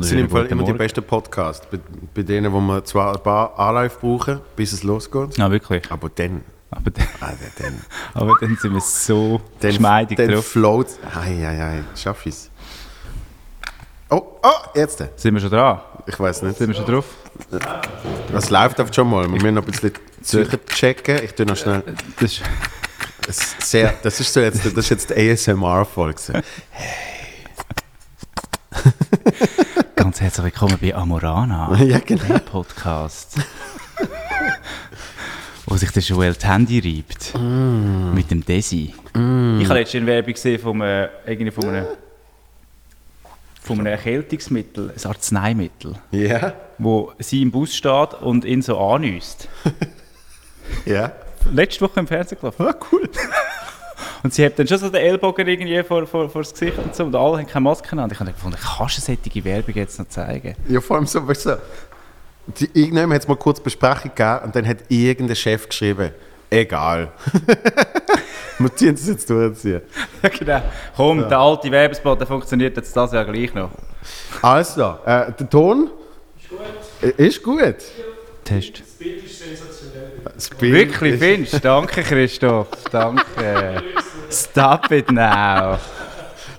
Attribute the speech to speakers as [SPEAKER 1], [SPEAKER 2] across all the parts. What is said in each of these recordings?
[SPEAKER 1] Das sind im Fall immer die
[SPEAKER 2] Morgen.
[SPEAKER 1] besten Podcasts. Bei, bei denen, wo wir zwar ein paar Anläufe brauchen, bis es losgeht.
[SPEAKER 2] Ja, wirklich.
[SPEAKER 1] Aber dann,
[SPEAKER 2] Aber dann,
[SPEAKER 1] also dann,
[SPEAKER 2] aber dann sind wir so
[SPEAKER 1] dann,
[SPEAKER 2] geschmeidig
[SPEAKER 1] dann
[SPEAKER 2] drauf.
[SPEAKER 1] float. Ei, ei, ei, schaff ich's. Oh, oh, jetzt.
[SPEAKER 2] Sind wir schon dran?
[SPEAKER 1] Ich weiß nicht.
[SPEAKER 2] Sind wir schon drauf?
[SPEAKER 1] Das läuft oft schon mal. Wir müssen noch ein bisschen sicher checken. Ich tue noch schnell.
[SPEAKER 2] Das ist,
[SPEAKER 1] Sehr, das ist so jetzt, das ist jetzt die ASMR-Folge. so.
[SPEAKER 2] herzlich willkommen bei Amorana,
[SPEAKER 1] Ja, genau.
[SPEAKER 2] der Podcast. wo sich der Joel die Handy reibt.
[SPEAKER 1] Mm.
[SPEAKER 2] Mit dem Desi. Ich habe letztens eine Werbung gesehen von einem, irgendwie von einem, von einem Erkältungsmittel, ein Arzneimittel,
[SPEAKER 1] Ja,
[SPEAKER 2] wo sie im Bus steht und ihn so anüsst.
[SPEAKER 1] ja.
[SPEAKER 2] Letzte Woche im Fernsehen gelaufen.
[SPEAKER 1] Ah, cool.
[SPEAKER 2] Und sie hat dann schon so den Ellbogen irgendwie vor, vor, vor das Gesicht und so und alle haben keine Maske an. Und ich habe gefunden, kannst du solche Werbung jetzt noch zeigen?
[SPEAKER 1] Ja, vor allem so, weißt du, die, irgendjemand hat es mal kurz Besprechung gegeben und dann hat irgendein Chef geschrieben, egal. Wir ziehen das jetzt durchziehen.
[SPEAKER 2] Ja, genau. Komm, der alte Werbespot, der funktioniert jetzt das Jahr gleich noch.
[SPEAKER 1] Also, äh, der Ton? Ist gut. Ist gut.
[SPEAKER 2] Test.
[SPEAKER 1] Das Bild
[SPEAKER 2] Wirklich,
[SPEAKER 1] ist-
[SPEAKER 2] findest du? Danke, Christoph. Danke. Stop it now.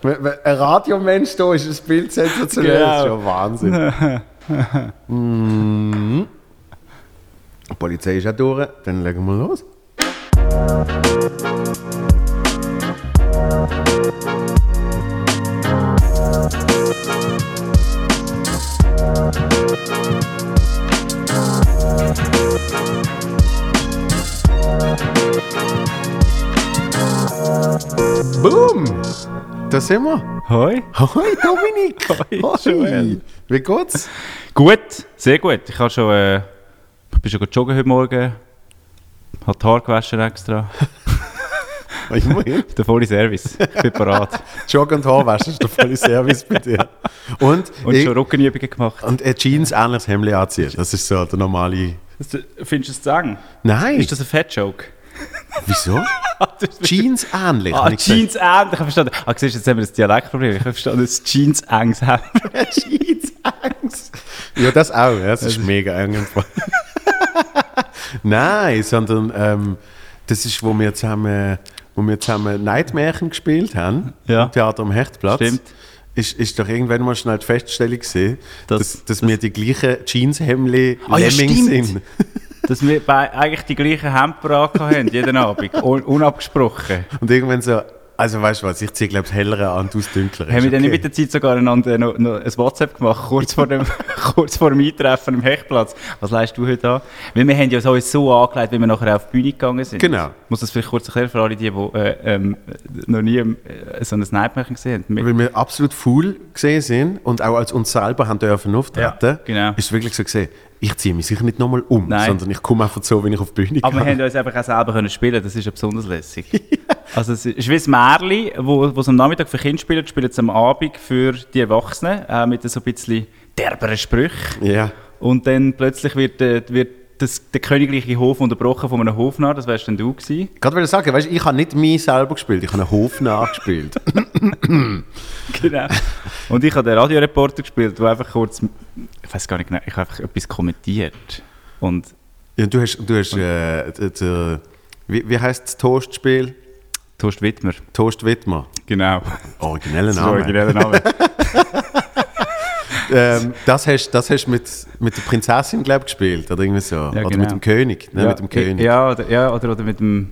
[SPEAKER 1] Ein Radiomensch da ist, das Bild sensationell. Das ist
[SPEAKER 2] Genau.
[SPEAKER 1] schon Wahnsinn. Mhm. Die Polizei ist auch durch, dann legen wir los. Boom! Da sind wir.
[SPEAKER 2] Hoi.
[SPEAKER 1] Hoi Dominik!
[SPEAKER 2] Hoi, Joel.
[SPEAKER 1] Wie geht's?
[SPEAKER 2] Gut, sehr gut. Ich habe schon, äh, ich bin schon joggen heute Morgen. Habe die Haare gewaschen extra. Der volle Service. Ich bin parat.
[SPEAKER 1] Jogg und Haarwaschen ist der volle Service bei dir. Und,
[SPEAKER 2] Und
[SPEAKER 1] ich,
[SPEAKER 2] schon Rückenübungen gemacht.
[SPEAKER 1] und ein Jeans ähnliches Hemd anziehen. Das ist so der normale.
[SPEAKER 2] Findest du das zu sagen?
[SPEAKER 1] Nein!
[SPEAKER 2] Ist das ein Fat-Joke?
[SPEAKER 1] Wieso? Jeans ähnlich.
[SPEAKER 2] Ah. Jeans ähnlich, ich habe verstanden. Ah, siehst du, jetzt haben wir das Dialektproblem. Ich habe verstanden, dass Jeans enges haben.
[SPEAKER 1] Jeans Angst. Ja, das auch. Ja, das ist mega eng. im Fall. Nein, sondern ähm, das ist, wo wir zusammen, wo wir zusammen Nightmärchen gespielt haben.
[SPEAKER 2] Ja.
[SPEAKER 1] Im Theater am Hechtplatz.
[SPEAKER 2] Stimmt.
[SPEAKER 1] Ist, ist doch irgendwann mal schnell die Feststellung gesehen,
[SPEAKER 2] Das-
[SPEAKER 1] dass, dass wir die gleichen Jeanshemdli
[SPEAKER 2] Ah, ja,
[SPEAKER 1] Lemming
[SPEAKER 2] stimmt.
[SPEAKER 1] sind.
[SPEAKER 2] Dass wir eigentlich die gleichen Hemper haben, jeden Abend. Un unabgesprochen.
[SPEAKER 1] Und irgendwann so, also weißt du was, ich ziehe glaube ich hellere an, du das dünklere.
[SPEAKER 2] Haben wir dann
[SPEAKER 1] okay.
[SPEAKER 2] mit der Zeit sogar einander noch, noch ein WhatsApp gemacht, kurz vor dem, kurz vor dem Eintreffen am Hechtplatz. Was leistest du heute an? Weil wir haben ja uns so angelegt, wie wir nachher auf die Bühne gegangen sind.
[SPEAKER 1] Genau.
[SPEAKER 2] Ich muss das vielleicht kurz erklären für alle, die, die äh, ähm, noch nie äh, so ein Snipe-Märchen gesehen haben.
[SPEAKER 1] Weil wir absolut full gesehen sind und auch als uns selber haben dürfen auftreten,
[SPEAKER 2] Ja, genau.
[SPEAKER 1] ist es wirklich so gesehen, ich ziehe mich sicher nicht nochmal um,
[SPEAKER 2] Nein.
[SPEAKER 1] sondern ich komme einfach so, wenn ich auf die Bühne
[SPEAKER 2] Aber wir
[SPEAKER 1] gehe.
[SPEAKER 2] haben uns einfach auch selber können spielen das ist ja besonders lässig. Also es ist wie ein Märchen, wo, wo es am Nachmittag für Kinder spielt, spielt es am Abend für die Erwachsenen, äh, mit so ein bisschen derberen Sprüchen.
[SPEAKER 1] Ja.
[SPEAKER 2] Und dann plötzlich wird, äh, wird das, der königliche Hof unterbrochen von einem Hofnarr, das wärst dann du gewesen.
[SPEAKER 1] Gerade will sagen, weißt, ich habe nicht mich selber gespielt, ich habe einen Hof nachgespielt.
[SPEAKER 2] Genau. Und ich habe den Radioreporter gespielt, der einfach kurz, ich weiß gar nicht genau, ich habe einfach etwas kommentiert. Und
[SPEAKER 1] ja, du hast, du hast äh, d- d- wie, wie heißt das Toastspiel?
[SPEAKER 2] Torst Wittmer.
[SPEAKER 1] Toast Wittmer.
[SPEAKER 2] Genau.
[SPEAKER 1] Origineller
[SPEAKER 2] Das ist
[SPEAKER 1] Name.
[SPEAKER 2] originelle Name.
[SPEAKER 1] Ähm, das hast das hast mit, mit der Prinzessin, glaube ich, gespielt, oder irgendwie so. oder
[SPEAKER 2] genau.
[SPEAKER 1] mit dem König. Nein, mit dem König.
[SPEAKER 2] Ja, oder, ja oder, oder mit dem.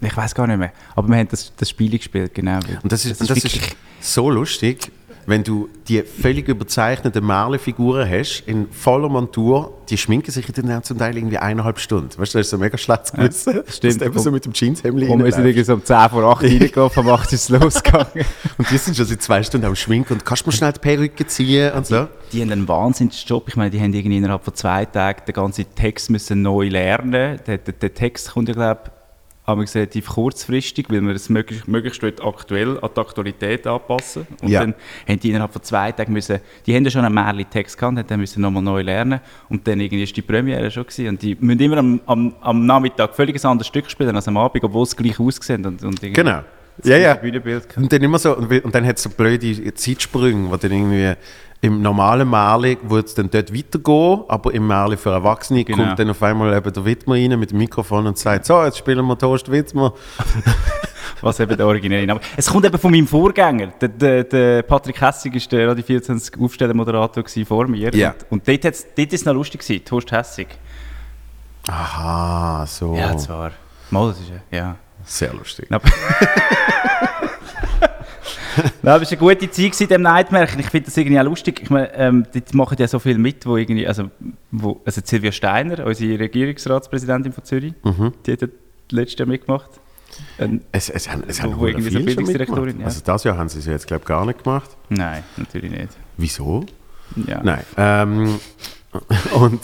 [SPEAKER 2] Ich weiß gar nicht mehr. Aber wir haben das, das Spiel gespielt, genau.
[SPEAKER 1] Und das ist, und das ist so lustig, wenn du die völlig überzeichneten Merle-Figuren hast, in voller Montur, die schminken sich dann auch zum Teil irgendwie eineinhalb Stunden. Weißt du, das ist so mega schlechtes Gewissen.
[SPEAKER 2] das stimmt.
[SPEAKER 1] Dass du so mit dem Jeanshemd
[SPEAKER 2] Und wir sind irgendwie so um 10 vor 8 reingelaufen, um 8 ist es losgegangen.
[SPEAKER 1] Und die sind schon seit zwei Stunden am Schminken und kannst du mir schnell die Perücke ziehen und so.
[SPEAKER 2] Die haben einen Wahnsinnsjob. Ich meine, die haben irgendwie innerhalb von zwei Tagen den ganzen Text müssen neu lernen. Der, der, der Text kommt ja, glaube ich, relativ kurzfristig, weil wir es möglichst, möglichst aktuell an die Aktualität anpassen. Und
[SPEAKER 1] Ja.
[SPEAKER 2] dann haben die innerhalb von zwei Tagen müssen, die haben ja schon einen Märchen-Text gehabt, haben dann müssen nochmal neu lernen. Und dann irgendwie ist die Premiere schon gewesen. Und die müssen immer am, am, am Nachmittag völlig ein anderes Stück spielen als am Abend, obwohl sie gleich aussehen. Und, und
[SPEAKER 1] Genau.
[SPEAKER 2] das
[SPEAKER 1] Ja, ja.
[SPEAKER 2] Bühnenbild.
[SPEAKER 1] Und dann immer so, und, und dann hat es so blöde Zeitsprünge, wo dann irgendwie im normalen Märli würde es dann dort weitergehen, aber im Märli für Erwachsene
[SPEAKER 2] Genau.
[SPEAKER 1] kommt dann auf einmal eben der Widmer rein mit dem Mikrofon und sagt, so, jetzt spielen wir Toast Widmer.
[SPEAKER 2] Was eben der originelle Name Es kommt eben von meinem Vorgänger. Der, der, der Patrick Hessig war der Radio 24 Aufstellermoderator vor mir.
[SPEAKER 1] Ja.
[SPEAKER 2] Und, und dort, hat's- dort ist es noch lustig gewesen, Toast Hessig.
[SPEAKER 1] Aha, so.
[SPEAKER 2] Ja, zwar. Mal, das ist ja.
[SPEAKER 1] Sehr lustig.
[SPEAKER 2] Nein, es war eine gute Zeit gewesen, dem Nightmare. Ich finde das irgendwie auch lustig. Ich meine, ähm, dort machen ja so viel mit, wo irgendwie, also, wo, also Silvia Steiner, unsere Regierungsratspräsidentin von Zürich,
[SPEAKER 1] Mhm.
[SPEAKER 2] die hat letztes Jahr mitgemacht. Ähm,
[SPEAKER 1] Es, es, haben- es
[SPEAKER 2] Wo-
[SPEAKER 1] haben
[SPEAKER 2] wo irgendwie so Bildungsdirektorin, ja.
[SPEAKER 1] Also das Jahr haben sie es jetzt, glaube ich, gar nicht gemacht.
[SPEAKER 2] nein, natürlich nicht.
[SPEAKER 1] Wieso?
[SPEAKER 2] Ja.
[SPEAKER 1] Nein. Ähm, und,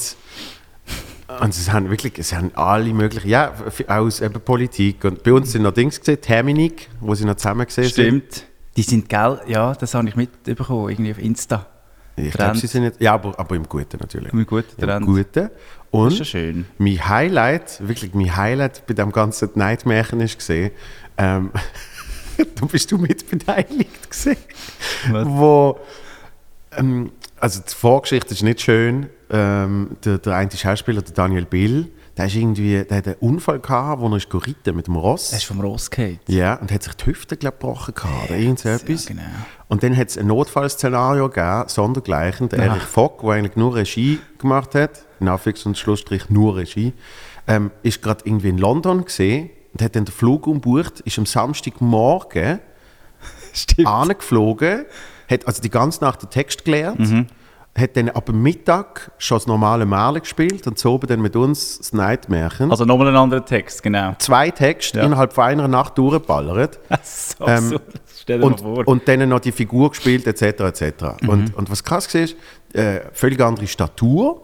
[SPEAKER 1] und es haben wirklich, es haben alle möglichen, ja, aus eben Politik. Und bei uns sind noch Dings gesehen, Terminik, wo sie noch zusammen gesehen sind.
[SPEAKER 2] Stimmt. Die sind geil, ja, das habe ich mitbekommen, irgendwie auf Insta.
[SPEAKER 1] Ich glaube, sie sind nicht, ja, aber, aber im Guten natürlich.
[SPEAKER 2] Im guten
[SPEAKER 1] Im
[SPEAKER 2] Trend.
[SPEAKER 1] Guten.
[SPEAKER 2] Das ist
[SPEAKER 1] Und
[SPEAKER 2] schon schön.
[SPEAKER 1] mein Highlight, wirklich mein Highlight bei dem ganzen Nightmärchen ist gesehen, ähm, du bist du mit beteiligt gesehen,
[SPEAKER 2] Was?
[SPEAKER 1] wo ähm, also die Vorgeschichte ist nicht schön. Ähm, der, der eine Schauspieler, der Daniel Bill, der ist irgendwie, der hat einen Unfall gehabt, wo er ist geritten mit dem Ross.
[SPEAKER 2] Er ist vom Ross gefallen.
[SPEAKER 1] Ja, und hat sich die Hüfte glaub, gebrochen gehabt, oder irgend so etwas.
[SPEAKER 2] Ja, genau.
[SPEAKER 1] Und dann hat es ein Notfallszenario gegeben, sondergleichen. Der. Erich Vogt, der eigentlich nur Regie gemacht hat, in Anführungs- und Schlussstrich nur Regie, ähm, ist gerade irgendwie in London gesehen und hat dann den Flug umbucht, ist am Samstagmorgen
[SPEAKER 2] Stimmt.
[SPEAKER 1] angeflogen, hat also die ganze Nacht den Text gelernt,
[SPEAKER 2] Mhm.
[SPEAKER 1] Hat dann ab dem Mittag schon das normale Märchen gespielt und so oben dann mit uns das Nightmärchen.
[SPEAKER 2] Also nochmal ein anderer Text, genau.
[SPEAKER 1] Zwei Texte
[SPEAKER 2] Ja.
[SPEAKER 1] innerhalb von einer Nacht durchgeballert.
[SPEAKER 2] so
[SPEAKER 1] Ähm,
[SPEAKER 2] absurd. Stell dir
[SPEAKER 1] und,
[SPEAKER 2] vor. Mhm.
[SPEAKER 1] und dann noch die Figur gespielt, etc. etc. Und, und was krass war, ist, äh, völlig andere Statur,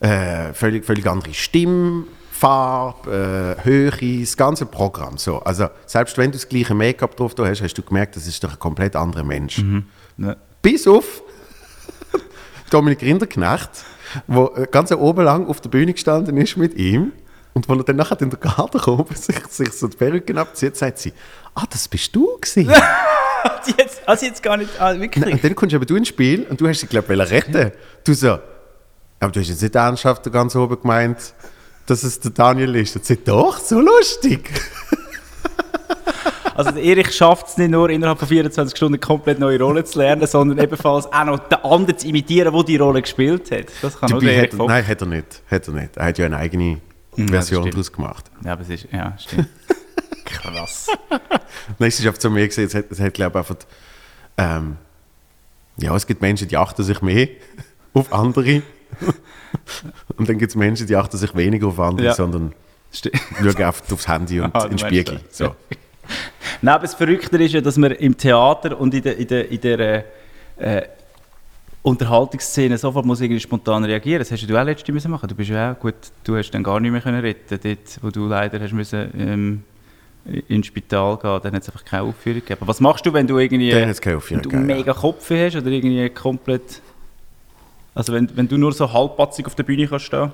[SPEAKER 1] äh, völlig, völlig andere Stimmfarbe, äh, Höhe, das ganze Programm. So. Also, selbst wenn du das gleiche Make-up drauf hast, hast du gemerkt, das ist doch ein komplett anderer Mensch.
[SPEAKER 2] Ja.
[SPEAKER 1] Bis auf Dominik Rinderknecht, der ganz oben lang auf der Bühne gestanden ist mit ihm. Und als er dann nachher in der Garderobe sich, sich so die Perücke abzieht, sagt sie, ah, das bist du gewesen.
[SPEAKER 2] Sie jetzt, sie jetzt gar nicht, ah, wirklich?
[SPEAKER 1] Nein, und dann kommst aber du ins Spiel und du hast dich, glaube ich, retten. Du so, aber du hast jetzt nicht ernsthaft ganz oben gemeint, dass es der Daniel ist. Und sie doch, so lustig.
[SPEAKER 2] Also Erich schafft es nicht nur, innerhalb von 24 Stunden komplett neue Rollen zu lernen, sondern ebenfalls auch noch den anderen zu imitieren, der die Rolle gespielt hat. Das kann
[SPEAKER 1] Dabei hat,
[SPEAKER 2] Vogt.
[SPEAKER 1] nein, hat er nicht. Hat er nicht. Er hat ja eine eigene
[SPEAKER 2] das
[SPEAKER 1] Version daraus gemacht.
[SPEAKER 2] Ja, aber es ist, ja, stimmt. Krass.
[SPEAKER 1] Nein, es ist einfach zu mir gesehen, es hat, es hat glaube ich, einfach, ähm, ja, es gibt Menschen, die achten sich mehr auf andere. und dann gibt es Menschen, die achten sich weniger auf andere,
[SPEAKER 2] Ja.
[SPEAKER 1] sondern schauen einfach aufs Handy und
[SPEAKER 2] Ah,
[SPEAKER 1] in den Spiegel. So.
[SPEAKER 2] Nein, aber das Verrückte ist ja, dass man im Theater und in der, in der, in der äh, äh, Unterhaltungsszene sofort muss irgendwie spontan reagieren. Das hast du auch letztes müssen machen. Du bist ja auch gut, du hast dann gar nicht mehr können retten, dort, wo du leider hast müssen ähm, ins Spital gehen. Dann hat es einfach keine Aufführung gegeben. Was machst du, wenn du irgendwie
[SPEAKER 1] Dann keine Aufführung
[SPEAKER 2] du
[SPEAKER 1] gegeben,
[SPEAKER 2] mega Kopfweh hast oder irgendwie komplett also wenn, wenn du nur so halbpatzig auf der Bühne kannst stehen?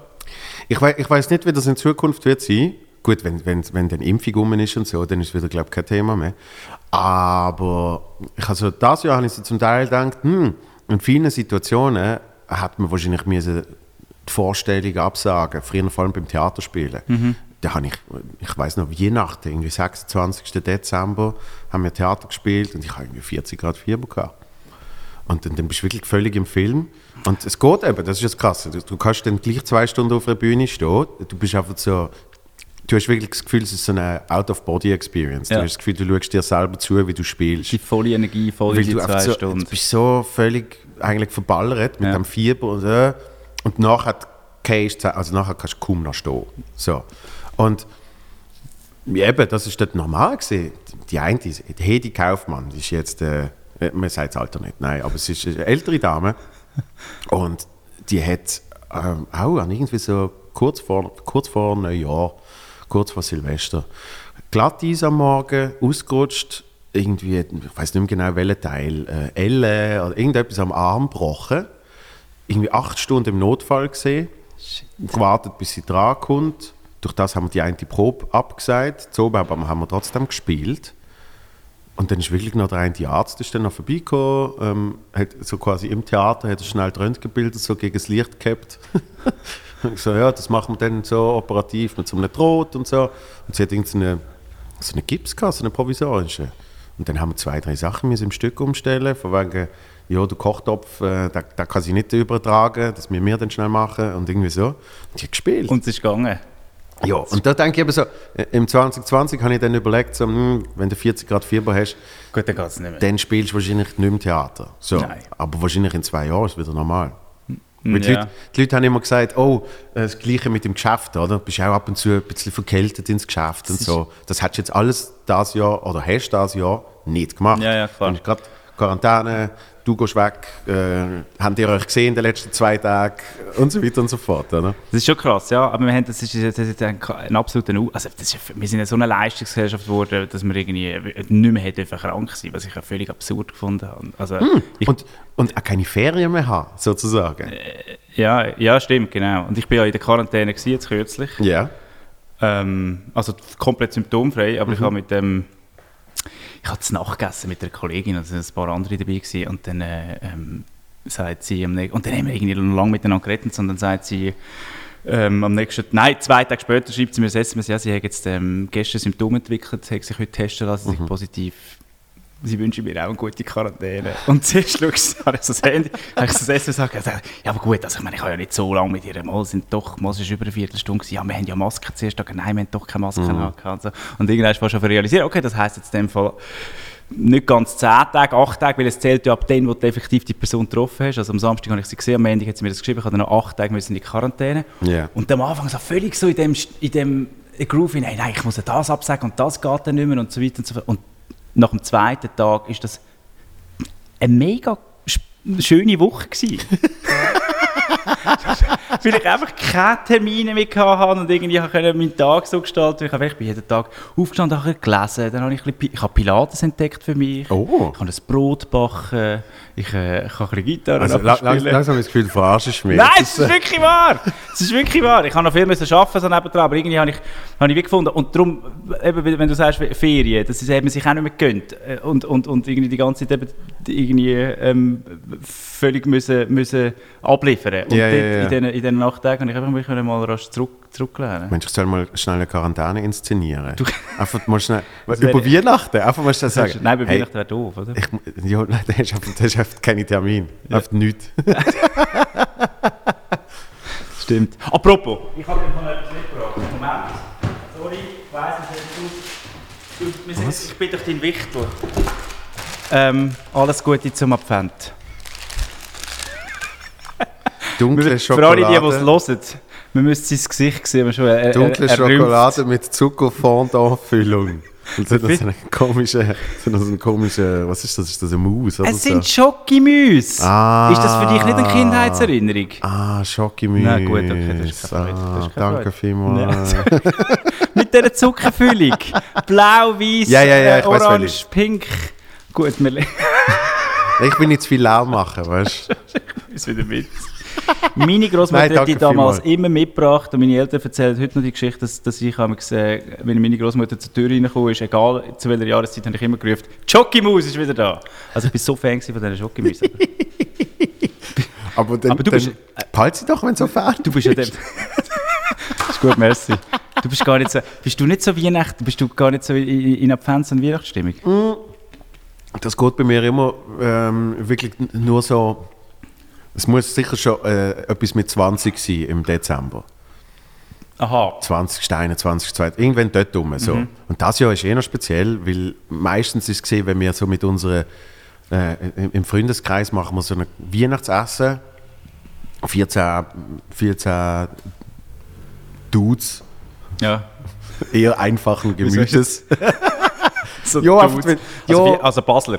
[SPEAKER 1] Ich, wei ich weiß nicht, wie das in Zukunft wird sein. Gut, wenn, wenn, wenn dann Impfung rum ist und so, dann ist es wieder, glaube ich, kein Thema mehr. Aber ich also, das Jahr habe ich so zum Teil gedacht, hm, in vielen Situationen hat man wahrscheinlich müssen die Vorstellung absagen, früher vor allem beim Theaterspielen. Da habe ich, ich weiß noch, Weihnachten, irgendwie 26. Dezember, haben wir Theater gespielt und ich habe irgendwie 40 Grad Fieber gehabt. Und dann, dann bist du wirklich völlig im Film. Und es geht eben, das ist das Krasse. Du, du kannst dann gleich zwei Stunden auf einer Bühne stehen. Du bist einfach so. Du hast wirklich das Gefühl, es ist so eine Out-of-Body-Experience.
[SPEAKER 2] Ja.
[SPEAKER 1] Du hast das Gefühl, du schaust dir selber zu, wie du spielst.
[SPEAKER 2] Die volle Energie, voll in die zwei
[SPEAKER 1] so,
[SPEAKER 2] Stunden.
[SPEAKER 1] Du bist so völlig eigentlich verballert mit
[SPEAKER 2] Ja.
[SPEAKER 1] dem Fieber und so. Und nachher, also nachher kannst du kaum noch stehen. So. Und eben, das ist dort normal gewesen. Die eine, die Hedi Kaufmann, die ist jetzt, äh, man sagt das Alter nicht, nein, aber es ist eine ältere Dame und die hat ähm, auch irgendwie so kurz vor, kurz vor Neujahr, kurz vor Silvester, glatt Eis am Morgen, ausgerutscht, irgendwie, ich weiß nicht mehr genau welcher Teil, äh, Elle oder irgendetwas am Arm gebrochen, irgendwie acht Stunden im Notfall gesehen, gewartet, bis sie dran kommt. Durch das haben wir die eine Probe abgesagt. Aber haben wir trotzdem gespielt. Und dann ist wirklich noch der eine Arzt ist dann noch vorbeigekommen, ähm, hat so quasi im Theater hat er schnell die Röntgenbilder so gegen das Licht gehabt. und ich so, ja, das machen wir dann so operativ mit so einem Draht und so. Und sie hat irgend so eine, Gips gehabt, so eine provisorische. Und dann haben wir zwei, drei Sachen müssen im Stück umstellen, von wegen, ja, der Kochtopf, äh, der, der kann sie nicht übertragen, das müssen wir dann schnell machen und irgendwie so. Und die hat gespielt.
[SPEAKER 2] Und es ist gegangen.
[SPEAKER 1] Ja, und da denke ich eben so, äh, im 2020 habe ich dann überlegt, so, hm, wenn du 40 Grad Fieber hast,
[SPEAKER 2] Gut, dann geht es nicht mehr.
[SPEAKER 1] dann spielst du wahrscheinlich nicht mehr im Theater. So.
[SPEAKER 2] Nein.
[SPEAKER 1] Aber wahrscheinlich in zwei Jahren ist es wieder normal. Weil die,
[SPEAKER 2] Ja.
[SPEAKER 1] Leute, die Leute haben immer gesagt, oh, äh, das Gleiche mit dem Geschäft, oder? Du bist auch ab und zu ein bisschen verkältet ins Geschäft und so. Das hättest du jetzt alles das Jahr, oder hast das Jahr nicht gemacht.
[SPEAKER 2] Ja, ja, klar.
[SPEAKER 1] Und gerade Quarantäne, du gehst weg, äh, habt ihr euch gesehen in den letzten zwei Tagen und so weiter und so fort, oder?
[SPEAKER 2] Das ist schon krass, ja. Aber wir haben, das ist, das ist ein, ein absoluter also das ist, Wir sind ja so eine Leistungsgesellschaft geworden, dass wir irgendwie nicht mehr dürfen krank sein was ich ja völlig absurd gefunden habe. Also, ich,
[SPEAKER 1] Und, und auch keine Ferien mehr haben, sozusagen.
[SPEAKER 2] ja, ja, stimmt, genau. Und ich bin ja in der Quarantäne gewesen, jetzt kürzlich.
[SPEAKER 1] Ja.
[SPEAKER 2] Ähm, also komplett symptomfrei,
[SPEAKER 1] Mhm.
[SPEAKER 2] aber ich habe mit dem. Ich habe es nachgegessen mit einer Kollegin, also sind ein paar andere dabei gewesen, und dann äh, ähm, sagt sie am und dann haben wir irgendwie noch lange miteinander geredet, und dann sagt sie ähm, am nächsten, nein, zwei Tage später schreibt sie mir das SMS, ja, sie hat jetzt ähm, gestern Symptome entwickelt, hat sich heute testen lassen,
[SPEAKER 1] Mhm.
[SPEAKER 2] sie positiv. Sie wünschen mir auch eine gute Quarantäne. Und zuerst schaue ich so das Handy, habe ich das SMS gesagt, ja, aber gut, also ich meine, ich habe ja nicht so lange mit ihr, mal sind doch, mal ist über eine Viertelstunde gewesen, ja, wir haben ja Masken zuerst, gesagt, nein, wir haben doch keine Masken mhm. und, so. und irgendwann hast du schon realisiert, okay, das heisst jetzt in dem Fall nicht ganz 10 Tage, 8 Tage, weil es zählt ja ab dem, wo du effektiv die Person getroffen hast. Also am Samstag habe ich sie gesehen, am Ende hat sie mir das geschrieben, ich hatte noch 8 Tage müssen in die Quarantäne.
[SPEAKER 1] Ja.
[SPEAKER 2] Und am Anfang so völlig so in dem, in dem Groove, nein, nein, ich muss ja das absagen und das geht dann nicht mehr und so weiter und so fort. Und nach dem zweiten Tag ist das eine mega sch- schöne Woche gewesen. Weil ich einfach keine Termine mehr hatte und irgendwie ich meinen Tag so gestalten. Ich, habe, ich bin jeden Tag aufgestanden, habe gelesen, dann habe ich, ein bisschen, ich habe Pilates entdeckt für mich.
[SPEAKER 1] Oh.
[SPEAKER 2] Ich habe ein Brot gebacken, ich, äh, habe ein Gitarre
[SPEAKER 1] Also lang, langsam habe ich das Gefühl, du verarschst mich.
[SPEAKER 2] Nein,
[SPEAKER 1] Das
[SPEAKER 2] es ist wirklich wahr. Es ist wirklich wahr. Ich habe noch viel müssen arbeiten so nebendran, aber irgendwie habe ich, habe ich wie gefunden. Und darum, eben, wenn du sagst Ferien, dass es eben sich auch nicht mehr gönnt äh, und, und, und irgendwie die ganze Zeit eben irgendwie ähm, völlig müssen, müssen abliefern. Und
[SPEAKER 1] ja,
[SPEAKER 2] dort
[SPEAKER 1] ja.
[SPEAKER 2] in diesen in diesen Nachttagen habe ich einfach mich mal rasch zurück, zurücklehnen.
[SPEAKER 1] Mensch, ich soll mal schnell eine Quarantäne inszenieren. Einfach mal schnell,
[SPEAKER 2] Das
[SPEAKER 1] über Weihnachten, einfach mal schnell sagen.
[SPEAKER 2] Nein, bei
[SPEAKER 1] hey,
[SPEAKER 2] Weihnachten wäre doof, oder?
[SPEAKER 1] ich, ja, nein, das ist einfach, das ist einfach kein Termin. Einfach nichts.
[SPEAKER 2] Stimmt. Apropos, ich habe dir von etwas mitgebracht. Moment. Sorry, ich weiss nicht, du, du, ich bin doch dein Wichtel. Ähm, alles Gute zum Advent.
[SPEAKER 1] Dunkle
[SPEAKER 2] Für alle, die, die es
[SPEAKER 1] Schokolade.
[SPEAKER 2] hören, wir müssen sein Gesicht sehen. wir schon, er,
[SPEAKER 1] Dunkle
[SPEAKER 2] er, er rümpft.
[SPEAKER 1] Schokolade mit Zuckerfondant-Füllung. Und so das eine komische, so das eine komische, was ist das? Ist das eine Maus? Oder
[SPEAKER 2] Es
[SPEAKER 1] so?
[SPEAKER 2] sind Schokimüs.
[SPEAKER 1] Ah.
[SPEAKER 2] Ist das für dich nicht eine Kindheitserinnerung?
[SPEAKER 1] Ah, Schokimüs.
[SPEAKER 2] Na gut, okay, das ist das
[SPEAKER 1] Ah,
[SPEAKER 2] ist
[SPEAKER 1] danke
[SPEAKER 2] Freude.
[SPEAKER 1] vielmals.
[SPEAKER 2] Mit dieser Zuckerfüllung. Blau, weiß,
[SPEAKER 1] Ja, ja, ja,
[SPEAKER 2] äh, orange,
[SPEAKER 1] welche.
[SPEAKER 2] pink. Gut, wir
[SPEAKER 1] Ich will nicht zu viel Lärm machen, weißt du?
[SPEAKER 2] es wieder mit. Meine Großmutter hat die damals
[SPEAKER 1] vielmals.
[SPEAKER 2] immer mitgebracht und meine Eltern erzählen heute noch die Geschichte, dass, dass ich einmal gesehen, wenn meine Großmutter zur Tür reingekommen ist, egal zu welcher Jahreszeit, habe ich immer gerufen, Schokimaus ist wieder da. Also ich bin so Fan von diesen Schokimaus. aber
[SPEAKER 1] dann,
[SPEAKER 2] Aber du
[SPEAKER 1] dann,
[SPEAKER 2] bist-
[SPEAKER 1] behalt sie doch, wenn so fährt.
[SPEAKER 2] Du bist ja der... ist gut, merci. Du bist gar nicht so... Bist du nicht so Weihnachten? Bist du gar nicht so in, in Advents- und Weihnachtsstimmung?
[SPEAKER 1] Das geht bei mir immer ähm, wirklich nur so. Es muss sicher schon äh, etwas mit 20 sein im Dezember.
[SPEAKER 2] Aha.
[SPEAKER 1] 20 Steine, 20, 20, irgendwann dort rum. So.
[SPEAKER 2] Mhm.
[SPEAKER 1] Und das Jahr ist eh noch speziell, weil meistens ist es gesehen, wenn wir so mit unseren, äh, im- Freundeskreis machen wir so ein Weihnachtsessen. 14, 14 Dudes,
[SPEAKER 2] Ja.
[SPEAKER 1] eher einfachen Gemüses.
[SPEAKER 2] So
[SPEAKER 1] Ja,
[SPEAKER 2] also, wie, also Basler.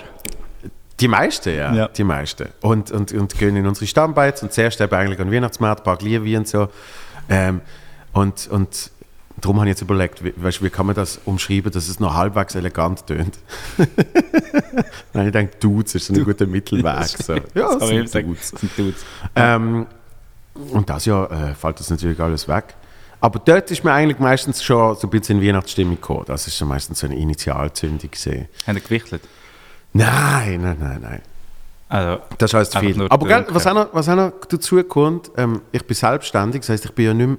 [SPEAKER 1] Die meisten, ja.
[SPEAKER 2] Ja.
[SPEAKER 1] Die meisten. Und, und, und gehen in unsere Stammbeiz und zuerst eben eigentlich an Weihnachtsmarkt, ein paar Glühwein und so. Ähm, und, und darum habe ich jetzt überlegt, wie, weißt, wie kann man das umschreiben, dass es noch halbwegs elegant tönt. Nein, ich denke, Dudes ist so ein guter Mittelweg. So. Ja,
[SPEAKER 2] Das man
[SPEAKER 1] sind. Dudes.
[SPEAKER 2] Sind Dudes.
[SPEAKER 1] Ähm, und das Jahr äh, fällt das natürlich alles weg. Aber dort ist mir eigentlich meistens schon so ein bisschen in Weihnachtsstimmung gekommen. Das ist schon meistens so eine Initialzündung gesehen.
[SPEAKER 2] Haben gewichtelt?
[SPEAKER 1] Nein, nein, nein, nein.
[SPEAKER 2] Also,
[SPEAKER 1] Das heißt viel. Aber gell, was auch noch, was auch noch dazu kommt, ähm, ich bin selbstständig, das heißt, ich bin ja nicht mehr,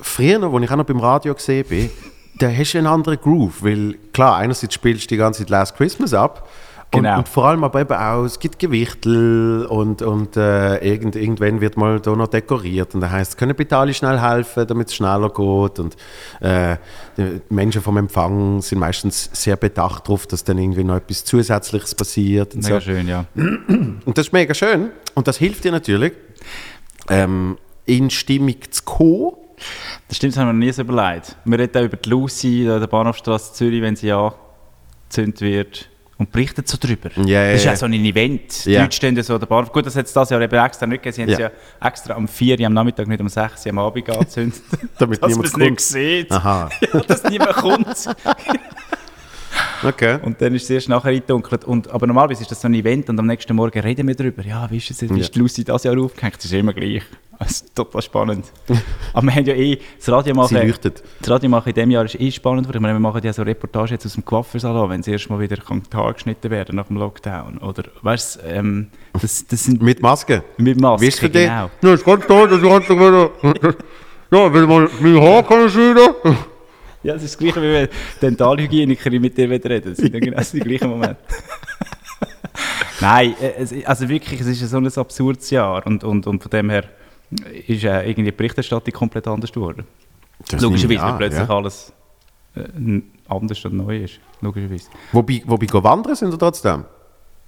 [SPEAKER 1] früher, als ich auch noch beim Radio gesehen bin, da hast du einen anderen Groove, weil klar, einerseits spielst du die ganze Zeit Last Christmas ab
[SPEAKER 2] Genau.
[SPEAKER 1] und vor allem aber eben auch, es gibt Gewichtel und, und äh, irgend, irgendwann wird mal da noch dekoriert und da heißt, können bitte alle schnell helfen, damit es schneller geht und äh, die Menschen vom Empfang sind meistens sehr bedacht darauf, dass dann irgendwie noch etwas Zusätzliches passiert und
[SPEAKER 2] mega
[SPEAKER 1] so.
[SPEAKER 2] schön, ja.
[SPEAKER 1] Und das ist mega schön. Und das hilft dir natürlich, ähm, in Stimmung zu kommen.
[SPEAKER 2] Das stimmt, das haben wir noch nie so überlegt. Wir reden auch über die Lucy an der Bahnhofstrasse Zürich, wenn sie angezündet wird. Und berichten so drüber.
[SPEAKER 1] Ja, ja,
[SPEAKER 2] das ist
[SPEAKER 1] ja.
[SPEAKER 2] so ein Event. Die. Leute stehen ja so an der Bahnhof. Gut, das hat es dieses Jahr eben extra nicht gegeben. Sie haben es ja extra am 4 Uhr am Nachmittag, nicht um 6 Uhr am Abend angezündet.
[SPEAKER 1] Damit
[SPEAKER 2] dass man
[SPEAKER 1] niemand
[SPEAKER 2] es nicht sieht.
[SPEAKER 1] Aha,
[SPEAKER 2] Ja, dass niemand kommt.
[SPEAKER 1] okay.
[SPEAKER 2] Und dann ist es erst nachher eingedunkelt. Und, aber normalerweise ist das so ein Event und am nächsten Morgen reden wir darüber. Ja, wie ist es jetzt? Wie ist die Lucy das Jahr aufgehängt? Das ist immer gleich. Das ist total spannend. aber wir haben ja eh das Radio
[SPEAKER 1] Sie leuchtet.
[SPEAKER 2] Das Radio machen in diesem Jahr ist eh spannend. weil Ich meine, wir machen ja so Reportagen jetzt aus dem Coiffeursalon, wenn es erst mal wieder kann Haare geschnitten werden nach dem Lockdown. Oder, weißt du, ähm, das, das sind
[SPEAKER 1] Mit Maske.
[SPEAKER 2] mit Maske,
[SPEAKER 1] Wie ist für dich?
[SPEAKER 2] genau.
[SPEAKER 3] Ja, ist ganz toll, dass ich endlich wieder. Ja, wenn man mein Haar kann schneiden.
[SPEAKER 2] Ja, das ist das Gleiche, wie wenn Dentalhygienikerin mit dir wieder reden. Das sind genau die gleichen Momente. Nein, äh, es, also wirklich, es ist ja so ein absurdes Jahr und, und, und von dem her ist äh, irgendwie die Berichterstattung komplett anders geworden.
[SPEAKER 1] Das
[SPEAKER 2] Logischerweise, weil plötzlich
[SPEAKER 1] ja.
[SPEAKER 2] alles äh, anders und neu ist. Logischerweise.
[SPEAKER 1] Wobei, wobei go wandern sind wir trotzdem.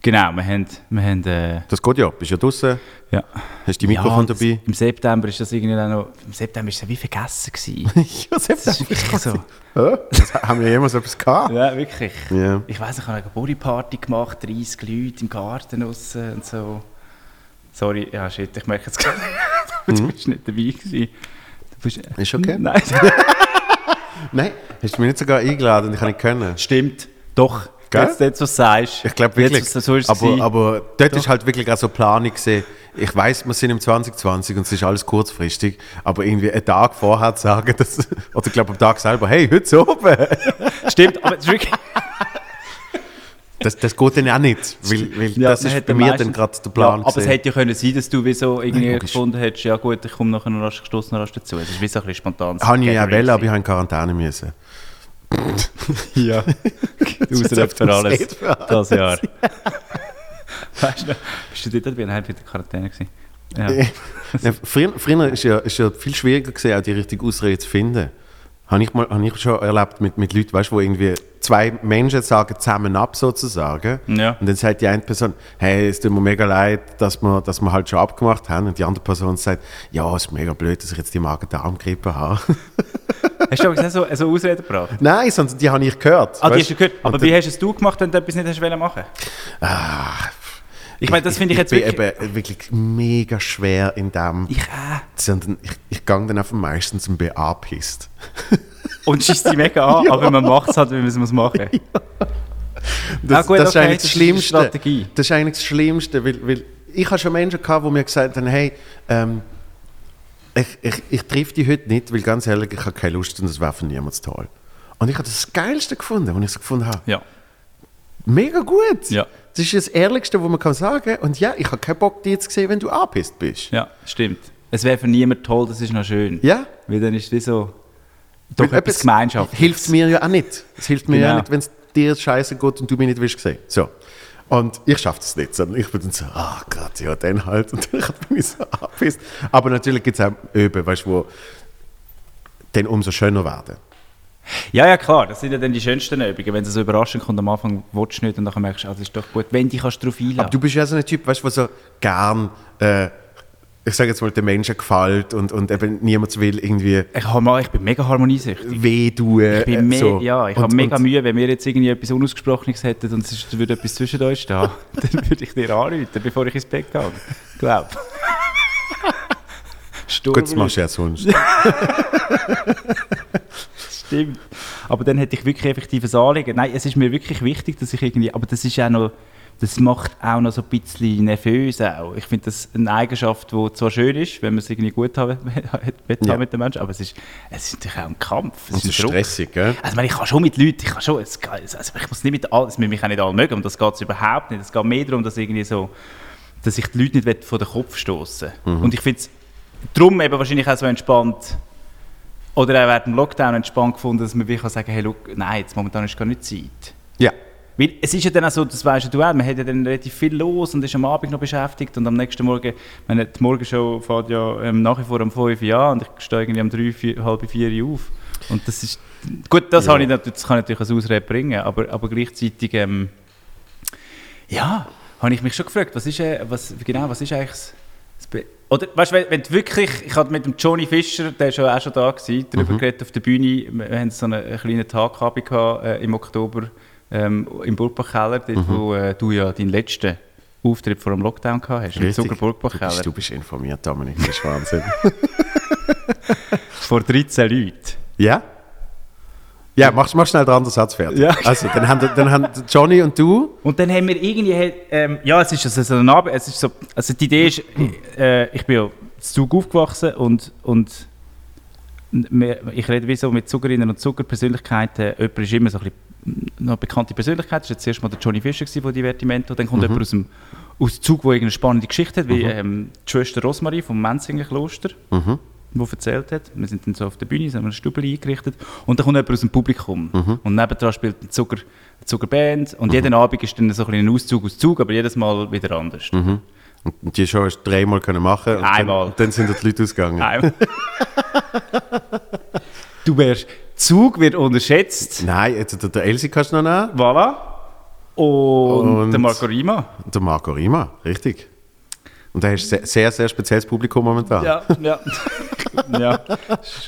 [SPEAKER 2] Genau, wir haben, wir haben äh,
[SPEAKER 1] Das geht ja. Bist ja draußen,
[SPEAKER 2] ja.
[SPEAKER 1] hast die Mikrofon
[SPEAKER 2] das-
[SPEAKER 1] dabei.
[SPEAKER 2] Im September ist das irgendwie auch noch, im September ist es wie vergessen gewesen.
[SPEAKER 1] ja,
[SPEAKER 2] Das ist wirklich so.
[SPEAKER 1] Das haben wir jemals etwas gehabt?
[SPEAKER 2] Ja, wirklich.
[SPEAKER 1] Ja.
[SPEAKER 2] Ich weiß, ich habe eine Geburtstagsparty gemacht, 30 Leute im Garten draussen und so. Sorry, ja shit, ich merke jetzt gerade, du bist nicht dabei gewesen. Du bist,
[SPEAKER 1] Ist okay.
[SPEAKER 2] Nein,
[SPEAKER 1] Nein, hast du mich nicht sogar eingeladen und ich kann nicht können.
[SPEAKER 2] stimmt. Doch,
[SPEAKER 1] Gell?
[SPEAKER 2] jetzt, jetzt was du sagst.
[SPEAKER 1] Ich glaube wirklich.
[SPEAKER 2] Jetzt, so es
[SPEAKER 1] aber, aber dort ist halt wirklich auch so Planung gesehen. Ich weiß, wir sind im 2020 und es ist alles kurzfristig, aber irgendwie einen Tag vorher zu sagen, dass, oder ich glaube am Tag selber, hey, heute oben.
[SPEAKER 2] Stimmt, aber es wirklich...
[SPEAKER 1] Das, das geht dann auch nicht, weil, weil
[SPEAKER 2] Ja,
[SPEAKER 1] das ist bei mir
[SPEAKER 2] meistens-
[SPEAKER 1] dann gerade der Plan.
[SPEAKER 2] Ja, aber es
[SPEAKER 1] gewesen.
[SPEAKER 2] hätte ja können sein, dass du wie so irgendwie
[SPEAKER 1] logisch.
[SPEAKER 2] gefunden hättest, ja gut, ich komme nachher noch rasch gestoßen rasch dazu. Es ist wie so ein bisschen spontan.
[SPEAKER 1] Habe ich ja wollen, aber ich habe in Quarantäne müssen.
[SPEAKER 2] Ja. Ausrede für alles das Jahr. weißt du, bist du dort? War in der Quarantäne. Gewesen. Ja.
[SPEAKER 1] Ja, früher früher ist ja, ist ja viel schwieriger gewesen, auch die richtige Ausrede zu finden. Habe ich, mal, habe ich schon erlebt mit, mit Leuten, weißt, wo irgendwie zwei Menschen sagen zusammen ab sozusagen.
[SPEAKER 2] Ja.
[SPEAKER 1] Und dann sagt die eine Person, hey, es tut mir mega leid, dass wir, dass wir halt schon abgemacht haben. Und die andere Person sagt, ja, es ist mega blöd, dass ich jetzt die Magen-Darm-Grippe habe.
[SPEAKER 2] Hast du aber so, so also Ausreden gebracht?
[SPEAKER 1] Nein, sondern die habe ich gehört.
[SPEAKER 2] Ah, die
[SPEAKER 1] weißt?
[SPEAKER 2] hast du gehört. Aber
[SPEAKER 1] Und
[SPEAKER 2] wie hast es du gemacht, wenn du etwas nicht hast machen?
[SPEAKER 1] Ah,
[SPEAKER 2] Ich meine, das finde ich jetzt
[SPEAKER 1] bin
[SPEAKER 2] wirklich...
[SPEAKER 1] eben wirklich mega schwer in dem.
[SPEAKER 2] Ich auch.
[SPEAKER 1] sondern ich, ich gehe dann einfach meistens zum BA pisst.
[SPEAKER 2] Und schießt die mega an, aber man macht es halt, wie man es muss machen muss.
[SPEAKER 1] Das,
[SPEAKER 2] Ah, gut,
[SPEAKER 1] das ist
[SPEAKER 2] okay,
[SPEAKER 1] eigentlich
[SPEAKER 2] das
[SPEAKER 1] das
[SPEAKER 2] ist
[SPEAKER 1] Schlimmste.
[SPEAKER 2] Strategie.
[SPEAKER 1] Das ist eigentlich das Schlimmste, weil, weil ich habe schon Menschen gehabt, die mir gesagt haben, hey, ähm, ich, ich, ich treffe dich heute nicht, weil ganz ehrlich, ich habe keine Lust und das wäre für niemand toll. Und ich habe das Geilste gefunden, was ich so gefunden habe.
[SPEAKER 2] Ja.
[SPEAKER 1] Mega gut.
[SPEAKER 2] Ja.
[SPEAKER 1] Das ist das Ehrlichste, was man kann sagen Und ja, ich habe keinen Bock, dich zu sehen, wenn du angepisst bist.
[SPEAKER 2] Ja, stimmt. Es wäre für niemanden toll, das ist noch schön.
[SPEAKER 1] Ja?
[SPEAKER 2] Weil dann ist es wie so... Doch
[SPEAKER 1] Weil
[SPEAKER 2] etwas Gemeinschaftliches.
[SPEAKER 1] Hilft mir ja auch nicht. Es hilft mir ja
[SPEAKER 2] Genau.
[SPEAKER 1] nicht, wenn es dir scheiße geht und du mich nicht willst sehen. So. Und ich schaffe das nicht, sondern ich bin dann so, ah Gott, ja, dann halt. Und dann bin ich so abgepisst. Aber natürlich gibt es auch Öben, weißt du, wo dann umso schöner werden.
[SPEAKER 2] Ja, ja, klar. Das sind ja dann die schönsten Übungen. Wenn es so überraschend kommt, am Anfang willst du nicht und dann merkst du, ah, das ist doch gut. Wenn dich kannst du darauf einladen.
[SPEAKER 1] Aber du bist ja so ein Typ, weißt du, der so gern, äh, ich sage jetzt mal, den Menschen gefällt und, und eben niemand will irgendwie
[SPEAKER 2] ich, mal, ich bin mega harmoniesüchtig.
[SPEAKER 1] weh tun.
[SPEAKER 2] Ich, bin me
[SPEAKER 1] so.
[SPEAKER 2] ja, ich habe mega
[SPEAKER 1] und-
[SPEAKER 2] Mühe, wenn wir jetzt irgendwie etwas Unausgesprochenes hätten und es würde etwas zwischen uns stehen, dann würde ich dir anrufen, bevor ich ins Bett gehe. Glaub. Sturm
[SPEAKER 1] Gut, das machst du ja sonst.
[SPEAKER 2] Stimmt. Aber dann hätte ich wirklich effektives Anliegen. Nein, es ist mir wirklich wichtig, dass ich irgendwie, aber das ist auch noch, das macht auch noch so ein bisschen nervös auch. Ich finde das eine Eigenschaft, die zwar schön ist, wenn man es irgendwie gut haben
[SPEAKER 1] Ja.
[SPEAKER 2] mit den Menschen, aber es ist, es ist natürlich auch ein Kampf. Es
[SPEAKER 1] es ist stressig, gell?
[SPEAKER 2] Also ich, meine, ich kann schon mit Leuten, ich kann schon, es, also ich muss nicht mit allen, es müssen mich auch nicht alle mögen, um das geht es überhaupt nicht. Es geht mehr darum, dass irgendwie so, dass ich die Leute nicht vor den Kopf stoßen. Und ich finde es darum eben wahrscheinlich auch so entspannt, oder auch während dem Lockdown entspannt gefunden, dass man wie kann sagen, hey, look, nein, jetzt momentan ist gar nicht Zeit.
[SPEAKER 1] Ja.
[SPEAKER 2] Weil es ist ja dann auch so, das weißt du auch, man hat ja dann relativ viel los und ist am Abend noch beschäftigt und am nächsten Morgen, meine, die Morgenshow fährt ja ähm, nach wie vor um 5 Uhr an und ich stehe irgendwie um 3, 4, halb 4 Uhr auf. Und das ist, gut, das,
[SPEAKER 1] Ja.
[SPEAKER 2] ich natürlich, das kann ich natürlich als Ausrede bringen, aber, aber gleichzeitig, ähm, ja, habe ich mich schon gefragt, was ist, äh, was, genau, was ist eigentlich das, oder, weißt du, wenn, du wirklich, ich hatte mit dem Johnny Fischer, der ist ja auch schon da gewesen, darüber geredet auf der Bühne, wir haben so einen, einen kleinen Tag gehabt, äh, im Oktober ähm, im Burgbachkeller, dort wo äh, du ja deinen letzten Auftritt vor dem Lockdown gehabt hast, im
[SPEAKER 1] Richtig.
[SPEAKER 2] Zucker
[SPEAKER 1] Du bist, du bist informiert, Dominik, das ist Wahnsinn.
[SPEAKER 2] vor 13 Leuten.
[SPEAKER 1] ja? Ja, mach, mach schnell den anderen Satz fertig.
[SPEAKER 2] Ja.
[SPEAKER 1] Also, dann haben, dann haben Johnny und du...
[SPEAKER 2] Und dann haben wir irgendwie, ähm, ja, es ist also so ein Abend, es ist so, also die Idee ist, äh, ich bin ja Zug aufgewachsen und, und ich rede wie so mit Zuckerinnen und Zuckerpersönlichkeiten, jemand ist immer so ein bisschen eine bekannte Persönlichkeit, das war jetzt erst mal der Johnny Fischer von Divertimento, dann kommt jemand aus dem aus Zug, der irgendeine spannende Geschichte hat, wie ähm, die Schwester Rosmarie vom Menzinger Kloster,
[SPEAKER 1] Mhm.
[SPEAKER 2] Die erzählt hat. Wir sind dann so auf der Bühne, haben wir eine Stube eingerichtet und dann kommt jemand aus dem Publikum und nebendran spielt eine Zucker, eine Zuckerband und jeden Abend ist dann so ein, ein Auszug aus Zug, aber jedes Mal wieder anders.
[SPEAKER 1] Und die Show hast du dreimal können machen und
[SPEAKER 2] Einmal.
[SPEAKER 1] Dann, dann sind die Leute ausgegangen.
[SPEAKER 2] Nein. du wärst, Zug wird unterschätzt,
[SPEAKER 1] Nein, jetzt der, der Elsie kannst du noch nehmen.
[SPEAKER 2] voilà, und,
[SPEAKER 1] Und-
[SPEAKER 2] der Marco Rima.
[SPEAKER 1] Der Marco Rima, richtig. Und der ist sehr, sehr, sehr spezielles Publikum momentan.
[SPEAKER 2] Ja, ja. ja,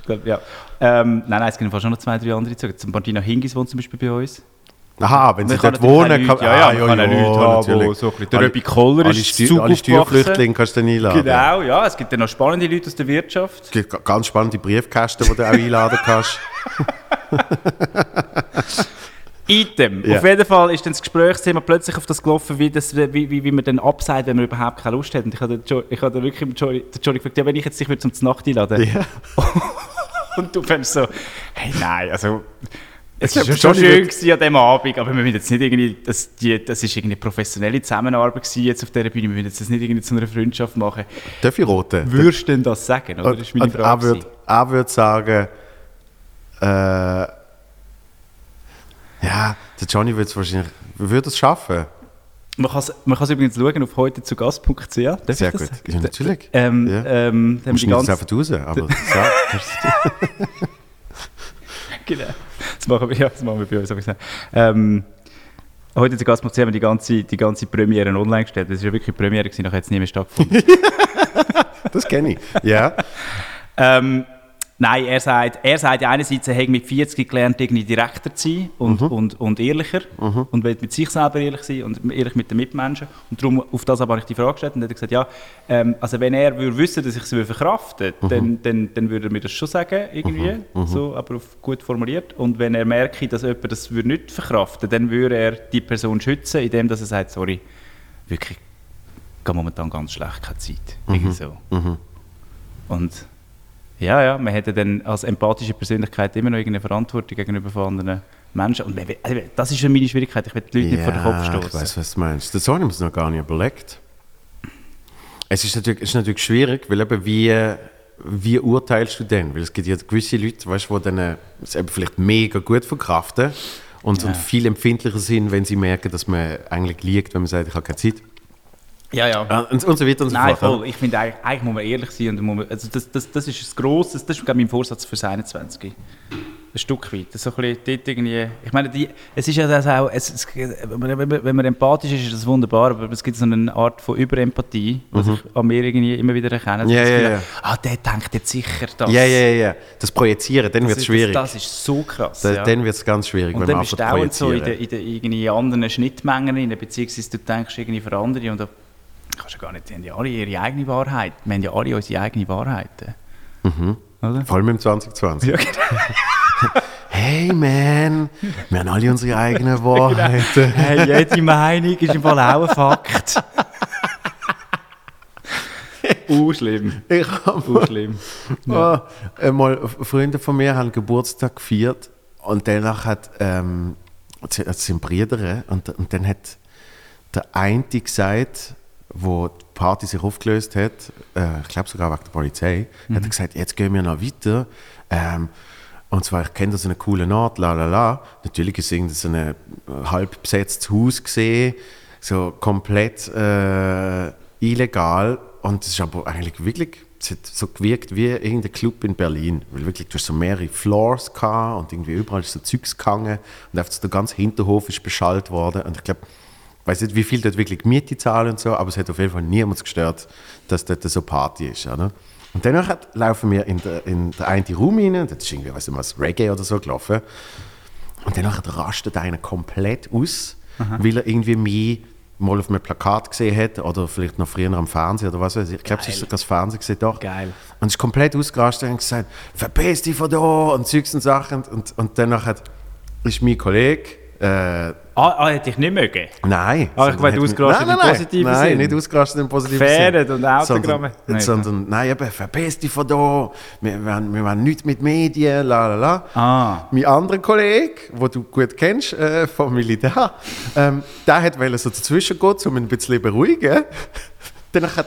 [SPEAKER 2] glaub, ja. Ähm, nein, nein, es gibt schon noch zwei, drei andere Züge. Zum Martina Hingis wohnt zum Beispiel bei uns.
[SPEAKER 1] Aha, wenn sie
[SPEAKER 2] kann
[SPEAKER 1] dort wohnen,
[SPEAKER 2] auch Leute- ja, ja, man kann auch Leute haben, so ein bisschen- der Röbi Koller
[SPEAKER 1] alle
[SPEAKER 2] ist
[SPEAKER 1] Steu-
[SPEAKER 2] Zug
[SPEAKER 1] Alle. Steuerflüchtlinge kannst du dann einladen.
[SPEAKER 2] Genau, ja, es gibt dann noch spannende Leute aus der Wirtschaft.
[SPEAKER 1] Es gibt ga- ganz spannende Briefkästen, die du auch einladen kannst.
[SPEAKER 2] Item.
[SPEAKER 1] Ja.
[SPEAKER 2] Auf jeden Fall ist dann das Gesprächsthema plötzlich auf das gelaufen, wie, das, wie, wie, wie man dann absagt, wenn man überhaupt keine Lust hat. Und ich habe Jo- ich habe wirklich Johnny, den Johnny gefragt, ja, wenn ich jetzt dich würde zum Nacht einladen
[SPEAKER 1] Ja.
[SPEAKER 2] Und du fändest so, hey, nein, also... Es war schon schön gewesen an diesem Abend, aber wir müssen jetzt nicht irgendwie, das, die, das ist irgendwie eine professionelle Zusammenarbeit gewesen jetzt auf dieser Bühne, wir müssen jetzt das nicht irgendwie zu einer Freundschaft machen.
[SPEAKER 1] Darf ich roten?
[SPEAKER 2] Würdest du denn das sagen? Oder? Das ist meine
[SPEAKER 1] Und er
[SPEAKER 2] Frage.
[SPEAKER 1] würde er würd sagen, äh, ja, der Johnny würde es wahrscheinlich, würde es schaffen.
[SPEAKER 2] Man kann es man kann's übrigens schauen auf heute zu gast.ch.
[SPEAKER 1] Sehr gut.
[SPEAKER 2] sagen?
[SPEAKER 1] Ja, natürlich.
[SPEAKER 2] Ähm,
[SPEAKER 1] Ja.
[SPEAKER 2] ähm, dann die ganze,
[SPEAKER 1] einfach raus, aber sag.
[SPEAKER 2] genau. das, machen wir, ja, das machen wir bei uns. hab ich gesagt. Ähm, heute zu Gast.ch haben wir die ganze, die ganze Premiere online gestellt. Das war ja wirklich eine Premiere, gewesen, nachher hat es nie mehr stattgefunden.
[SPEAKER 1] das kenne ich. Ja.
[SPEAKER 2] ähm, nein, er sagt, er sagt einerseits, er hat mit 40 gelernt, irgendwie direkter zu sein und, und, und ehrlicher und will mit sich selber ehrlich sein und ehrlich mit den Mitmenschen. Und darum, auf das habe ich die Frage gestellt und er hat gesagt, ja, ähm, also wenn er würde wissen, dass ich es würde verkraften dann, dann, dann würde er mir das schon sagen, irgendwie, so, aber auf gut formuliert. Und wenn er merke, dass jemand das würde nicht verkraften dann würde er die Person schützen, indem dass er sagt, sorry, wirklich, geht momentan ganz schlecht, keine Zeit. Irgendwie so. Und ja, ja, man hätte dann als empathische Persönlichkeit immer noch irgendeine Verantwortung gegenüber von anderen Menschen. Und also das ist schon meine Schwierigkeit. Ich will die Leute nicht vor den Kopf
[SPEAKER 1] ich
[SPEAKER 2] stoßen.
[SPEAKER 1] weiß, was du meinst. Das habe ich mir noch gar nicht überlegt. Es ist natürlich, ist natürlich schwierig, weil eben wie, wie urteilst du denn? Weil es gibt ja gewisse Leute, weißt, die dann äh, es eben vielleicht mega gut verkraften und, und viel empfindlicher sind, wenn sie merken, dass man eigentlich liegt, wenn man sagt, ich habe keine Zeit.
[SPEAKER 2] Ja, ja.
[SPEAKER 1] Und, und so weiter und so
[SPEAKER 2] Nein,
[SPEAKER 1] fort.
[SPEAKER 2] voll. Ich finde, eigentlich, eigentlich muss man ehrlich sein. Und muss man, also das, das, das ist das Grosse, das ist glaube ich, mein Vorsatz für das 21. Ein Stück weit. Das so ein bisschen dort irgendwie, ich meine, die, es ist ja das auch, es, es, wenn, man, empathisch ist, ist das wunderbar, aber es gibt so eine Art von Überempathie, was ich an mir irgendwie immer wieder erkenne.
[SPEAKER 1] Mhm. Ja, ja,
[SPEAKER 2] Gefühl
[SPEAKER 1] ja.
[SPEAKER 2] Ah, der denkt jetzt sicher das.
[SPEAKER 1] Ja, ja, ja. Das Projizieren, dann wird es schwierig.
[SPEAKER 2] Das, das ist so krass.
[SPEAKER 1] Da-
[SPEAKER 2] ja.
[SPEAKER 1] Dann wird es ganz schwierig,
[SPEAKER 2] Und
[SPEAKER 1] wenn
[SPEAKER 2] dann
[SPEAKER 1] man
[SPEAKER 2] bist du
[SPEAKER 1] anfängt
[SPEAKER 2] auch so in,
[SPEAKER 1] projizieren.
[SPEAKER 2] der, in, der, irgendwie anderen Schnittmengen, rein, beziehungsweise du denkst irgendwie für andere und kannst du gar nicht, die haben ja alle ihre eigene Wahrheit. Wir haben ja alle unsere eigenen Wahrheiten. Oder?
[SPEAKER 1] Vor allem im 2020.
[SPEAKER 2] Ja, genau.
[SPEAKER 1] Hey man, wir haben alle unsere eigenen Wahrheiten.
[SPEAKER 2] Hey, jede Meinung ist im Fall auch ein Fakt. Uh, schlimm.
[SPEAKER 1] Ich habe
[SPEAKER 2] Uh, schlimm.
[SPEAKER 1] Ja. Einmal Freunde von mir haben Geburtstag gefeiert und danach hat ähm, das sind Brüder und, und dann hat der eine gesagt, wo die Party sich aufgelöst hat, äh, ich glaube sogar wegen der Polizei, hat er gesagt, jetzt gehen wir noch weiter. Ähm, und zwar, ich kenne da so einen coolen Ort, la la la. Natürlich ist es so ein halb besetztes Haus gesehen, so komplett äh, illegal. Und es ist aber eigentlich wirklich, es hat so gewirkt wie irgendein Club in Berlin. Weil wirklich, du hast so mehrere Floors gehabt und irgendwie überall ist so Zeugs gehangen. Und einfach so der ganze Hinterhof ist beschallt worden. Und ich glaube, weiß nicht, wie viel dort wirklich Miete zahlen und so, aber es hat auf jeden Fall niemand gestört, dass dort so Party ist. Oder? Und danach hat, laufen wir in den in der einen Raum rein, und das ist irgendwie, weiß nicht was, Reggae oder so gelaufen. Und danach rastet einer komplett aus, weil er irgendwie mich mal auf einem Plakat gesehen hat oder vielleicht noch früher am Fernsehen oder was weiß ich. Ich glaube, es ist sogar das Fernsehen gesehen, doch.
[SPEAKER 2] Geil.
[SPEAKER 1] Und ist komplett ausgerastet und gesagt, verpiss dich von da und Zeugs und Sachen. Und, und danach ist mein Kollege, äh,
[SPEAKER 2] Ah, ah, hätte ich nicht mögen.
[SPEAKER 1] Nein.
[SPEAKER 2] Ah, ich meine,
[SPEAKER 1] hat
[SPEAKER 2] ausgerastet im
[SPEAKER 1] nein,
[SPEAKER 2] positiven
[SPEAKER 1] nein,
[SPEAKER 2] Sinn.
[SPEAKER 1] nicht ausgerastet im positiven
[SPEAKER 2] Gefährdet
[SPEAKER 1] Sinn.
[SPEAKER 2] und Autogramme.
[SPEAKER 1] Sondern,
[SPEAKER 2] Nein,
[SPEAKER 1] sondern nein, eben, verpiss dich von da. Wir, wir, haben- wir haben nichts mit Medien, la la la.
[SPEAKER 2] Ah.
[SPEAKER 1] Mein anderer Kollege, den du gut kennst, äh, vom Militär, ähm, der hat wollte so dazwischen gehen, um ihn ein bisschen beruhigen. Danach hat,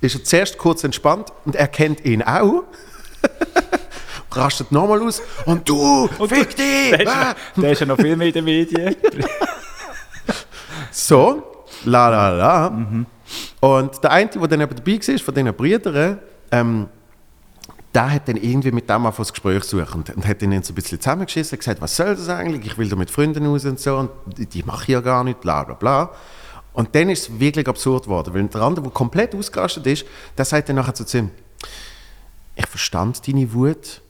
[SPEAKER 1] ist er zuerst kurz entspannt und er kennt ihn auch. Rastet nochmal aus und du, fick dich!
[SPEAKER 2] Der ist,
[SPEAKER 1] ah.
[SPEAKER 2] noch, der ist ja noch viel mehr in den Medien.
[SPEAKER 1] So, la la la. Und der eine, der dann eben dabei war, von diesen Brüdern, ähm, der hat dann irgendwie mit dem auf das Gespräch gesucht und, und hat ihnen so ein bisschen zusammengeschissen, gesagt, was soll das eigentlich, ich will da mit Freunden raus und so, und die, die mache ich ja gar nicht, bla bla bla. Und dann ist es wirklich absurd geworden, weil der andere, der komplett ausgerastet ist, der sagt dann nachher zu ihm, ich verstand deine Wut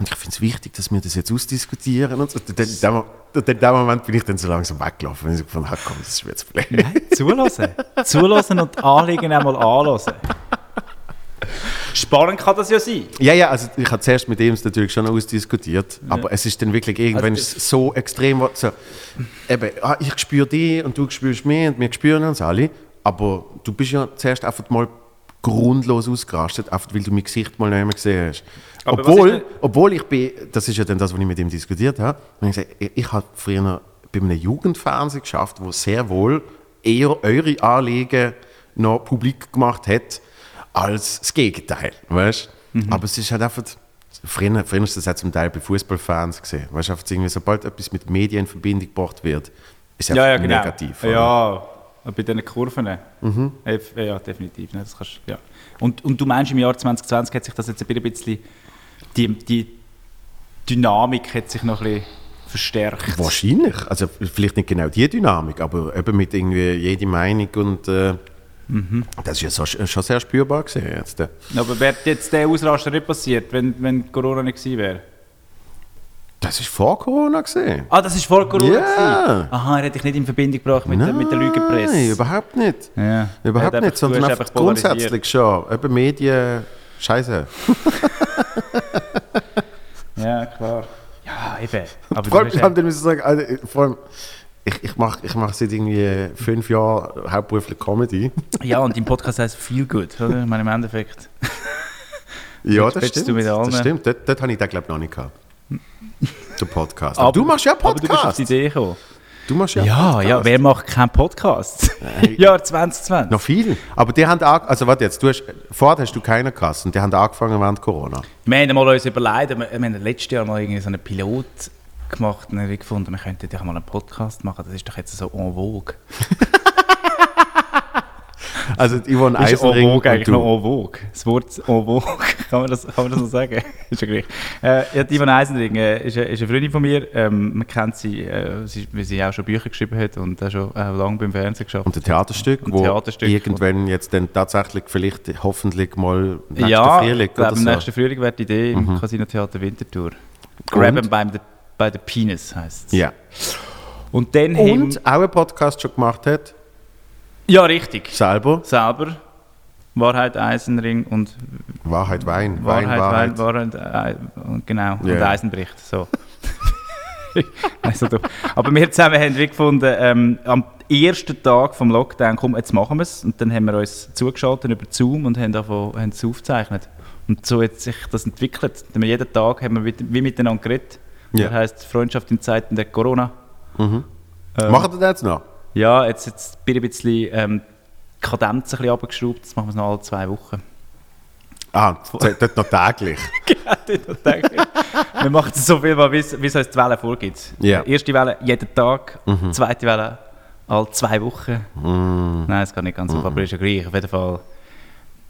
[SPEAKER 1] und ich finde es wichtig, dass wir das jetzt ausdiskutieren und so. In dem in dem Moment bin ich dann so langsam weggelaufen und ich so gefunden, ah, komm, das ist jetzt blöd.
[SPEAKER 2] Nein, zulassen. zulassen und die Anliegen einmal anlassen. Spannend kann das ja sein.
[SPEAKER 1] Ja, ja, also ich habe zuerst mit ihm es natürlich schon ausdiskutiert, aber es ist dann wirklich irgendwann
[SPEAKER 2] Also
[SPEAKER 1] ist es so extrem, so, eben, ah, ich spüre dich und du spürst mich und wir spüren uns alle, aber du bist ja zuerst einfach mal grundlos ausgerastet, einfach weil du mein Gesicht mal nicht mehr gesehen hast.
[SPEAKER 2] Aber
[SPEAKER 1] obwohl,
[SPEAKER 2] denn-
[SPEAKER 1] obwohl ich bin, das ist ja dann das, was ich mit ihm diskutiert habe, und ich, gesagt, ich, ich habe früher bei einem Jugendfernsehen geschafft, wo sehr wohl eher eure Anliegen noch publik gemacht hat, als das Gegenteil, weißt?
[SPEAKER 2] Mhm.
[SPEAKER 1] Aber es ist halt einfach, früher, früher ist das auch zum Teil bei Fußballfans gesehen, weißt? Einfach irgendwie, sobald etwas mit Medien in Verbindung gebracht wird, ist es
[SPEAKER 2] Ja, ja, genau.
[SPEAKER 1] negativ. oder?
[SPEAKER 2] Ja, bei diesen Kurven.
[SPEAKER 1] Mhm.
[SPEAKER 2] Eff- Ja, definitiv. ne, Das kannst, ja. und, und du meinst, im Jahr 2020 hat sich das jetzt ein bisschen, die, die Dynamik hat sich noch ein bisschen verstärkt.
[SPEAKER 1] Wahrscheinlich. Also vielleicht nicht genau die Dynamik, aber eben mit irgendwie jede Meinung und äh,
[SPEAKER 2] Mhm.
[SPEAKER 1] das ist ja so, schon sehr spürbar gesehen jetzt. äh.
[SPEAKER 2] Aber wäre jetzt der Ausraster nicht passiert, wenn, wenn Corona nicht gewesen wäre?
[SPEAKER 1] Das ist vor Corona gesehen.
[SPEAKER 2] Ah, das ist vor Corona
[SPEAKER 1] Ja.
[SPEAKER 2] gewesen? Aha, er hätte dich nicht in Verbindung gebracht mit, der, mit der Lügenpresse.
[SPEAKER 1] Nein, überhaupt nicht.
[SPEAKER 2] Ja.
[SPEAKER 1] Überhaupt
[SPEAKER 2] Er
[SPEAKER 1] nicht,
[SPEAKER 2] einfach-
[SPEAKER 1] sondern einfach, grundsätzlich schon. Eben Medien, Scheiße.
[SPEAKER 2] Ja, klar. Ja, eben. Aber
[SPEAKER 1] Vor allem, dann müssen sagen, also, vor allem, ich, ich mache ich mach seit irgendwie fünf Jahren hauptberuflich Comedy.
[SPEAKER 2] ja, und im Podcast heißt Feel Good, oder? Ich meine, im Endeffekt.
[SPEAKER 1] Ja, das stimmt. das stimmt. Dort, dort habe ich den, glaube ich, noch nicht gehabt. Der Podcast.
[SPEAKER 2] Aber-
[SPEAKER 1] du machst ja
[SPEAKER 2] Aber du bist auf
[SPEAKER 1] Podcast.
[SPEAKER 2] die Idee gekommen.
[SPEAKER 1] Du machst ja,
[SPEAKER 2] Ja,
[SPEAKER 1] Podcast.
[SPEAKER 2] ja, wer macht keinen Podcast? Jahr 2020.
[SPEAKER 1] Noch viel. Aber die haben auch, also warte jetzt, du hast, vorher hast du keinen gehabt und die haben angefangen während Corona.
[SPEAKER 2] Wir haben mal uns überlegt, wir, wir haben letztes Jahr mal irgendwie so einen Pilot gemacht und haben gefunden, wir könnten doch mal einen Podcast machen. Das ist doch jetzt so en vogue.
[SPEAKER 1] Also die Yvonne
[SPEAKER 2] Ist en
[SPEAKER 1] Eisenring und
[SPEAKER 2] eigentlich noch en vogue? Das Wort en vogue, kann man das, kann man das so sagen? ist ja gleich. Äh, ja, die Yvonne Eisenring äh, ist, eine- ist eine Freundin von mir. Ähm, man kennt sie, äh, sie, weil sie auch schon Bücher geschrieben hat und auch schon äh, lange beim Fernsehen geschafft.
[SPEAKER 1] Und ein Theaterstück,
[SPEAKER 2] Und
[SPEAKER 1] wo
[SPEAKER 2] Theaterstück,
[SPEAKER 1] irgendwann jetzt dann tatsächlich vielleicht hoffentlich mal nächsten
[SPEAKER 2] ja,
[SPEAKER 1] Frühling oder so.
[SPEAKER 2] nächsten Frühling wäre die Idee im Casino Theater Winterthur. Grab by the, by the Penis heisst es.
[SPEAKER 1] Ja.
[SPEAKER 2] Und dann haben...
[SPEAKER 1] Und auch einen Podcast schon gemacht hat,
[SPEAKER 2] Ja, richtig.
[SPEAKER 1] selber.
[SPEAKER 2] Selber. Wahrheit, Eisenring und
[SPEAKER 1] Wahrheit, Wein. Wein,
[SPEAKER 2] Wahrheit,
[SPEAKER 1] Wahrheit.
[SPEAKER 2] Wahrheit, Wahrheit äh, und genau. Und
[SPEAKER 1] Ja.
[SPEAKER 2] Eisenbricht. So. also, aber wir zusammen haben wie gefunden, ähm, am ersten Tag vom Lockdown, komm, jetzt machen wir es. Und dann haben wir uns zugeschaltet über Zoom und haben, davon, haben es aufgezeichnet. Und so hat sich das entwickelt. Dann jeden Tag haben wir wie, miteinander geredet.
[SPEAKER 1] Ja.
[SPEAKER 2] Das heisst, Freundschaft in Zeiten der Corona. Ähm,
[SPEAKER 1] Machen wir das jetzt noch?
[SPEAKER 2] Ja, jetzt, jetzt bin ich ein bisschen ähm, die Kadenz ein bisschen abgeschraubt. Jetzt machen wir es noch alle zwei Wochen.
[SPEAKER 1] Ah, dort noch täglich.
[SPEAKER 2] Genau, dort denke ich. wir machen es so viel, wie es uns die Welle vorgibt.
[SPEAKER 1] Ja.
[SPEAKER 2] Erste Welle jeden Tag, zweite Welle alle zwei Wochen. Nein, es geht nicht ganz so, aber ist ja gleich. Auf jeden Fall,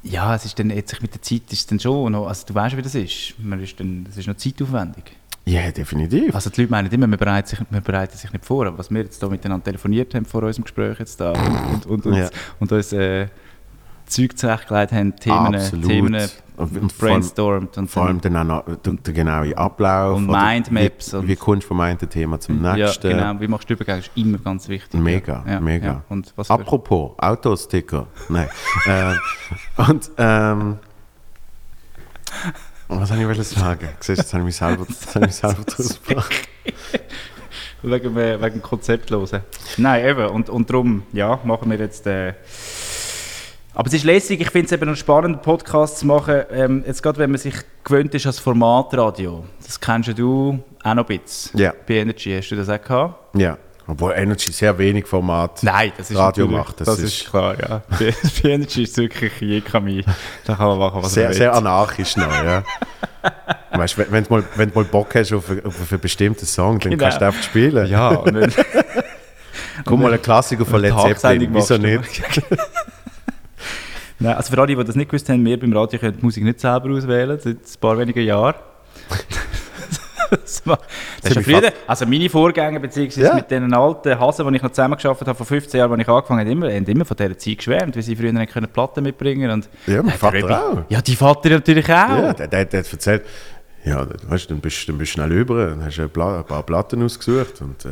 [SPEAKER 2] ja, es ist dann jetzt mit der Zeit ist es dann schon noch, also du weißt, wie das ist. Man ist dann, das ist noch zeitaufwendig.
[SPEAKER 1] Ja, definitiv.
[SPEAKER 2] Also die Leute meinen immer, man bereitet sich, man bereitet sich nicht vor. Aber was wir jetzt da miteinander telefoniert haben vor unserem Gespräch jetzt da und, und, und,
[SPEAKER 1] Ja.
[SPEAKER 2] uns, und uns äh, Zeug zurechtgelegt haben, Themen,
[SPEAKER 1] Absolut.
[SPEAKER 2] Themen
[SPEAKER 1] Und-
[SPEAKER 2] brainstormt und
[SPEAKER 1] Vor allem dann auch noch der, genaue Ablauf.
[SPEAKER 2] Und Mindmaps
[SPEAKER 1] Wie,
[SPEAKER 2] und-
[SPEAKER 1] wie kommst du vom einen Thema zum
[SPEAKER 2] Ja,
[SPEAKER 1] nächsten?
[SPEAKER 2] genau. Wie machst du Übergang? ist immer ganz wichtig.
[SPEAKER 1] Mega,
[SPEAKER 2] ja.
[SPEAKER 1] mega.
[SPEAKER 2] Ja. Und was
[SPEAKER 1] Apropos, Autosticker. Nein. äh, und, ähm, was soll ich sagen? Siehst, jetzt habe ich mich selber, jetzt habe ich mich selber draus gebracht.
[SPEAKER 2] wegen, wegen dem Konzept hören. Nein, eben. Und, und darum, ja, machen wir jetzt. Äh, aber es ist lässig, ich finde es eben einen spannenden Podcast zu machen. Ähm, jetzt gerade, wenn man sich gewöhnt ist als Formatradio. Das kennst du auch noch ein bisschen.
[SPEAKER 1] Ja.
[SPEAKER 2] Bei Energy hast du das auch gehabt?
[SPEAKER 1] Ja. Obwohl Energy sehr wenig Format
[SPEAKER 2] Nein, das ist
[SPEAKER 1] Radio macht.
[SPEAKER 2] Das, ist, klar, ja. Bei, Energy ist wirklich Jekami. Da kann man machen, was
[SPEAKER 1] sehr,
[SPEAKER 2] man
[SPEAKER 1] sehr
[SPEAKER 2] will.
[SPEAKER 1] anarchisch noch, ja. weißt, wenn, wenn, du mal, wenn du mal Bock hast auf, auf einen bestimmten Song, dann
[SPEAKER 2] Genau.
[SPEAKER 1] kannst du einfach spielen.
[SPEAKER 2] Ja, und wenn,
[SPEAKER 1] Guck mal, ein Klassiker von Led Zeppelin. Wieso nicht?
[SPEAKER 2] Nein, also für alle, die das nicht gewusst haben, wir beim Radio können die Musik nicht selber auswählen, seit ein paar wenigen Jahren. Das war- das früher, also meine Vorgänger, beziehungsweise
[SPEAKER 1] Ja.
[SPEAKER 2] mit den alten Hasen, die ich noch zusammengearbeitet habe, vor 15 Jahren, als ich angefangen habe, immer, haben immer von dieser Zeit geschwärmt, wie sie früher nicht können Platten mitbringen und
[SPEAKER 1] Ja, mein
[SPEAKER 2] der
[SPEAKER 1] Vater
[SPEAKER 2] Rebbe-
[SPEAKER 1] auch.
[SPEAKER 2] Ja, die Vater natürlich auch.
[SPEAKER 1] Ja, der, der, der hat erzählt, ja, weißt, du, dann bist du dann bist du schnell über, dann hast du ein, paar Platten ausgesucht und, äh,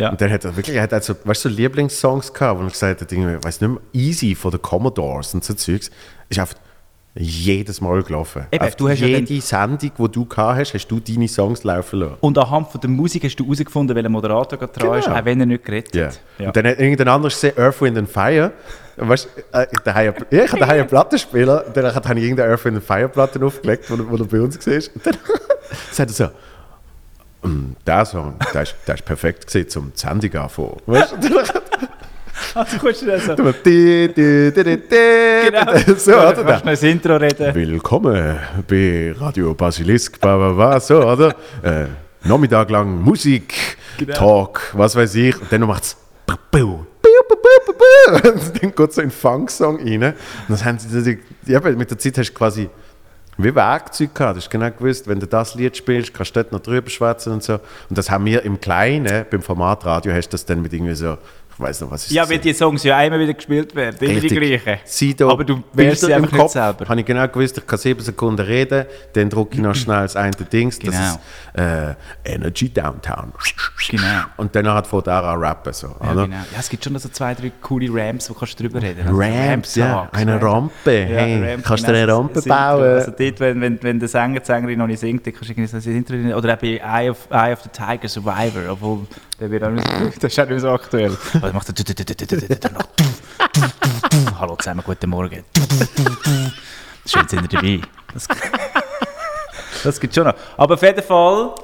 [SPEAKER 2] Ja.
[SPEAKER 1] und dann hat wirklich, er hat also, weißt du, so Lieblingssongs gehabt, wo er gesagt hat, irgendwie, ich weiß nicht mehr, Easy von den Commodores und so Zeugs, ist einfach jedes Mal gelaufen.
[SPEAKER 2] Eben,
[SPEAKER 1] Auf
[SPEAKER 2] du hast ja
[SPEAKER 1] jede Sendung, die du gehabt hast, hast du deine Songs laufen lassen.
[SPEAKER 2] Und anhand von der Musik hast du herausgefunden, welcher Moderator gerade dran ist,
[SPEAKER 1] Genau.
[SPEAKER 2] auch wenn er nicht geredet
[SPEAKER 1] Ja.
[SPEAKER 2] hat. Ja.
[SPEAKER 1] Und dann hat irgendein anderes gesehen, Earth, Wind and Fire. Weißt, du, äh, daheim, ja, ich hatte einen Plattenspieler und dann habe ich irgendeine Earth, Wind and Fire Platte aufgelegt, die er bei uns war. Und dann sagt er so, «Mm, der Song, der ist, der ist perfekt gewesen, zum die Sendung anfangen. Weißt du, dann
[SPEAKER 2] Also, kannst du das so?
[SPEAKER 1] hat er di, di, di, di, di,
[SPEAKER 2] Genau.
[SPEAKER 1] so,
[SPEAKER 2] Du
[SPEAKER 1] oder?
[SPEAKER 2] kannst noch das Intro reden.
[SPEAKER 1] Willkommen bei Radio Basilisk, bla, bla, bla, so, oder? Äh, Nachmittag lang Musik,
[SPEAKER 2] Genau.
[SPEAKER 1] Talk, was weiß ich. Und dann macht es. Und dann geht so ein Funk-Song rein. Und das haben sie, ja, mit der Zeit hast du quasi wie Werkzeug gehabt. Du hast genau gewusst, wenn du das Lied spielst, kannst du dort noch drüber schwätzen und so. Und das haben wir im Kleinen, beim Formatradio, hast du das dann mit irgendwie so, ich weiß noch, was ist
[SPEAKER 2] Ja,
[SPEAKER 1] das?
[SPEAKER 2] weil die Songs ja einmal wieder gespielt werden. Immer die gleichen.
[SPEAKER 1] Sido,
[SPEAKER 2] Aber du wählst sie
[SPEAKER 1] im
[SPEAKER 2] einfach nicht
[SPEAKER 1] Kopf.
[SPEAKER 2] selber.
[SPEAKER 1] Habe ich genau gewusst, ich kann sieben Sekunden reden, dann drücke ich noch schnell das eine Dings, das
[SPEAKER 2] Genau.
[SPEAKER 1] ist äh, Energy Downtown.
[SPEAKER 2] Genau.
[SPEAKER 1] Und dann hat von da an rappen. So,
[SPEAKER 2] Ja,
[SPEAKER 1] oder?
[SPEAKER 2] genau. ja, es gibt schon so zwei, drei coole Ramps, wo kannst du drüber reden Also
[SPEAKER 1] Ramps, ja, eine
[SPEAKER 2] Ramp.
[SPEAKER 1] Rampe. hey,
[SPEAKER 2] Ramp,
[SPEAKER 1] kannst du
[SPEAKER 2] genau,
[SPEAKER 1] eine
[SPEAKER 2] das-
[SPEAKER 1] Rampe
[SPEAKER 2] das Intro.
[SPEAKER 1] bauen?
[SPEAKER 2] Also dort, wenn, wenn, wenn der Sänger, die Sängerin noch nicht singt, dann kannst du irgendwie so das Intro Oder bei Eye of, Eye of the Tiger, Survivor, obwohl der wird so, das ist auch nicht so aktuell. Dann macht er. Hallo zusammen, guten Morgen. Schön sind ihr dabei. Das, das gibt schon noch. Aber auf jeden Fall,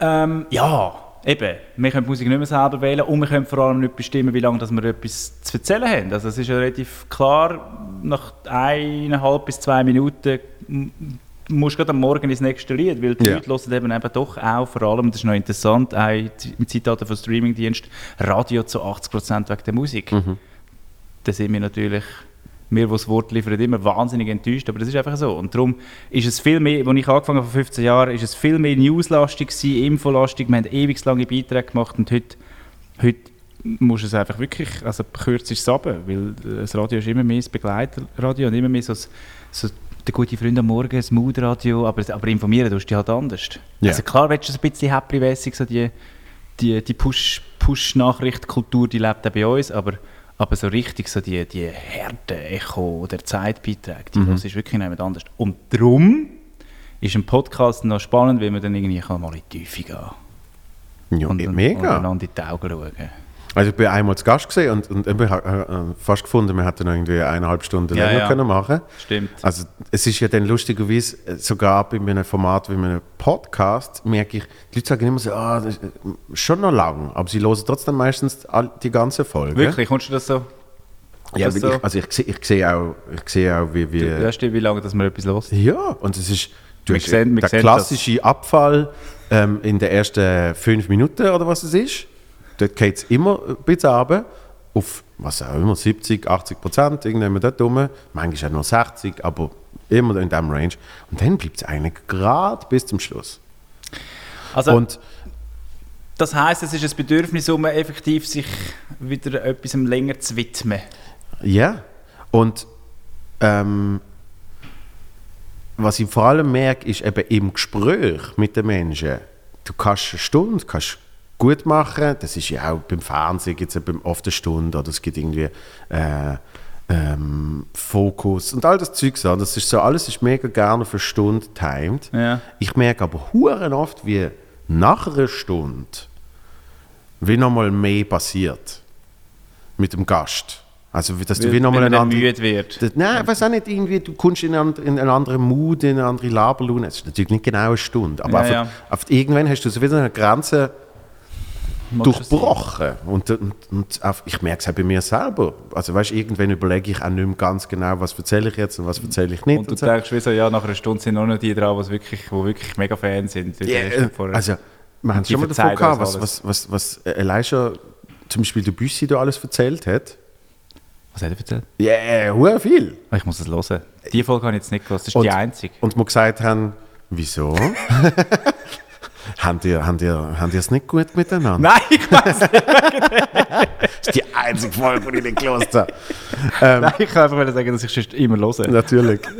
[SPEAKER 2] ähm, ja, eben, wir können die Musik nicht mehr selber wählen und wir können vor allem nicht bestimmen, wie lange dass wir etwas zu erzählen haben. Also es ist ja relativ klar, nach eineinhalb bis zwei Minuten musst gerade am Morgen ins nächste Lied, weil die
[SPEAKER 1] Ja.
[SPEAKER 2] Leute hören eben, eben doch auch, vor allem, das ist noch interessant, auch im Zeitalter von Streamingdienst, Radio zu 80% wegen der Musik. Da sind wir natürlich, wir, die das Wort liefern, immer wahnsinnig enttäuscht, aber das ist einfach so. Und darum ist es viel mehr, als ich angefangen habe vor 15 Jahren, ist es viel mehr newslastig gewesen, infolastig, wir haben ewig lange Beiträge gemacht und heute, heute musst du es einfach wirklich, also kürzt es ab, weil äh, das Radio ist immer mehr das Begleitradio und immer mehr so, so der gute Freund am Morgen, das Moodradio, aber, aber informieren tust du dich halt anders.
[SPEAKER 1] Ja.
[SPEAKER 2] Also klar willst du so ein bisschen happy-mässig, so die, die, die Push- Push-Nachricht-Kultur, die lebt auch bei uns, aber, aber so richtig so die, die Härte-Echo der Zeitbeiträge, die mhm. ist wirklich jemand anders. Und darum ist ein Podcast noch spannend, weil man dann irgendwie mal in die Tiefe gehen kann.
[SPEAKER 1] Ja,
[SPEAKER 2] und,
[SPEAKER 1] mega.
[SPEAKER 2] und einander in die Augen schauen.
[SPEAKER 1] Also ich bin einmal zu Gast gesehen und, und ich habe fast gefunden, wir hätten noch irgendwie eineinhalb Stunden länger
[SPEAKER 2] ja.
[SPEAKER 1] können machen.
[SPEAKER 2] Stimmt.
[SPEAKER 1] Also es ist ja dann lustigerweise äh, sogar bei einem Format wie einem Podcast merke ich, die Leute sagen immer so, ah, das ist äh, schon noch lang, aber sie hören trotzdem meistens die ganze Folge.
[SPEAKER 2] Wirklich, kommst du das so?
[SPEAKER 1] Ja,
[SPEAKER 2] das so?
[SPEAKER 1] ich, also ich sehe ich sehe auch, ich sehe auch wie, wie
[SPEAKER 2] Weißt du, wie lange dass man etwas los?
[SPEAKER 1] ja, und es ist du
[SPEAKER 2] Wir
[SPEAKER 1] hast
[SPEAKER 2] sehen-
[SPEAKER 1] der klassische Abfall ähm, in den ersten fünf Minuten oder was es ist. Dort geht es immer ein bisschen runter, auf was auch immer, 70, 80 Prozent, irgendwann dort rum. Manchmal auch nur 60, aber immer in diesem Range. Und dann bleibt es eigentlich gerade bis zum Schluss.
[SPEAKER 2] Also,
[SPEAKER 1] Und
[SPEAKER 2] das heisst, es ist ein Bedürfnis, um effektiv sich wieder etwas länger zu widmen.
[SPEAKER 1] Ja, und ähm, was ich vor allem merke, ist eben im Gespräch mit den Menschen, du kannst eine Stunde kannst gut machen, das ist ja auch beim Fernsehen gibt es ja oft eine Stunde oder es gibt irgendwie äh, ähm, Fokus und all das Zeug so. Das ist so, alles ist mega gerne für eine Stunde timed.
[SPEAKER 2] Ja.
[SPEAKER 1] Ich merke aber huren oft, wie nach einer Stunde wie nochmal mehr passiert mit dem Gast. Also, wie- dass du wie nochmal
[SPEAKER 2] wenn
[SPEAKER 1] eine
[SPEAKER 2] man
[SPEAKER 1] andere...
[SPEAKER 2] müde wird.
[SPEAKER 1] Das, nein, ich weiß auch nicht, irgendwie, du kommst in einen, in einen anderen Mut, in eine andere Laberlaune. Es ist natürlich nicht genau eine Stunde, aber
[SPEAKER 2] Ja,
[SPEAKER 1] einfach,
[SPEAKER 2] ja.
[SPEAKER 1] einfach irgendwann hast du so wieder eine Grenze durchbrochen. Und, und, und ich merke es auch bei mir selber. Also weißt, irgendwann überlege ich auch nicht mehr ganz genau, was erzähle ich jetzt und was erzähle ich nicht.
[SPEAKER 2] Und du
[SPEAKER 1] und so.
[SPEAKER 2] denkst, wie so, ja, nach einer Stunde sind noch nicht die dran, die wirklich, wo wirklich mega Fan sind.
[SPEAKER 1] Äh, also, wir haben schon mal davon gehabt, was, was, was, was Elisha, zum Beispiel der Büssi, da alles erzählt hat.
[SPEAKER 2] Was hat er erzählt?
[SPEAKER 1] Ja, yeah, viel.
[SPEAKER 2] Ich muss es hören. Die Folge habe ich jetzt nicht gehört, das ist
[SPEAKER 1] Und-
[SPEAKER 2] die einzige.
[SPEAKER 1] Und wir gesagt haben, wieso? habt ihr, habt ihr, habt ihr es nicht gut miteinander?
[SPEAKER 2] Nein, ich weiß nicht.
[SPEAKER 1] Das ist die einzige Folge, die ich nicht gehört habe. Ähm,
[SPEAKER 2] Nein, ich kann einfach sagen, dass ich sonst immer höre.
[SPEAKER 1] Natürlich.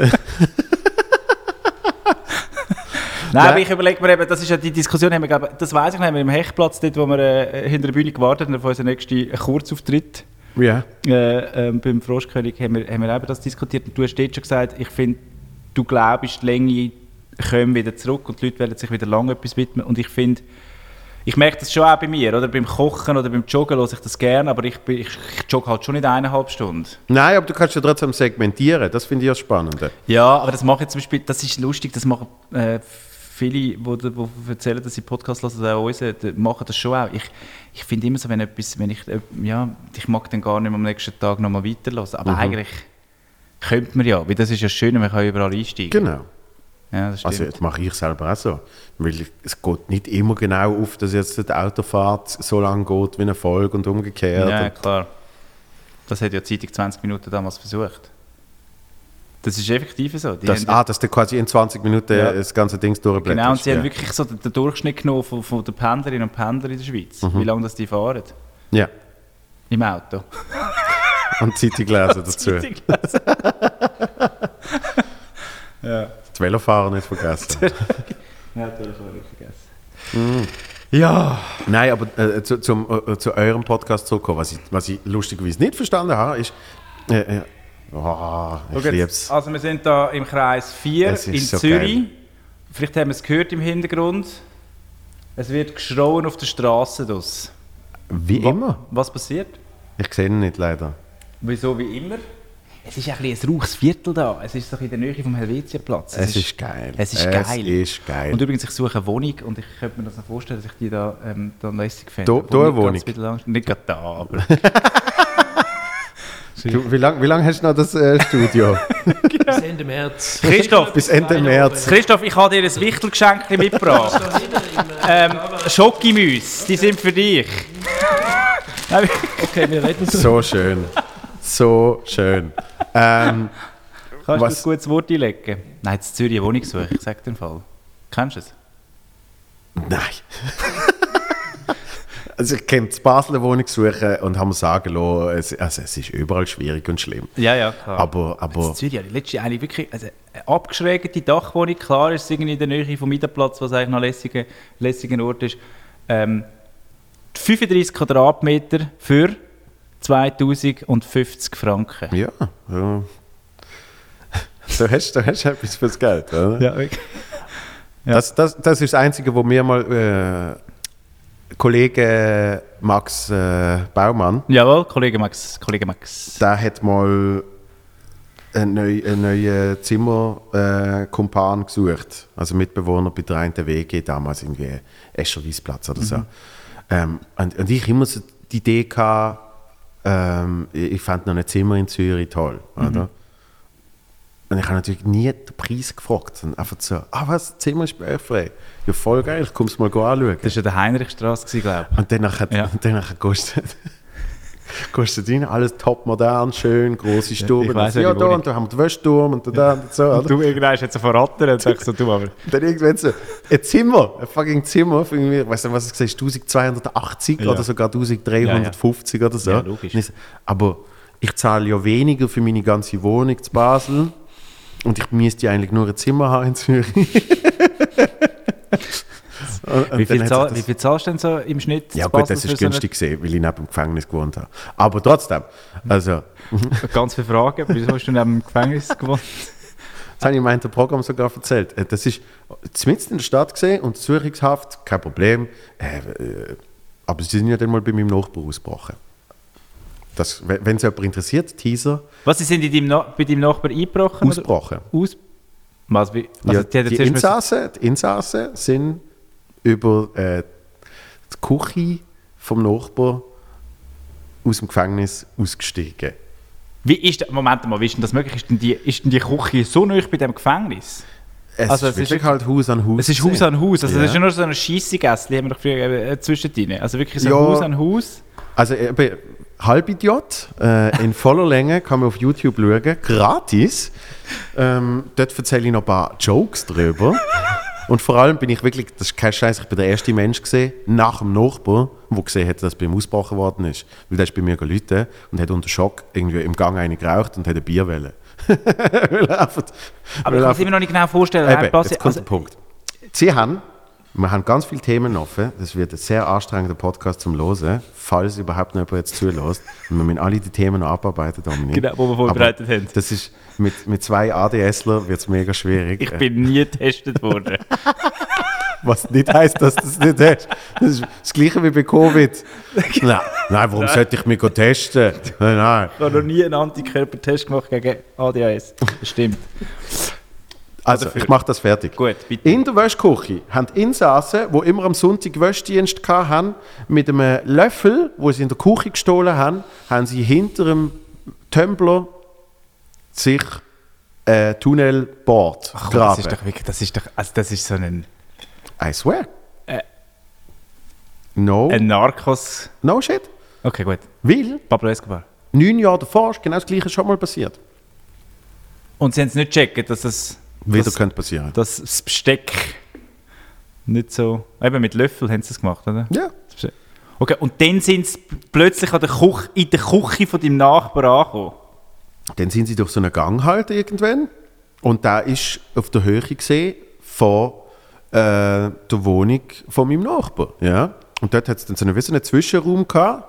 [SPEAKER 2] Nein,
[SPEAKER 1] Ja.
[SPEAKER 2] aber ich überlege mir eben, das ist ja die Diskussion, haben wir, glaube, das weiß ich nicht, haben wir im Hechtplatz, dort, wo wir äh, hinter der Bühne gewartet haben, auf unseren nächsten Kurzauftritt
[SPEAKER 1] Ja.
[SPEAKER 2] äh, ähm, beim Froschkönig, haben wir, haben wir eben das diskutiert. Und du hast dort schon gesagt, ich finde, du glaubst, die Länge kommen wieder zurück und die Leute werden sich wieder lange etwas widmen. Und ich finde, ich merke das schon auch bei mir, oder beim Kochen oder beim Joggen höre ich das gerne, aber ich, ich, ich jogge halt schon nicht eineinhalb Stunden.
[SPEAKER 1] Nein, aber du kannst ja trotzdem segmentieren. Das finde ich ja spannend.
[SPEAKER 2] Ja, aber das mache ich zum Beispiel, das ist lustig, das machen äh, viele, die, die erzählen, dass sie Podcast hören, auch unsere, die machen das schon auch. Ich, ich finde immer so, wenn etwas, wenn ich, äh, ja, ich mag dann gar nicht mehr am nächsten Tag nochmal weiterhören, aber eigentlich könnte man ja, weil das ist ja schön, man kann überall einsteigen.
[SPEAKER 1] Genau.
[SPEAKER 2] Ja.
[SPEAKER 1] Also das mache ich selber auch so. Weil es geht nicht immer genau auf, dass jetzt die Autofahrt so lange geht wie eine Folge und umgekehrt.
[SPEAKER 2] ja,
[SPEAKER 1] Und-
[SPEAKER 2] klar. Das hat ja die Zeitung 20 Minuten damals versucht. Das ist effektiv so.
[SPEAKER 1] Das, ah, dass du quasi in 20 Minuten
[SPEAKER 2] Ja.
[SPEAKER 1] das ganze Ding durchblätterst.
[SPEAKER 2] Genau, und sie
[SPEAKER 1] ja.
[SPEAKER 2] haben wirklich so den, den Durchschnitt genommen von, von den Pendlerinnen und Pendlern in der Schweiz.
[SPEAKER 1] Mhm.
[SPEAKER 2] Wie lange das die fahren.
[SPEAKER 1] Ja,
[SPEAKER 2] Im Auto.
[SPEAKER 1] und Zeitung lesen dazu.
[SPEAKER 2] ja.
[SPEAKER 1] Die Velofahrer nicht vergessen.
[SPEAKER 2] Ja, natürlich habe ich vergessen.
[SPEAKER 1] ja. Nein, aber äh, zu, zum, äh, zu eurem Podcast zurückkommen, was ich, was ich lustigerweise nicht verstanden habe, ist... Äh, äh, oh, ich liebe es.
[SPEAKER 2] Also wir sind da im Kreis 4
[SPEAKER 1] Es ist
[SPEAKER 2] in
[SPEAKER 1] so
[SPEAKER 2] Zürich.
[SPEAKER 1] geil.
[SPEAKER 2] Vielleicht haben wir es gehört im Hintergrund. Es wird geschrauen auf der Straße. Das.
[SPEAKER 1] Wie immer.
[SPEAKER 2] Was passiert?
[SPEAKER 1] Ich sehe ihn nicht, leider.
[SPEAKER 2] Wieso wie immer? Es ist ein, bisschen ein rauches Viertel da. Es ist doch in der Nähe vom Helvetiaplatz.
[SPEAKER 1] Es ist geil.
[SPEAKER 2] Es ist
[SPEAKER 1] Es
[SPEAKER 2] geil.
[SPEAKER 1] ist geil.
[SPEAKER 2] Und übrigens, ich suche eine Wohnung und ich könnte mir das noch vorstellen, dass ich die da, ähm, da lässig finde.
[SPEAKER 1] Da- eine Wohnung?
[SPEAKER 2] lang- Nicht gerade da, aber...
[SPEAKER 1] Du, wie lange wie lang hast du noch das äh, Studio?
[SPEAKER 3] Bis Ende März.
[SPEAKER 2] Christoph,
[SPEAKER 1] Bis Ende März.
[SPEAKER 2] Christoph, ich habe dir ein Wichtelgeschenk mitgebracht. ähm, Schokimüs, die sind für dich.
[SPEAKER 3] Okay, wir reden so.
[SPEAKER 1] So schön. So schön. Ähm,
[SPEAKER 2] Kannst
[SPEAKER 1] Was-
[SPEAKER 2] du ein gutes Wort einlegen? Nein, jetzt in Zürich eine Wohnung suchen, ich sag den Fall. Kennst du es?
[SPEAKER 1] nein. also ich kenne die Basler Wohnung suchen und haben mir sagen lassen, es, also es ist überall schwierig und schlimm.
[SPEAKER 2] Ja, ja, klar.
[SPEAKER 1] Aber,
[SPEAKER 2] in
[SPEAKER 1] aber
[SPEAKER 2] Zürich habe ich letztens eigentlich wirklich also eine abgeschrägte Dachwohnung. Klar ist es irgendwie in der Nähe vom Mietplatz, was eigentlich noch ein lässiger, lässiger Ort ist. Ähm, 35 Quadratmeter für 2050 Franken.
[SPEAKER 1] ja, ja. Da hast du hast etwas fürs Geld, oder?
[SPEAKER 2] Ja, wirklich.
[SPEAKER 1] Das, das, das ist das Einzige, wo mir mal äh, Kollege Max äh, Baumann,
[SPEAKER 2] Jawohl, Kollege Max. Kollege Max.
[SPEAKER 1] der hat mal einen neuen, neuen Zimmerkumpan gesucht. Also Mitbewohner bei der einen WG, damals irgendwie Escherwiesplatz oder so. Ähm, und, und ich immer so die Idee gehabt, ähm, ich, fand noch ein Zimmer in Zürich toll, oder? Und ich habe natürlich nie den Preis gefragt. Und einfach so, ah was, das Zimmer ist frei. Ja, voll geil, ich komme es mal anschauen.
[SPEAKER 2] Das war ja der Heinrichstraße, glaube ich.
[SPEAKER 1] Und dann nachher,
[SPEAKER 2] Ja.
[SPEAKER 1] dann nachher kostet, kostet rein, alles top modern, schön, große Stube. ja,
[SPEAKER 2] ja,
[SPEAKER 1] da und da haben wir den Wäschturm und da, da und so.
[SPEAKER 2] Und
[SPEAKER 1] Oder?
[SPEAKER 2] du irgendwann hast jetzt verraten und sagst so, du aber.
[SPEAKER 1] Dann irgendwann so, ein Zimmer, ein fucking Zimmer, für irgendwie, ich weiß nicht, was es gesagt 1280
[SPEAKER 2] Ja.
[SPEAKER 1] oder sogar 1350 oder so.
[SPEAKER 2] Ja, logisch.
[SPEAKER 1] Aber ich zahle ja weniger für meine ganze Wohnung zu Basel und ich müsste ja eigentlich nur ein Zimmer haben in Zürich.
[SPEAKER 2] Wie viel, zahl, wie viel zahlst du denn so im Schnitt?
[SPEAKER 1] Ja gut, das ist günstig gesehen, weil ich neben dem Gefängnis gewohnt habe. Aber trotzdem, also,
[SPEAKER 2] Ganz viele Fragen. Wieso hast du neben dem Gefängnis gewohnt?
[SPEAKER 1] das habe ich in meinem Programm sogar erzählt. Äh, Das ist mitten in der Stadt gesehen und Zürichshaft, kein Problem. Äh, äh, aber sie sind ja dann mal bei meinem Nachbar ausgebrochen. Das, wenn es jemand interessiert, Teaser,
[SPEAKER 2] Was, sie sind in deinem bei deinem Nachbar eingebrochen?
[SPEAKER 1] ausgebrochen.
[SPEAKER 2] Aus Was, wie? Also,
[SPEAKER 1] ja,
[SPEAKER 2] die,
[SPEAKER 1] die, Insassen, die Insassen sind über äh, die Küche vom Nachbar aus dem Gefängnis ausgestiegen.
[SPEAKER 2] Wie ist der, Moment mal, wie ist denn das möglich? Ist denn die, ist denn die Küche so nah bei dem Gefängnis?
[SPEAKER 1] Es
[SPEAKER 2] Also,
[SPEAKER 1] ist
[SPEAKER 2] es ist
[SPEAKER 1] wirklich halt Haus an Haus.
[SPEAKER 2] Es ist. Haus an Haus. Also,
[SPEAKER 1] Ja.
[SPEAKER 2] das ist ja nur so eine Scheissegässe, haben wir doch früher äh, zwischendrin. Also wirklich so
[SPEAKER 1] Ja.
[SPEAKER 2] Haus an Haus.
[SPEAKER 1] Also eben, Halbidiot, äh, in voller Länge, kann man auf YouTube schauen, gratis. Ähm, dort erzähle ich noch ein paar Jokes drüber. Und vor allem bin ich wirklich, das ist kein Scheiß, ich bin der erste Mensch gesehen, nach dem Nachbar, der gesehen hat, dass bei ihm ausgebrochen worden ist. Weil der ist bei mir gelitten und hat unter Schock irgendwie im Gang eine geraucht und hat ein Bier wollen. Er
[SPEAKER 2] Aber ich kann es mir noch nicht genau vorstellen.
[SPEAKER 1] Eben, jetzt kommt
[SPEAKER 2] also,
[SPEAKER 1] der Punkt. Sie haben, wir haben ganz viele Themen offen. Das wird ein sehr anstrengender Podcast zum Hören, falls überhaupt noch jemand jetzt zulässt. Und wir müssen alle die Themen noch abarbeiten, Dominik.
[SPEAKER 2] Genau, die wir vorbereitet
[SPEAKER 1] Aber
[SPEAKER 2] haben.
[SPEAKER 1] Das ist, mit, mit zwei ADSler wird es mega schwierig.
[SPEAKER 2] ich bin nie getestet worden.
[SPEAKER 1] Was nicht heisst, dass du das nicht hast. Das ist das Gleiche wie bei Covid. Nein, nein warum sollte ich mich testen? Nein, nein.
[SPEAKER 2] Ich habe noch nie einen Antikörpertest gemacht gegen ADHS. Das stimmt.
[SPEAKER 1] Also, ich mache das fertig.
[SPEAKER 2] Gut, bitte.
[SPEAKER 1] In der Wäschküche haben die Insassen, die immer am Sonntag Wäschdienst hatten, mit einem Löffel, wo sie in der Küche gestohlen haben, haben sie hinter dem Tumbler sich äh, Tunnel bohrt.
[SPEAKER 2] Ach, komm, das ist doch wirklich, das ist doch, also das ist so ein,
[SPEAKER 1] I swear.
[SPEAKER 2] Äh.
[SPEAKER 1] no,
[SPEAKER 2] ein Narcos.
[SPEAKER 1] no shit.
[SPEAKER 2] Okay, gut.
[SPEAKER 1] Weil
[SPEAKER 2] Pablo Escobar.
[SPEAKER 1] neun Jahre davor ist genau das Gleiche schon mal passiert.
[SPEAKER 2] Und sie haben es nicht gecheckt, dass es
[SPEAKER 1] Wieder
[SPEAKER 2] das,
[SPEAKER 1] könnte passieren.
[SPEAKER 2] dass das Besteck nicht so. Eben mit Löffel haben sie das gemacht, oder?
[SPEAKER 1] Ja.
[SPEAKER 2] Okay, und dann sind sie plötzlich an der Küche, in der Küche von deinem Nachbar angekommen.
[SPEAKER 1] Dann sind sie durch so einen Gang halt irgendwann und da ist auf der Höhe gesehen von äh, der Wohnung von meinem Nachbar. Ja? Und dort hat es dann so einen, wie so einen Zwischenraum gehabt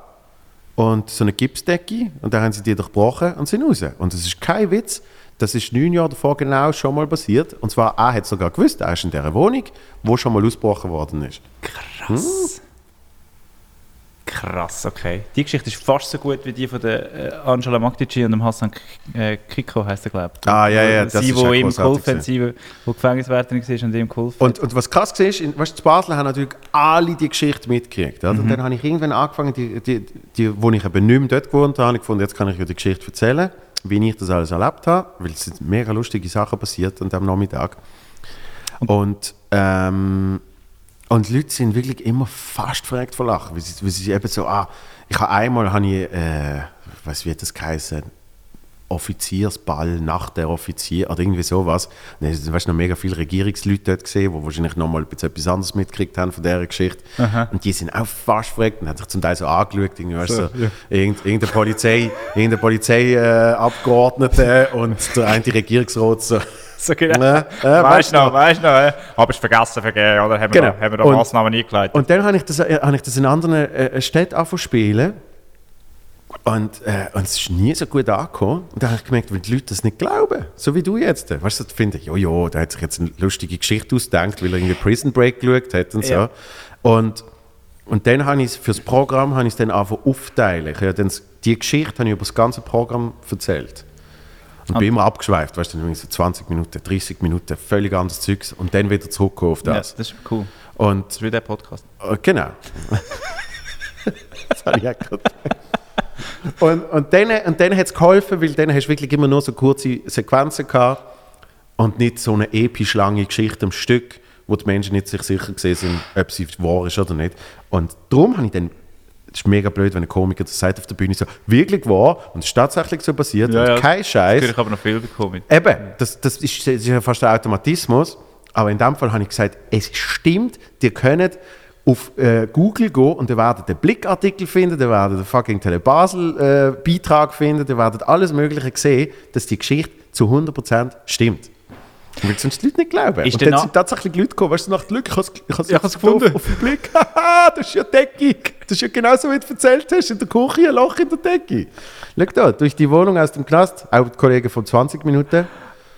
[SPEAKER 1] und so eine Gipsdecke und da haben sie die durchbrochen und sind raus. Und das ist kein Witz, das ist neun Jahre davor genau schon mal passiert. Und zwar, er hat sogar gewusst, er ist in dieser Wohnung, wo schon mal ausgebrochen worden ist.
[SPEAKER 2] Krass. Krass, okay. Die Geschichte ist fast so gut wie die von der äh, Angela Magdici und dem Hassan äh, Kiko, heisst er, glaube ich.
[SPEAKER 1] Ah, ja, ja, das
[SPEAKER 2] Sie,
[SPEAKER 1] ist
[SPEAKER 2] wo ihm geholfen hat, sie, wo- Gefängniswärterin war und ihm geholfen
[SPEAKER 1] Und, und was krass war, in, weißt, in Basel haben natürlich alle die Geschichte mitgekriegt. Oder? Und dann habe ich irgendwann angefangen, die, die, die, wo ich eben nicht mehr dort gewohnt habe, habe ich gefunden, jetzt kann ich ja die Geschichte erzählen, wie ich das alles erlebt habe, weil es sind mega lustige Sachen passiert an dem Nachmittag. Und, ähm, und die Leute sind wirklich immer fast verreckt vor Lachen, weil sie, weil sie eben so, ah, ich habe einmal, habe ich, äh, was wird das geheißen, Offiziersball nach der Offizier oder irgendwie sowas. Dann hast du noch mega viele Regierungsleute dort gesehen, die wahrscheinlich noch mal etwas anderes mitgekriegt haben von dieser Geschichte. Und die sind auch fast verreckt und haben sich zum Teil so angeschaut, irgendwie, weißt, du, so, irgend, irgendeine Polizei, irgendeine Polizeiabgeordnete und der eine Regierungsrat so.
[SPEAKER 2] So genau.
[SPEAKER 1] Ja, ja,
[SPEAKER 2] weißt
[SPEAKER 1] weißt
[SPEAKER 2] du noch, weißt du noch, äh? aber es vergessen vergeben, oder? Haben wir
[SPEAKER 1] Genau.
[SPEAKER 2] da, haben wir da
[SPEAKER 1] Und-
[SPEAKER 2] Massnahmen eingeleitet?
[SPEAKER 1] Und dann habe ich das, äh, habe ich das in anderen äh, Städten angefangen spielen. Und, äh, und es ist nie so gut angekommen. Und dann habe ich gemerkt, wenn die Leute das nicht glauben, so wie du jetzt. Weißt du, die finden, ja, ja, der hat sich jetzt eine lustige Geschichte ausgedacht, weil er irgendwie Prison Break geschaut hat und so.
[SPEAKER 2] Ja.
[SPEAKER 1] Und Und dann habe ich für das Programm habe ich es dann einfach aufteilen. Ich habe dann das- die Geschichte habe ich über das ganze Programm erzählt. Und bin immer abgeschweift, weißt du, dann so 20 Minuten, 30 Minuten, völlig anderes Zeugs und dann wieder zurückkommen auf
[SPEAKER 2] Ja,
[SPEAKER 1] das.
[SPEAKER 2] das ist cool.
[SPEAKER 1] Und
[SPEAKER 2] Das ist wie der Podcast.
[SPEAKER 1] äh, genau. das habe ich auch gerade und, und dann, und dann hat es geholfen, weil dann hast du wirklich immer nur so kurze Sequenzen gehabt und nicht so eine episch lange Geschichte am Stück, wo die Menschen nicht sich sicher gesehen sind, ob sie wahr ist oder nicht. Und darum habe ich dann, es ist mega blöd, wenn ein Komiker das sagt auf der Bühne so, wirklich wahr und es ist tatsächlich so passiert
[SPEAKER 2] Ja,
[SPEAKER 1] und
[SPEAKER 2] ja.
[SPEAKER 1] kein Scheiß.
[SPEAKER 2] Ich habe noch viel bekommen.
[SPEAKER 1] Eben, das, das, ist, das ist ja fast ein Automatismus. Aber in dem Fall habe ich gesagt, es stimmt, ihr könnt auf äh, Google gehen und ihr werdet den Blickartikel finden, ihr werdet den fucking Telebasel-Beitrag finden, ihr werdet alles Mögliche sehen, dass die Geschichte zu 100% stimmt. Weil sonst die Leute nicht glauben.
[SPEAKER 2] Ist
[SPEAKER 1] und dann sind tatsächlich Leute gekommen, weißt du, nach der Lücke, ich habe es
[SPEAKER 2] gefunden.
[SPEAKER 1] Auf, auf den Blick. Haha, das ist ja Decke. Das ist ja genauso, wie du erzählt hast, in der Küche ein Loch in der Decke. Schau da, durch die Wohnung aus dem Knast, auch die Kollegen von 20 Minuten,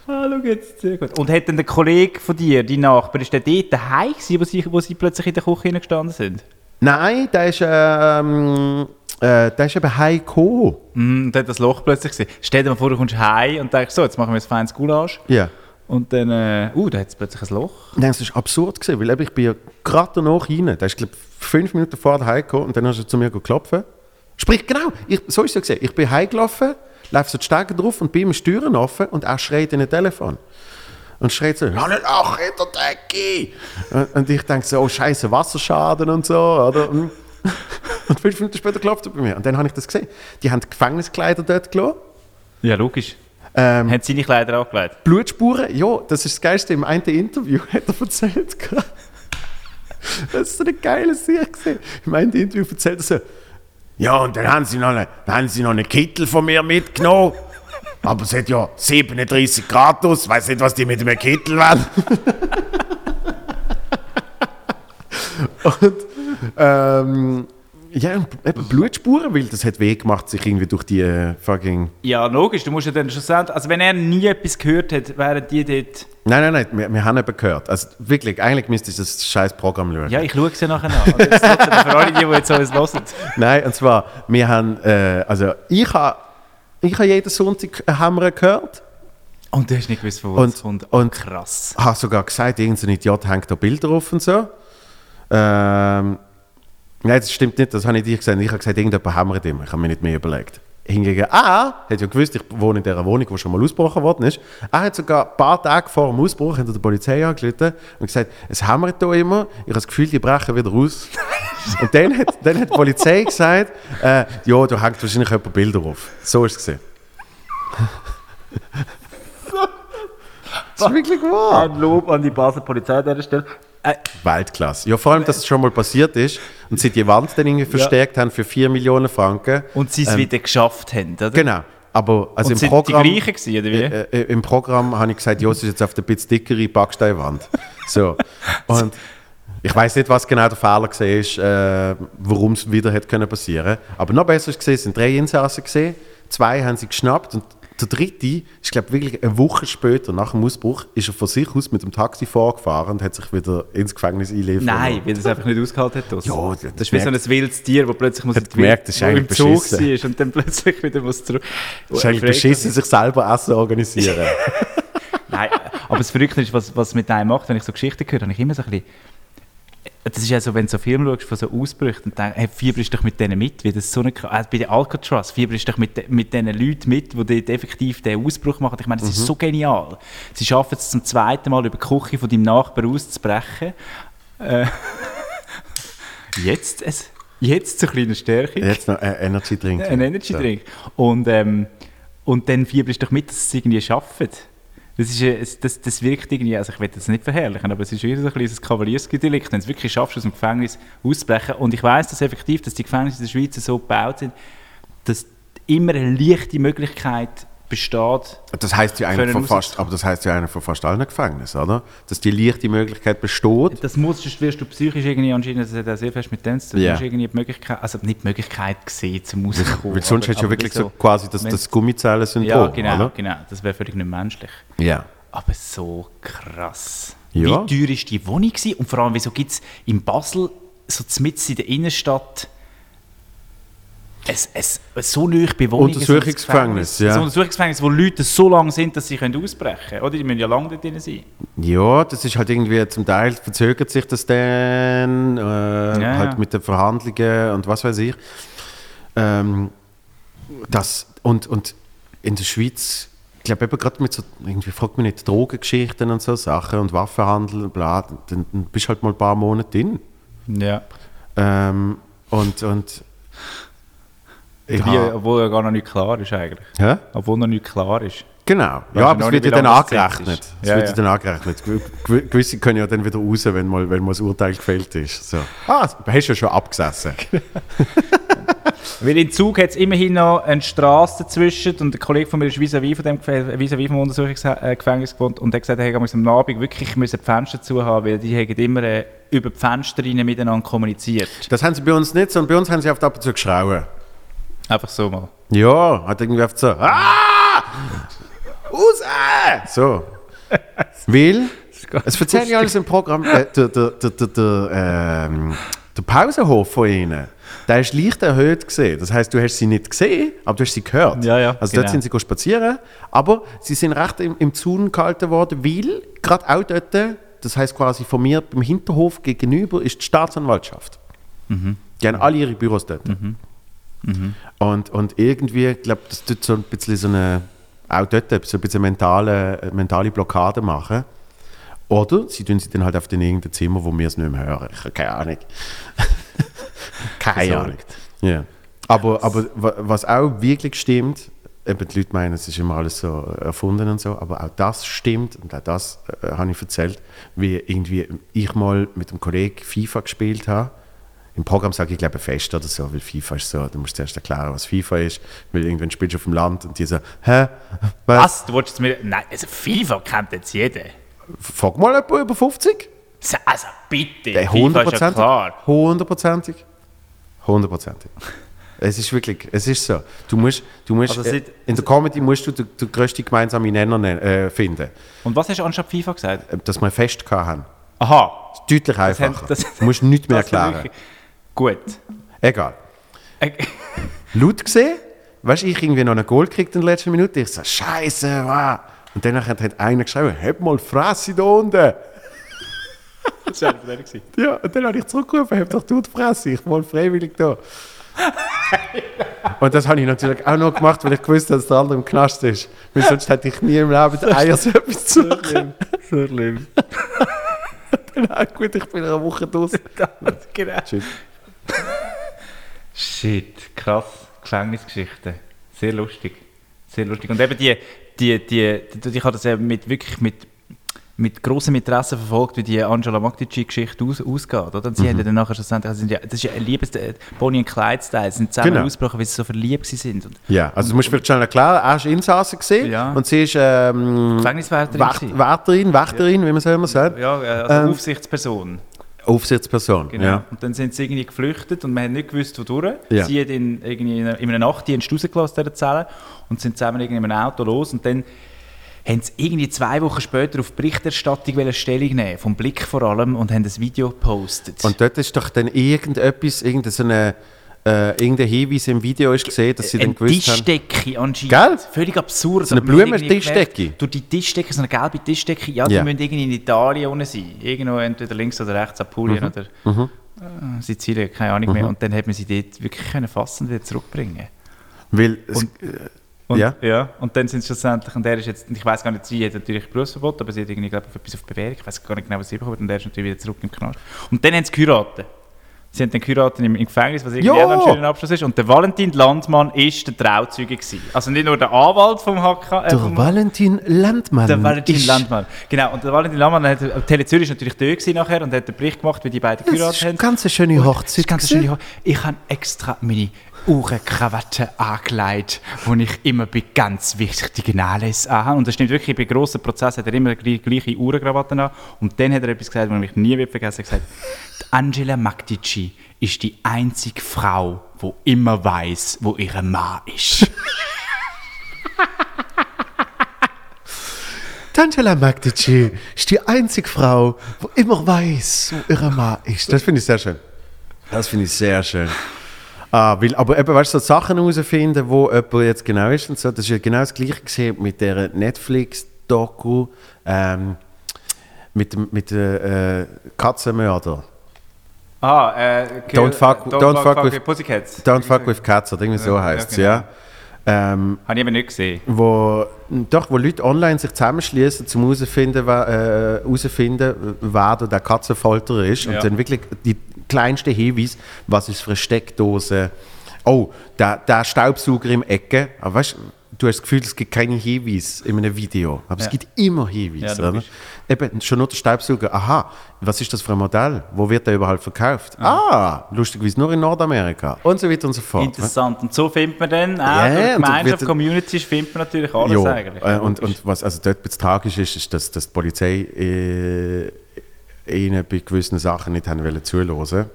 [SPEAKER 2] Ah, schau jetzt, sehr gut. Und hat denn der Kollege von dir, die Nachbar, ist der dort daheim gewesen, wo sie, wo sie plötzlich in der Küche gestanden sind?
[SPEAKER 1] Nein, der ist, ähm, äh, der ist eben heimgekommen.
[SPEAKER 2] Mm, Und hat das Loch plötzlich gesehen. Stell dir mal vor, du kommst heim und denkst, so, jetzt machen wir ein feines Gulasch.
[SPEAKER 1] Ja.
[SPEAKER 2] Und dann, äh, uh, da hat es plötzlich ein Loch.
[SPEAKER 1] Nein, das ist absurd gewesen, weil eben ich bin ja gerade danach rein. Der ist, glaube ich, fünf Minuten vor der heimgekommen und dann hast du zu mir geklopft. Sprich, genau, ich, so ist es ja gesehen. Ich bin heimgelaufen, laufe so die Stege drauf und bin im Türen offen und er schreit in ein Telefon. Und schreit so, ja, nicht Loch in der Decke. Und, und ich denke so, oh Scheiße, Wasserschaden und so, oder? Und fünf Minuten später klopft er bei mir. Und dann habe ich das gesehen. Die haben die Gefängniskleider dort gelassen.
[SPEAKER 2] Ja, logisch.
[SPEAKER 1] Ähm,
[SPEAKER 2] Hat seine Kleider angelegt.
[SPEAKER 1] Blutspuren, ja, das ist das Geilste. Im einen Interview hat er erzählt. Das ist so eine geile gesehen. Im einen Interview erzählt er so, ja, und dann haben sie noch, eine, einen Kittel von mir mitgenommen. Aber es hat ja 37 Grad aus, weiß nicht, was die mit dem Kittel wollen. und, ähm, ja, eben Blutspuren, weil das hat weh gemacht, sich irgendwie durch die äh, fucking
[SPEAKER 2] Ja, logisch. Du musst ja dann schon sagen, also wenn er nie etwas gehört hat, wären die dort...
[SPEAKER 1] Nein, nein, nein, wir, wir haben eben gehört. Also wirklich, eigentlich müsste ich das scheiß Programm schauen.
[SPEAKER 2] Ja, ich schaue es ja nachher an. Und jetzt für alle, die, die jetzt alles hören.
[SPEAKER 1] Nein, und zwar, wir haben, äh, also ich habe ich ha jeden Sonntag Hammer gehört,
[SPEAKER 2] Und du hast nicht gewusst, von
[SPEAKER 1] Und-
[SPEAKER 2] es kommt.
[SPEAKER 1] und-
[SPEAKER 2] krass.
[SPEAKER 1] habe sogar gesagt, irgendein Idiot hängt da Bilder auf und so. Ähm, nein, das stimmt nicht, das habe ich dir gesagt. Ich habe gesagt, irgendjemand hammert immer. Ich habe mir nicht mehr überlegt. Hingegen, er hat ja gewusst, ich wohne in dieser Wohnung, die schon mal ausgebrochen worden ist. Er hat sogar ein paar Tage vor dem Ausbruch hinter der Polizei angerufen und gesagt, es hämmert hier immer, ich habe das Gefühl, die brechen wieder raus. und dann hat, dann hat die Polizei gesagt, äh, ja, da hängt wahrscheinlich jemand Bilder auf. So ist es gesehen. das ist wirklich wahr.
[SPEAKER 2] Ein Lob an die Basel Polizei an dieser Stelle. Äh,
[SPEAKER 1] Weltklasse. Ja, vor allem, dass es schon mal passiert ist und sie die Wand dann irgendwie verstärkt haben für 4 Millionen Franken.
[SPEAKER 2] und sie es wieder geschafft haben, oder?
[SPEAKER 1] Genau. Aber also
[SPEAKER 2] Und
[SPEAKER 1] im Programm,
[SPEAKER 2] die gleichen gewesen, oder wie?
[SPEAKER 1] äh, äh, im Programm habe ich gesagt, ja, es ist jetzt auf der bisschen dickere Backsteinwand. So. Und ich weiß nicht, was genau der Fehler war, äh, warum es wieder hätte können passieren. Aber noch besser gesehen, es sind drei Insassen gesehen, zwei haben sie geschnappt und der dritte ist, glaube wirklich eine Woche später, nach dem Ausbruch, ist er von sich aus mit dem Taxi vorgefahren und hat sich wieder ins Gefängnis einliefern
[SPEAKER 2] Nein, weil das einfach nicht ausgehalten hat. draussen.
[SPEAKER 1] Ja,
[SPEAKER 2] das
[SPEAKER 1] das
[SPEAKER 2] ist wie so ein wildes Tier, das plötzlich muss
[SPEAKER 1] Hat gemerkt, das ist
[SPEAKER 2] im Zug war und dann plötzlich wieder muss zurück.
[SPEAKER 1] Es ist eigentlich beschissen, sich selber Essen organisieren.
[SPEAKER 2] Nein, aber das Verrückte ist, was, was es mit einem macht, wenn ich so Geschichten höre, habe ich immer so ein bisschen... Das ist ja so, wenn du so Filme schaust von so Ausbrüchen und denkst, hey, fieberst doch mit denen mit, wie das so eine, äh, bei der Alcatraz, fieberst doch mit, mit diesen Leuten mit, die dort effektiv den Ausbruch machen. Ich meine, das ist so genial. Sie schaffen es zum zweiten Mal über die Küche von deinem Nachbar auszubrechen. Äh, jetzt, es, jetzt so eine kleine Stärke.
[SPEAKER 1] Jetzt noch ein Energy Drink.
[SPEAKER 2] Ein Energy Drink. Und, ähm, und dann fieberst du doch mit, dass sie es irgendwie schaffen. Das, ist, das, das wirkt irgendwie, also ich will das nicht verherrlichen, aber es ist wieder so ein kleines Kavaliersdelikt, wenn du es wirklich schaffst, aus dem Gefängnis auszubrechen. Und ich weiß dass effektiv, dass die Gefängnisse in der Schweiz so gebaut sind, dass immer eine leichte Möglichkeit besteht,
[SPEAKER 1] Das heißt ja
[SPEAKER 2] Können
[SPEAKER 1] von fast, aber das heißt ja eigentlich von fast allen Gefängnissen, oder? Dass die leichte Möglichkeit besteht.
[SPEAKER 2] Das muss, sonst wirst du psychisch irgendwie anscheinend, das hat auch sehr fest mit dem zu tun, du musst irgendwie die Möglichkeit, also nicht die Möglichkeit gesehen, zum rauskommen.
[SPEAKER 1] Weil sonst hast du ja wirklich
[SPEAKER 2] wie
[SPEAKER 1] so quasi das, das Gummizellen-Syndrom,
[SPEAKER 2] Ja, genau,
[SPEAKER 1] oder?
[SPEAKER 2] genau, das wäre völlig nicht menschlich.
[SPEAKER 1] Ja.
[SPEAKER 2] Aber so krass.
[SPEAKER 1] Ja.
[SPEAKER 2] Wie teuer war die Wohnung? Gewesen? Und vor allem, wieso gibt es in Basel so mitten in der Innenstadt es, es, so nahe Bewohnung.
[SPEAKER 1] Untersuchungsgefängnis, ja.
[SPEAKER 2] Ein Untersuchungsgefängnis, wo Leute so lange sind, dass sie können ausbrechen können. Oder die müssen ja lange dort drin sein.
[SPEAKER 1] Ja, das ist halt irgendwie zum Teil verzögert sich das dann, äh,
[SPEAKER 2] Ja,
[SPEAKER 1] halt
[SPEAKER 2] ja.
[SPEAKER 1] mit den Verhandlungen und was weiß ich. Ähm, das, und, und in der Schweiz, ich glaube eben gerade mit so, irgendwie fragt man nicht, Drogengeschichten und so Sachen und Waffenhandel, bla, dann, dann bist du halt mal ein paar Monate drin.
[SPEAKER 2] Ja.
[SPEAKER 1] Ähm, und, und ich
[SPEAKER 2] Wie, obwohl ja gar noch nicht klar ist eigentlich.
[SPEAKER 1] Hä?
[SPEAKER 2] Obwohl noch nicht klar ist.
[SPEAKER 1] Genau,
[SPEAKER 2] Weißt
[SPEAKER 1] ja, aber es wird ja dann angerechnet. Es
[SPEAKER 2] Ja,
[SPEAKER 1] wird
[SPEAKER 2] ja.
[SPEAKER 1] dann angerechnet. Gew- Gewisse können ja dann wieder raus, wenn mal, wenn mal das Urteil gefällt ist. So. Ah, du hast ja schon abgesessen.
[SPEAKER 2] Weil in Zug hat es immerhin noch eine Straße dazwischen und ein Kollege von mir ist vis-à-vis von dem Gefä- vis-à-vis vom Untersuchungsgefängnis gewohnt und der hat gesagt, hey, am Abend wirklich müssen die Fenster zu haben, weil die haben immer äh, über die Fenster rein miteinander kommuniziert.
[SPEAKER 1] Das haben sie bei uns nicht, sondern bei uns haben sie oft ab und zu geschrauen.
[SPEAKER 2] Einfach so mal.
[SPEAKER 1] Ja, hat irgendwie oft so, ah! Raus! So. Weil, es erzähle ich alles im Programm, äh, der, der, der, der, der, ähm, der Pausenhof von ihnen, der ist leicht erhöht gesehen. Das heißt, du hast sie nicht gesehen, aber du hast sie gehört.
[SPEAKER 2] Ja, ja,
[SPEAKER 1] also
[SPEAKER 2] genau.
[SPEAKER 1] dort sind sie spazieren, aber sie sind recht im, im Zaun gehalten worden, weil gerade auch dort, das heißt quasi von mir beim Hinterhof gegenüber, ist die Staatsanwaltschaft. Die haben alle ihre Büros dort. Und, und irgendwie, ich glaube, das tut so ein bisschen so eine, auch dort so ein bisschen mentale, äh, mentale Blockade machen. Oder sie tun sie dann halt auf den irgendein Zimmer, wo wir es nicht mehr hören. Ich habe keine Ahnung. keine Ahnung. Ja. Aber, aber wa- was auch wirklich stimmt, eben die Leute meinen, es ist immer alles so erfunden und so, aber auch das stimmt und auch das äh, habe ich erzählt, wie irgendwie ich mal mit einem Kollegen FIFA gespielt habe. Im Programm sage ich, glaube fest oder so, weil FIFA ist so, du musst zuerst erklären, was FIFA ist, weil irgendwann spielst du auf dem Land und die so, hä, was?
[SPEAKER 2] Was? Du wolltest mir... Nein, also FIFA kennt jetzt jeder.
[SPEAKER 1] Frag mal jemand über 50?
[SPEAKER 2] Also bitte,
[SPEAKER 1] Der
[SPEAKER 2] FIFA ist ja klar.
[SPEAKER 1] Hundertprozentig. Hundertprozentig. Es ist wirklich, es ist so. Du musst, du musst
[SPEAKER 2] Also
[SPEAKER 1] äh,
[SPEAKER 2] seit-
[SPEAKER 1] in der Comedy musst du den, den grössten gemeinsamen Nenner nen- äh, finden.
[SPEAKER 2] Und was hast du anstatt FIFA gesagt?
[SPEAKER 1] Äh, Dass wir fest gehabt haben.
[SPEAKER 2] Aha.
[SPEAKER 1] Das ist deutlich einfacher.
[SPEAKER 2] das-
[SPEAKER 1] du musst nichts mehr
[SPEAKER 2] Das
[SPEAKER 1] erklären.
[SPEAKER 2] Gut.
[SPEAKER 1] Egal.
[SPEAKER 2] Äh,
[SPEAKER 1] Laut gesehen, weißt du, ich irgendwie noch einen Goal gekriegt in der letzten Minute. Ich so, Scheiße, wow. Und dann hat, einer geschrieben, hab mal Fresse da unten.
[SPEAKER 2] Das war einer von denen.
[SPEAKER 1] Ja, und dann habe ich zurückgerufen, hab doch du die Fresse, ich will freiwillig da. und das habe ich natürlich auch noch gemacht, weil ich gewusst habe, dass der andere im Knast ist. Weil sonst hätte ich nie im Leben Eier so etwas zu suchen.
[SPEAKER 2] So schlimm.
[SPEAKER 1] Ja, gut, ich bin eine Woche draußen.
[SPEAKER 2] genau.
[SPEAKER 1] Tschüss.
[SPEAKER 2] Shit, krass. Gefängnisgeschichte. Sehr lustig. Sehr lustig. Und eben die, die, die, die ich habe das eben mit, wirklich mit, mit großem Interesse verfolgt, wie die Angela Magdici-Geschichte aus, ausgeht. Oder? Und sie haben ja dann nachher schlussendlich, also sind ja, das ist ja ein Liebes, äh, Bonnie und Clyde-Style, sind zusammen
[SPEAKER 1] Genau.
[SPEAKER 2] ausgebrochen, weil sie so verliebt gewesen sind. Und
[SPEAKER 1] Ja, also du musst vielleicht schnell erklären, er ist Insasse gesehen
[SPEAKER 2] Ja.
[SPEAKER 1] und sie ist ähm,
[SPEAKER 2] Gefängniswärterin
[SPEAKER 1] Wächt-
[SPEAKER 2] gewesen.
[SPEAKER 1] Wärterin, Wächterin, wie man so immer sagt.
[SPEAKER 2] ja, also
[SPEAKER 1] Ähm,
[SPEAKER 2] Aufsichtsperson.
[SPEAKER 1] Aufsichtsperson.
[SPEAKER 2] Genau.
[SPEAKER 1] Ja.
[SPEAKER 2] Und dann sind sie irgendwie geflüchtet und man hat nicht gewusst, wodurch.
[SPEAKER 1] Ja.
[SPEAKER 2] Sie hat ihn irgendwie in einer- in Nachtdienst rausgelassen, dieser Zelle, und sind zusammen irgendwie in einem Auto los. Und dann haben sie irgendwie zwei Wochen später auf Berichterstattung Stellung nehmen, vom Blick vor allem, und haben ein Video gepostet.
[SPEAKER 1] Und dort ist doch dann irgendetwas, irgendein, so eine, äh, irgendein Hinweis im Video ist gesehen, dass sie dann
[SPEAKER 2] eine
[SPEAKER 1] gewusst haben.
[SPEAKER 2] Tischdecke anscheinend.
[SPEAKER 1] Gell?
[SPEAKER 2] Völlig absurd.
[SPEAKER 1] So eine Blumen-Tischdecke?
[SPEAKER 2] Durch die Tischdecke, so eine gelbe Tischdecke, ja, die müssen irgendwie in Italien unten sein. Irgendwo entweder links oder rechts, Apulien
[SPEAKER 1] Mhm.
[SPEAKER 2] oder äh, Sizilien, keine Ahnung mehr. Und dann hat man sie dort wirklich können fassen und wieder zurückbringen
[SPEAKER 1] Weil es,
[SPEAKER 2] Und- und,
[SPEAKER 1] Ja.
[SPEAKER 2] ja. Und dann sind sie schlussendlich, und der ist jetzt, ich weiß gar nicht, sie hat natürlich Berufsverbot, aber sie hat irgendwie, glaube ich, etwas auf Bewährung, ich weiß gar nicht genau, was sie bekommen hat, und der ist natürlich wieder zurück im Knast. Und dann haben sie geheiratet. Sie haben dann geheiratet im, im Gefängnis, was irgendwie auch ein schöner Abschluss ist. Und der Valentin Landmann ist der Trauzeuge gewesen. Also nicht nur der Anwalt vom HK, äh,
[SPEAKER 1] der Valentin Landmann.
[SPEAKER 2] der Valentin
[SPEAKER 1] ist-
[SPEAKER 2] Landmann. Genau, und der Valentin Landmann hat, äh, Tele Zürich ist natürlich dort gewesen nachher und hat den Bericht gemacht, wie die beiden
[SPEAKER 1] Das
[SPEAKER 2] geheiratet
[SPEAKER 1] ist
[SPEAKER 2] haben.
[SPEAKER 1] eine ganz schöne
[SPEAKER 2] Das
[SPEAKER 1] Hochzeit.
[SPEAKER 2] ist. Ich habe extra meine Uhrenkrawatte angelegt, wo ich immer bei ganz wichtigen Anlässen anhabe. Und das stimmt wirklich, bei grossen Prozessen hat er immer die gleiche Uhrenkrawatte an. Und dann hat er etwas gesagt, was ich nie vergessen habe. Er hat gesagt, die Angela Magdici ist die einzige Frau, die immer weiß, wo ihr Mann ist.
[SPEAKER 1] Die Angela Magdici ist die einzige Frau, die immer weiß, wo ihre Mann ist. Das finde ich sehr schön. Das finde ich sehr schön. Ah, weil, aber eben, weißt du, so Sachen herausfinden, wo jemand jetzt genau ist und so, das ist ja genau das Gleiche gesehen mit der Netflix-Doku, ähm, mit dem mit äh, Katzenmörder.
[SPEAKER 2] Ah, äh, kill-
[SPEAKER 1] Don't fuck- don't fuck with-
[SPEAKER 2] Pussycats.
[SPEAKER 1] Don't fuck with cats, oder irgendwie so heißt es,
[SPEAKER 2] ja,
[SPEAKER 1] ja. Ähm,
[SPEAKER 2] Habe ich aber nicht gesehen.
[SPEAKER 1] wo, doch, wo Leute online sich zusammenschließen, um herauszufinden, wer, äh, herausfinden, wer da der Katzenfolterer ist.
[SPEAKER 2] Ja.
[SPEAKER 1] Und dann wirklich die kleinsten Hinweis, was ist für eine Steckdose. Oh, der, der Staubsauger im Ecke. Aber weißt, du hast das Gefühl, es gibt keine Hinweise in einem Video. Aber es
[SPEAKER 2] Ja.
[SPEAKER 1] gibt immer Hinweise.
[SPEAKER 2] Ja,
[SPEAKER 1] oder? Eben, schon nur der Staubsauger. Aha, was ist das für ein Modell? Wo wird der überhaupt verkauft? Ah, lustigerweise nur in Nordamerika. Und so weiter und so fort.
[SPEAKER 2] Interessant. Und so findet man dann, auch
[SPEAKER 1] dann
[SPEAKER 2] Gemeinschaft, Communities, findet man natürlich alles
[SPEAKER 1] Ja,
[SPEAKER 2] eigentlich.
[SPEAKER 1] äh, und, und was also dort bisschen tragisch ist, ist, dass, dass die Polizei äh, ihnen bei gewissen Sachen nicht haben wollen zuhören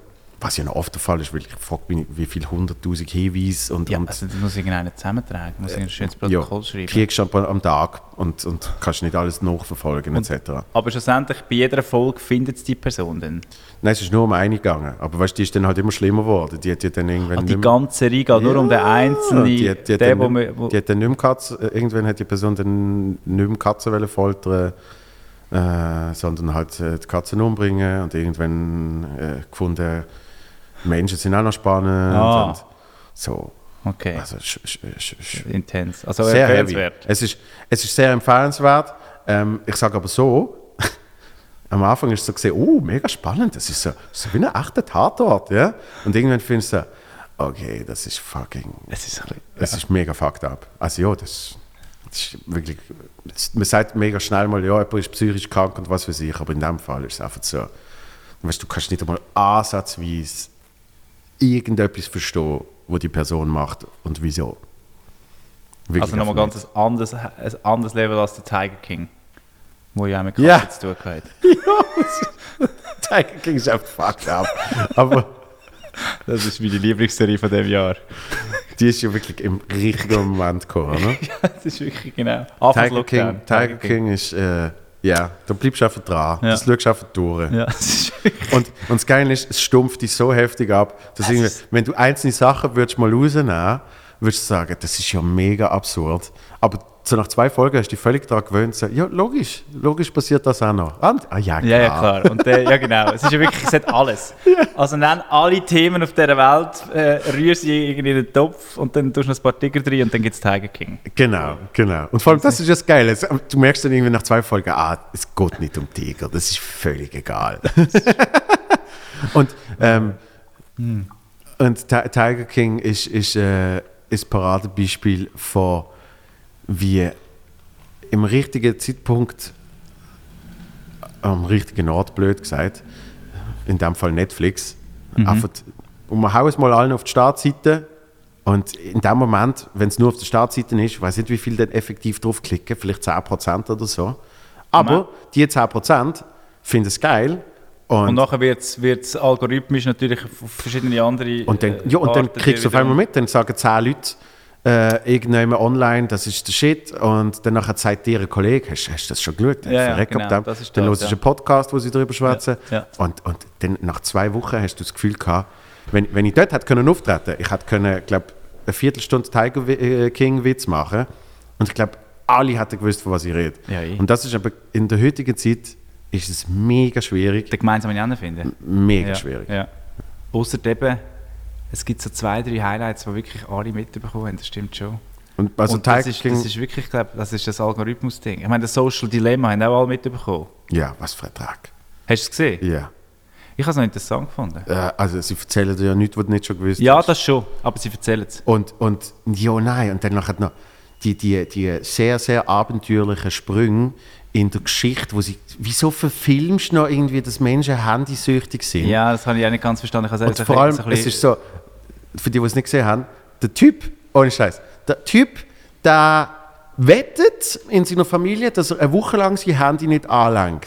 [SPEAKER 1] Was ja noch oft der Fall ist, weil ich frage mich, wie viele hunderttausend Hinweise und,
[SPEAKER 2] ja,
[SPEAKER 1] und
[SPEAKER 2] also das muss irgendeiner zusammentragen, muss ein schönes
[SPEAKER 1] ja,
[SPEAKER 2] Protokoll schreiben.
[SPEAKER 1] kriegst du am, Tag und, und kannst nicht alles nachverfolgen etc.
[SPEAKER 2] Aber schlussendlich, bei jeder Folge findet es die Person dann.
[SPEAKER 1] Nein, es ist nur um eine gegangen, aber weißt, du, die ist dann halt immer schlimmer geworden. Die hat ja dann irgendwann
[SPEAKER 2] Ah, die ganze Serie geht nur um den einzelnen,
[SPEAKER 1] die, hat- die hat
[SPEAKER 2] der,
[SPEAKER 1] dann
[SPEAKER 2] wo. Wo,
[SPEAKER 1] die hat dann nicht mehr Katzen, äh, irgendwann hat die Person dann nicht mehr Katzen foltern, äh, sondern halt äh, die Katzen umbringen und irgendwann äh, gefunden, Menschen sind auch noch spannend
[SPEAKER 2] Ah.
[SPEAKER 1] so.
[SPEAKER 2] okay,
[SPEAKER 1] Also sch, sch, sch,
[SPEAKER 2] intens. Also
[SPEAKER 1] sehr heavy.
[SPEAKER 2] empfehlenswert.
[SPEAKER 1] Es ist, es ist sehr empfehlenswert. Ähm, ich sage aber so, am Anfang ist es so gesehen, oh, mega spannend, das ist so, so wie ein echter Tatort, ja? Und irgendwann findest du, so, okay, das ist fucking
[SPEAKER 2] Es ist
[SPEAKER 1] es ist mega fucked up. Also ja, das, das ist wirklich. Das, man sagt mega schnell mal, ja, jemand ist psychisch krank und was weiß ich, aber in dem Fall ist es einfach so. Weißt, du kannst nicht einmal ansatzweise irgendetwas verstehen, was die Person macht und wieso. Wirklich
[SPEAKER 2] also nochmal ganz ein anderes, ein anderes Level als der Tiger King, wo ja auch mit
[SPEAKER 1] Ja.
[SPEAKER 2] Katzen zu tun hat.
[SPEAKER 1] nicht. Tiger King ist einfach fucked up. aber
[SPEAKER 2] Das ist meine Lieblingsserie von dem Jahr.
[SPEAKER 1] die ist ja wirklich im richtigen Moment gekommen. Ne?
[SPEAKER 2] das ist wirklich genau.
[SPEAKER 1] Tiger, King,
[SPEAKER 2] Lockdown.
[SPEAKER 1] Tiger King ist. Äh, ja, da bleibst du einfach dran.
[SPEAKER 2] Ja.
[SPEAKER 1] Das schaust du einfach durch.
[SPEAKER 2] Ja.
[SPEAKER 1] Und, und das Geile ist, es stumpft dich so heftig ab, dass irgendwie, wenn du einzelne Sachen würdest mal rausnehmen würdest du sagen, das ist ja mega absurd. Aber so nach zwei Folgen hast du dich völlig daran gewöhnt, so, ja, logisch, logisch passiert das auch noch. Und, ah, ja, klar.
[SPEAKER 2] Ja, ja, klar. Und der, ja, genau. Es ist ja wirklich, es hat alles. Also dann alle Themen auf dieser Welt, äh, rührst sie irgendwie in den Topf und dann tust du noch ein paar Tiger drin und dann gibt es Tiger King.
[SPEAKER 1] Genau, genau. Und vor allem, das ist ja das Geile. Du merkst dann irgendwie nach zwei Folgen, ah, es geht nicht um Tiger, das ist völlig egal. und ähm, und Ti- Tiger King ist, ist, äh, ist ein Paradebeispiel von, wie im richtigen Zeitpunkt, am richtigen Ort, blöd gesagt, in dem Fall Netflix, einfach, und wir hauen es mal allen auf die Startseite und in dem Moment, wenn es nur auf der Startseite ist, ich weiß nicht, wie viel dann effektiv draufklicken, vielleicht 10% oder so. Aber
[SPEAKER 2] Nein.
[SPEAKER 1] die 10% finden es geil. Und,
[SPEAKER 2] Und nachher wird es algorithmisch natürlich auf verschiedene andere
[SPEAKER 1] und dann,
[SPEAKER 2] äh,
[SPEAKER 1] ja, und dann kriegst du auf einmal mit, dann sagen 10 Leute äh, irgendjemand online, das ist der Shit. Und dann sagt dir ein Kollege, hast, du das schon geschaut?
[SPEAKER 2] Ja, ja, genau, das ist
[SPEAKER 1] dann hörst du
[SPEAKER 2] ja.
[SPEAKER 1] einen Podcast, wo sie darüber schwätzen.
[SPEAKER 2] ja.
[SPEAKER 1] Und, und dann nach zwei Wochen hast du das Gefühl gehabt, wenn, wenn ich dort hätte können auftreten, ich hätte können, glaube eine Viertelstunde Tiger King Witz machen. Und ich glaube, alle hätten gewusst, von was ich rede.
[SPEAKER 2] Ja,
[SPEAKER 1] und das ist aber in der heutigen Zeit ist es mega schwierig,
[SPEAKER 2] den gemeinsamen Nenner finden.
[SPEAKER 1] mega
[SPEAKER 2] Ja,
[SPEAKER 1] schwierig.
[SPEAKER 2] Ja. Außer eben, es gibt so zwei, drei Highlights, die wirklich alle mitbekommen haben, das stimmt schon.
[SPEAKER 1] Und also
[SPEAKER 2] und das, ist, das ist wirklich, glaub, das ist das Algorithmus-Ding. Ich meine, das Social Dilemma haben auch alle mitbekommen.
[SPEAKER 1] ja, was für ein Tag.
[SPEAKER 2] Hast du es gesehen?
[SPEAKER 1] Ja.
[SPEAKER 2] Ich habe es noch interessant gefunden.
[SPEAKER 1] Äh, also sie erzählen dir ja nichts, was du nicht schon gewusst
[SPEAKER 2] Ja,
[SPEAKER 1] hast.
[SPEAKER 2] das schon, aber sie erzählen es.
[SPEAKER 1] Und, und ja, nein, und dann nachher noch die, die, die sehr, sehr abenteuerlichen Sprünge in der Geschichte, wo sie, wieso verfilmst du noch irgendwie, dass Menschen handysüchtig sind?
[SPEAKER 2] Ja, das habe ich auch nicht ganz verstanden. Ich
[SPEAKER 1] und vor allem, es ist so, für die, die es nicht gesehen haben, der Typ, ohne Scheiß, der Typ, der wettet in seiner Familie, dass er eine Woche lang sein Handy nicht anlangt.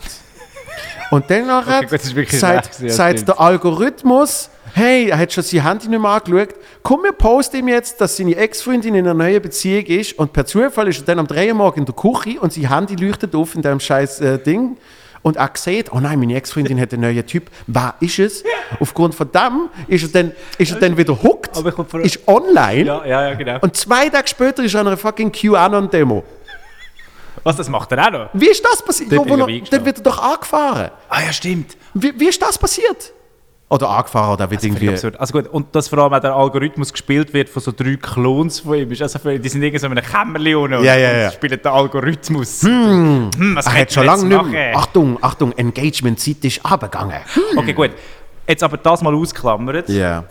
[SPEAKER 1] Und dann
[SPEAKER 2] Okay,
[SPEAKER 1] sagt, sagt der Algorithmus, hey, er hat schon sein Handy nicht mehr angeschaut, komm, wir posten ihm jetzt, dass seine Ex-Freundin in einer neuen Beziehung ist und per Zufall ist er dann am 3 Uhr morgens in der Küche und sein Handy leuchtet auf in dem scheiß äh, Ding und auch sieht, oh nein, meine Ex-Freundin hat einen neuen Typ, wer ist es? Aufgrund von dem ist er dann, ist er dann wieder hooked, ist online
[SPEAKER 2] Ja, ja, ja, genau.
[SPEAKER 1] und zwei Tage später ist er an einer fucking QAnon-Demo.
[SPEAKER 2] Was, das macht er auch noch?
[SPEAKER 1] Wie ist das passiert?
[SPEAKER 2] Dort
[SPEAKER 1] wo er-. Dann wird er doch angefahren.
[SPEAKER 2] Ah ja, stimmt.
[SPEAKER 1] Wie, wie ist das passiert? Oder angefahren, oder wird
[SPEAKER 2] Völlig
[SPEAKER 1] irgendwie...
[SPEAKER 2] absurd. Also gut, und dass vor allem auch der Algorithmus gespielt wird von so drei Klons von ihm. Ist also völlig, die sind irgendwie so in einem Kämmerchen
[SPEAKER 1] Ja,
[SPEAKER 2] und,
[SPEAKER 1] ja,
[SPEAKER 2] und
[SPEAKER 1] ja.
[SPEAKER 2] spielen den Algorithmus. Hm, was
[SPEAKER 1] Er hat schon lange nicht mehr... Achtung, Achtung, Engagement-Zeit ist abgegangen.
[SPEAKER 2] Okay, gut. Jetzt aber das mal ausklammert.
[SPEAKER 1] Ja.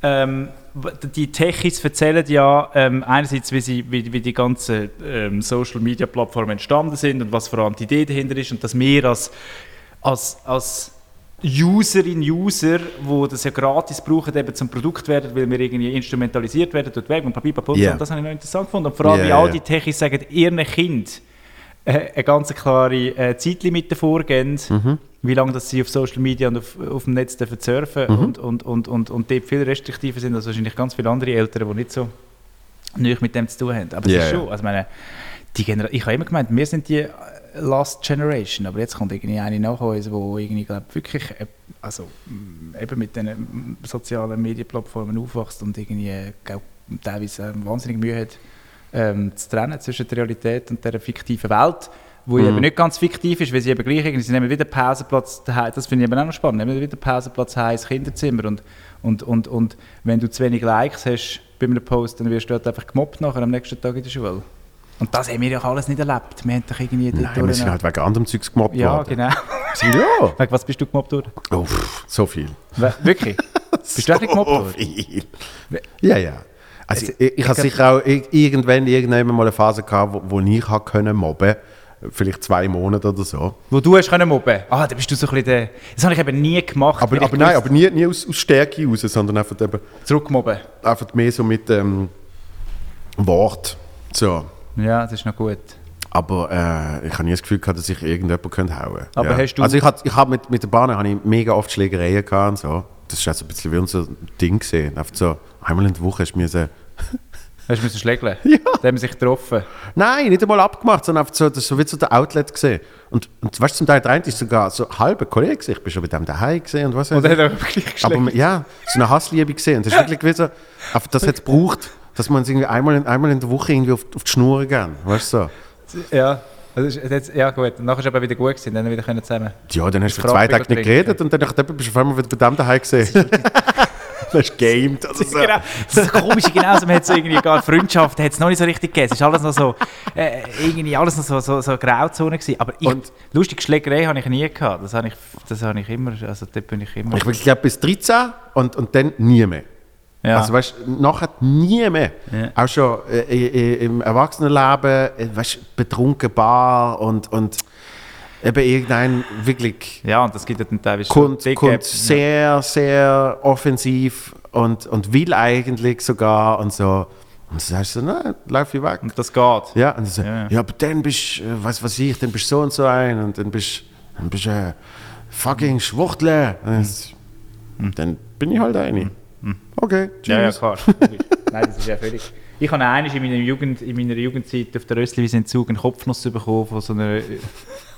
[SPEAKER 2] Ähm, w- die Techies erzählen ja ähm, einerseits, wie, sie, wie, wie die ganzen ähm, Social-Media-Plattformen entstanden sind und was vor allem die Idee dahinter ist und dass wir als, als, als Userin, User, wo das ja gratis brauchen, eben zum Produkt werden, weil wir irgendwie instrumentalisiert werden durch Werbung, Papier,
[SPEAKER 1] Ja.
[SPEAKER 2] und das habe ich noch interessant gefunden. Und vor allem,
[SPEAKER 1] Ja,
[SPEAKER 2] wie all die Techies sagen, ihren Kind äh, eine ganz klare äh, Zeitlimite vorgeben,
[SPEAKER 1] Mhm.
[SPEAKER 2] wie lange dass sie auf Social Media und auf, auf dem Netz dürfen surfen
[SPEAKER 1] Mhm.
[SPEAKER 2] und, und, und, und, und dort viel restriktiver sind als wahrscheinlich ganz viele andere Eltern, die nicht so nicht mit dem zu tun haben. Aber es ist schon, also meine, die ich habe immer gemeint, wir sind die Last Generation, aber jetzt kommt irgendwie eine nach uns, wo irgendwie, glaub, wirklich äh, also, mm, eben mit den mm, sozialen Medienplattformen aufwächst und irgendwie glaub, teilweise äh, wahnsinnig Mühe hat, ähm, zu trennen zwischen der Realität und der fiktiven Welt, wo
[SPEAKER 1] Mhm.
[SPEAKER 2] eben nicht ganz fiktiv ist, weil sie eben gleich irgendwie, sie nehmen wieder Pausenplatz daheim, das finde ich eben auch noch spannend, nehmen wieder Pausenplatz heim ins Kinderzimmer und, und, und, und wenn du zu wenig Likes hast bei einem Post, dann wirst du halt einfach gemobbt nachher am nächsten Tag in der Schule. Und das haben wir ja alles nicht erlebt. Wir haben doch irgendwie
[SPEAKER 1] Nein, wir sind halt wegen anderem Zeugs gemobbt
[SPEAKER 2] Ja,
[SPEAKER 1] worden.
[SPEAKER 2] genau.
[SPEAKER 1] Ja.
[SPEAKER 2] Wegen was bist du gemobbt worden?
[SPEAKER 1] Oh, pff, so viel.
[SPEAKER 2] Wirklich? Bist du auch nicht gemobbt
[SPEAKER 1] so
[SPEAKER 2] worden?
[SPEAKER 1] viel. Ja, ja. Also,
[SPEAKER 2] Also,
[SPEAKER 1] ich, ich,
[SPEAKER 2] ich
[SPEAKER 1] habe sicher auch ir- irgendwann, irgendwann mal eine Phase gehabt, wo, wo ich habe können mobben Vielleicht zwei Monate oder so.
[SPEAKER 2] Wo du hast können mobben? Ah, da bist du so ein bisschen der... Das habe ich eben nie gemacht.
[SPEAKER 1] Aber, aber nein, aber nie, nie aus, aus Stärke raus, sondern einfach, eben,
[SPEAKER 2] Zurückmobben.
[SPEAKER 1] einfach mehr so mit ähm, Wort. So.
[SPEAKER 2] Ja, das ist noch gut.
[SPEAKER 1] Aber äh, ich habe nie das Gefühl gehabt, dass ich irgendjemanden könnte hauen
[SPEAKER 2] Aber
[SPEAKER 1] ja.
[SPEAKER 2] hast du-
[SPEAKER 1] Also ich hatte ich hab mit, mit der Bahn habe ich mega oft Schlägereien gehabt und so. Das ist also ein bisschen wie unser Ding gesehen. Einfach so, einmal in der Woche hast du mir so...
[SPEAKER 2] Hast du müssen schlägeln?
[SPEAKER 1] Ja.
[SPEAKER 2] Da haben sich getroffen.
[SPEAKER 1] Nein, nicht einmal abgemacht, sondern einfach so, das ist so wie so der Outlet gesehen. Und, und weißt du, zum Teil der eine ist sogar so halber Kollege gewesen. Ich bin schon mit dem daheim gesehen und was
[SPEAKER 2] Und
[SPEAKER 1] weiß
[SPEAKER 2] dann
[SPEAKER 1] ich.
[SPEAKER 2] hat er wirklich
[SPEAKER 1] Aber
[SPEAKER 2] geschlägt.
[SPEAKER 1] ja, so eine Hassliebe gesehen. Und das ist wirklich wie so, einfach das hat es gebraucht, dass man es irgendwie einmal in, einmal in der Woche irgendwie auf, auf die Schnur gehen. Weißt du so?
[SPEAKER 2] Ja. Ist, jetzt, ja gut, und nachher ist aber wieder gut gewesen, dann wieder können zusammen.
[SPEAKER 1] Ja, dann hast du zwei Tage nicht geredet und dann bist du auf einmal wieder bei dem daheim gesehen. das ist gamed oder so.
[SPEAKER 2] Genau, das ist das Komische, genauso, man hat so irgendwie gar Freundschaft, hat es noch nicht so richtig gegeben. Es ist alles noch so, äh, irgendwie alles noch so, so, so Grauzone gewesen. Aber ich,
[SPEAKER 1] Und-
[SPEAKER 2] lustige Schlägerei habe ich nie gehabt. Das habe ich, das habe ich immer, also dort bin ich immer.
[SPEAKER 1] Ich, ich glaube bis 13 und, und dann nie mehr.
[SPEAKER 2] Ja.
[SPEAKER 1] Also weißt du, nachher nie mehr.
[SPEAKER 2] Ja.
[SPEAKER 1] Auch schon äh, äh, im Erwachsenenleben, äh, weißt betrunken Bar und, und eben irgendein wirklich
[SPEAKER 2] ja, und das gibt ja dann teilweise schon
[SPEAKER 1] kommt,
[SPEAKER 2] dicke-
[SPEAKER 1] kommt sehr, sehr offensiv und, und will eigentlich sogar und so. Und dann sagst du so, nein, lauf ich weg.
[SPEAKER 2] Und das geht.
[SPEAKER 1] Ja, und so,
[SPEAKER 2] Ja,
[SPEAKER 1] ja,
[SPEAKER 2] ja.
[SPEAKER 1] aber dann bist du, äh, was weiß ich, dann bist du so und so ein und dann bist dann bist du äh, fucking Schwuchtler. Und das- Dann bin ich halt eine. Okay, tschüss.
[SPEAKER 2] Ja, ja, klar. Nein, das ist ja völlig. Ich habe einmal in meiner, Jugend, in meiner Jugendzeit auf der Rössliwiese-Entzug einen Kopfnuss bekommen von so einer äh,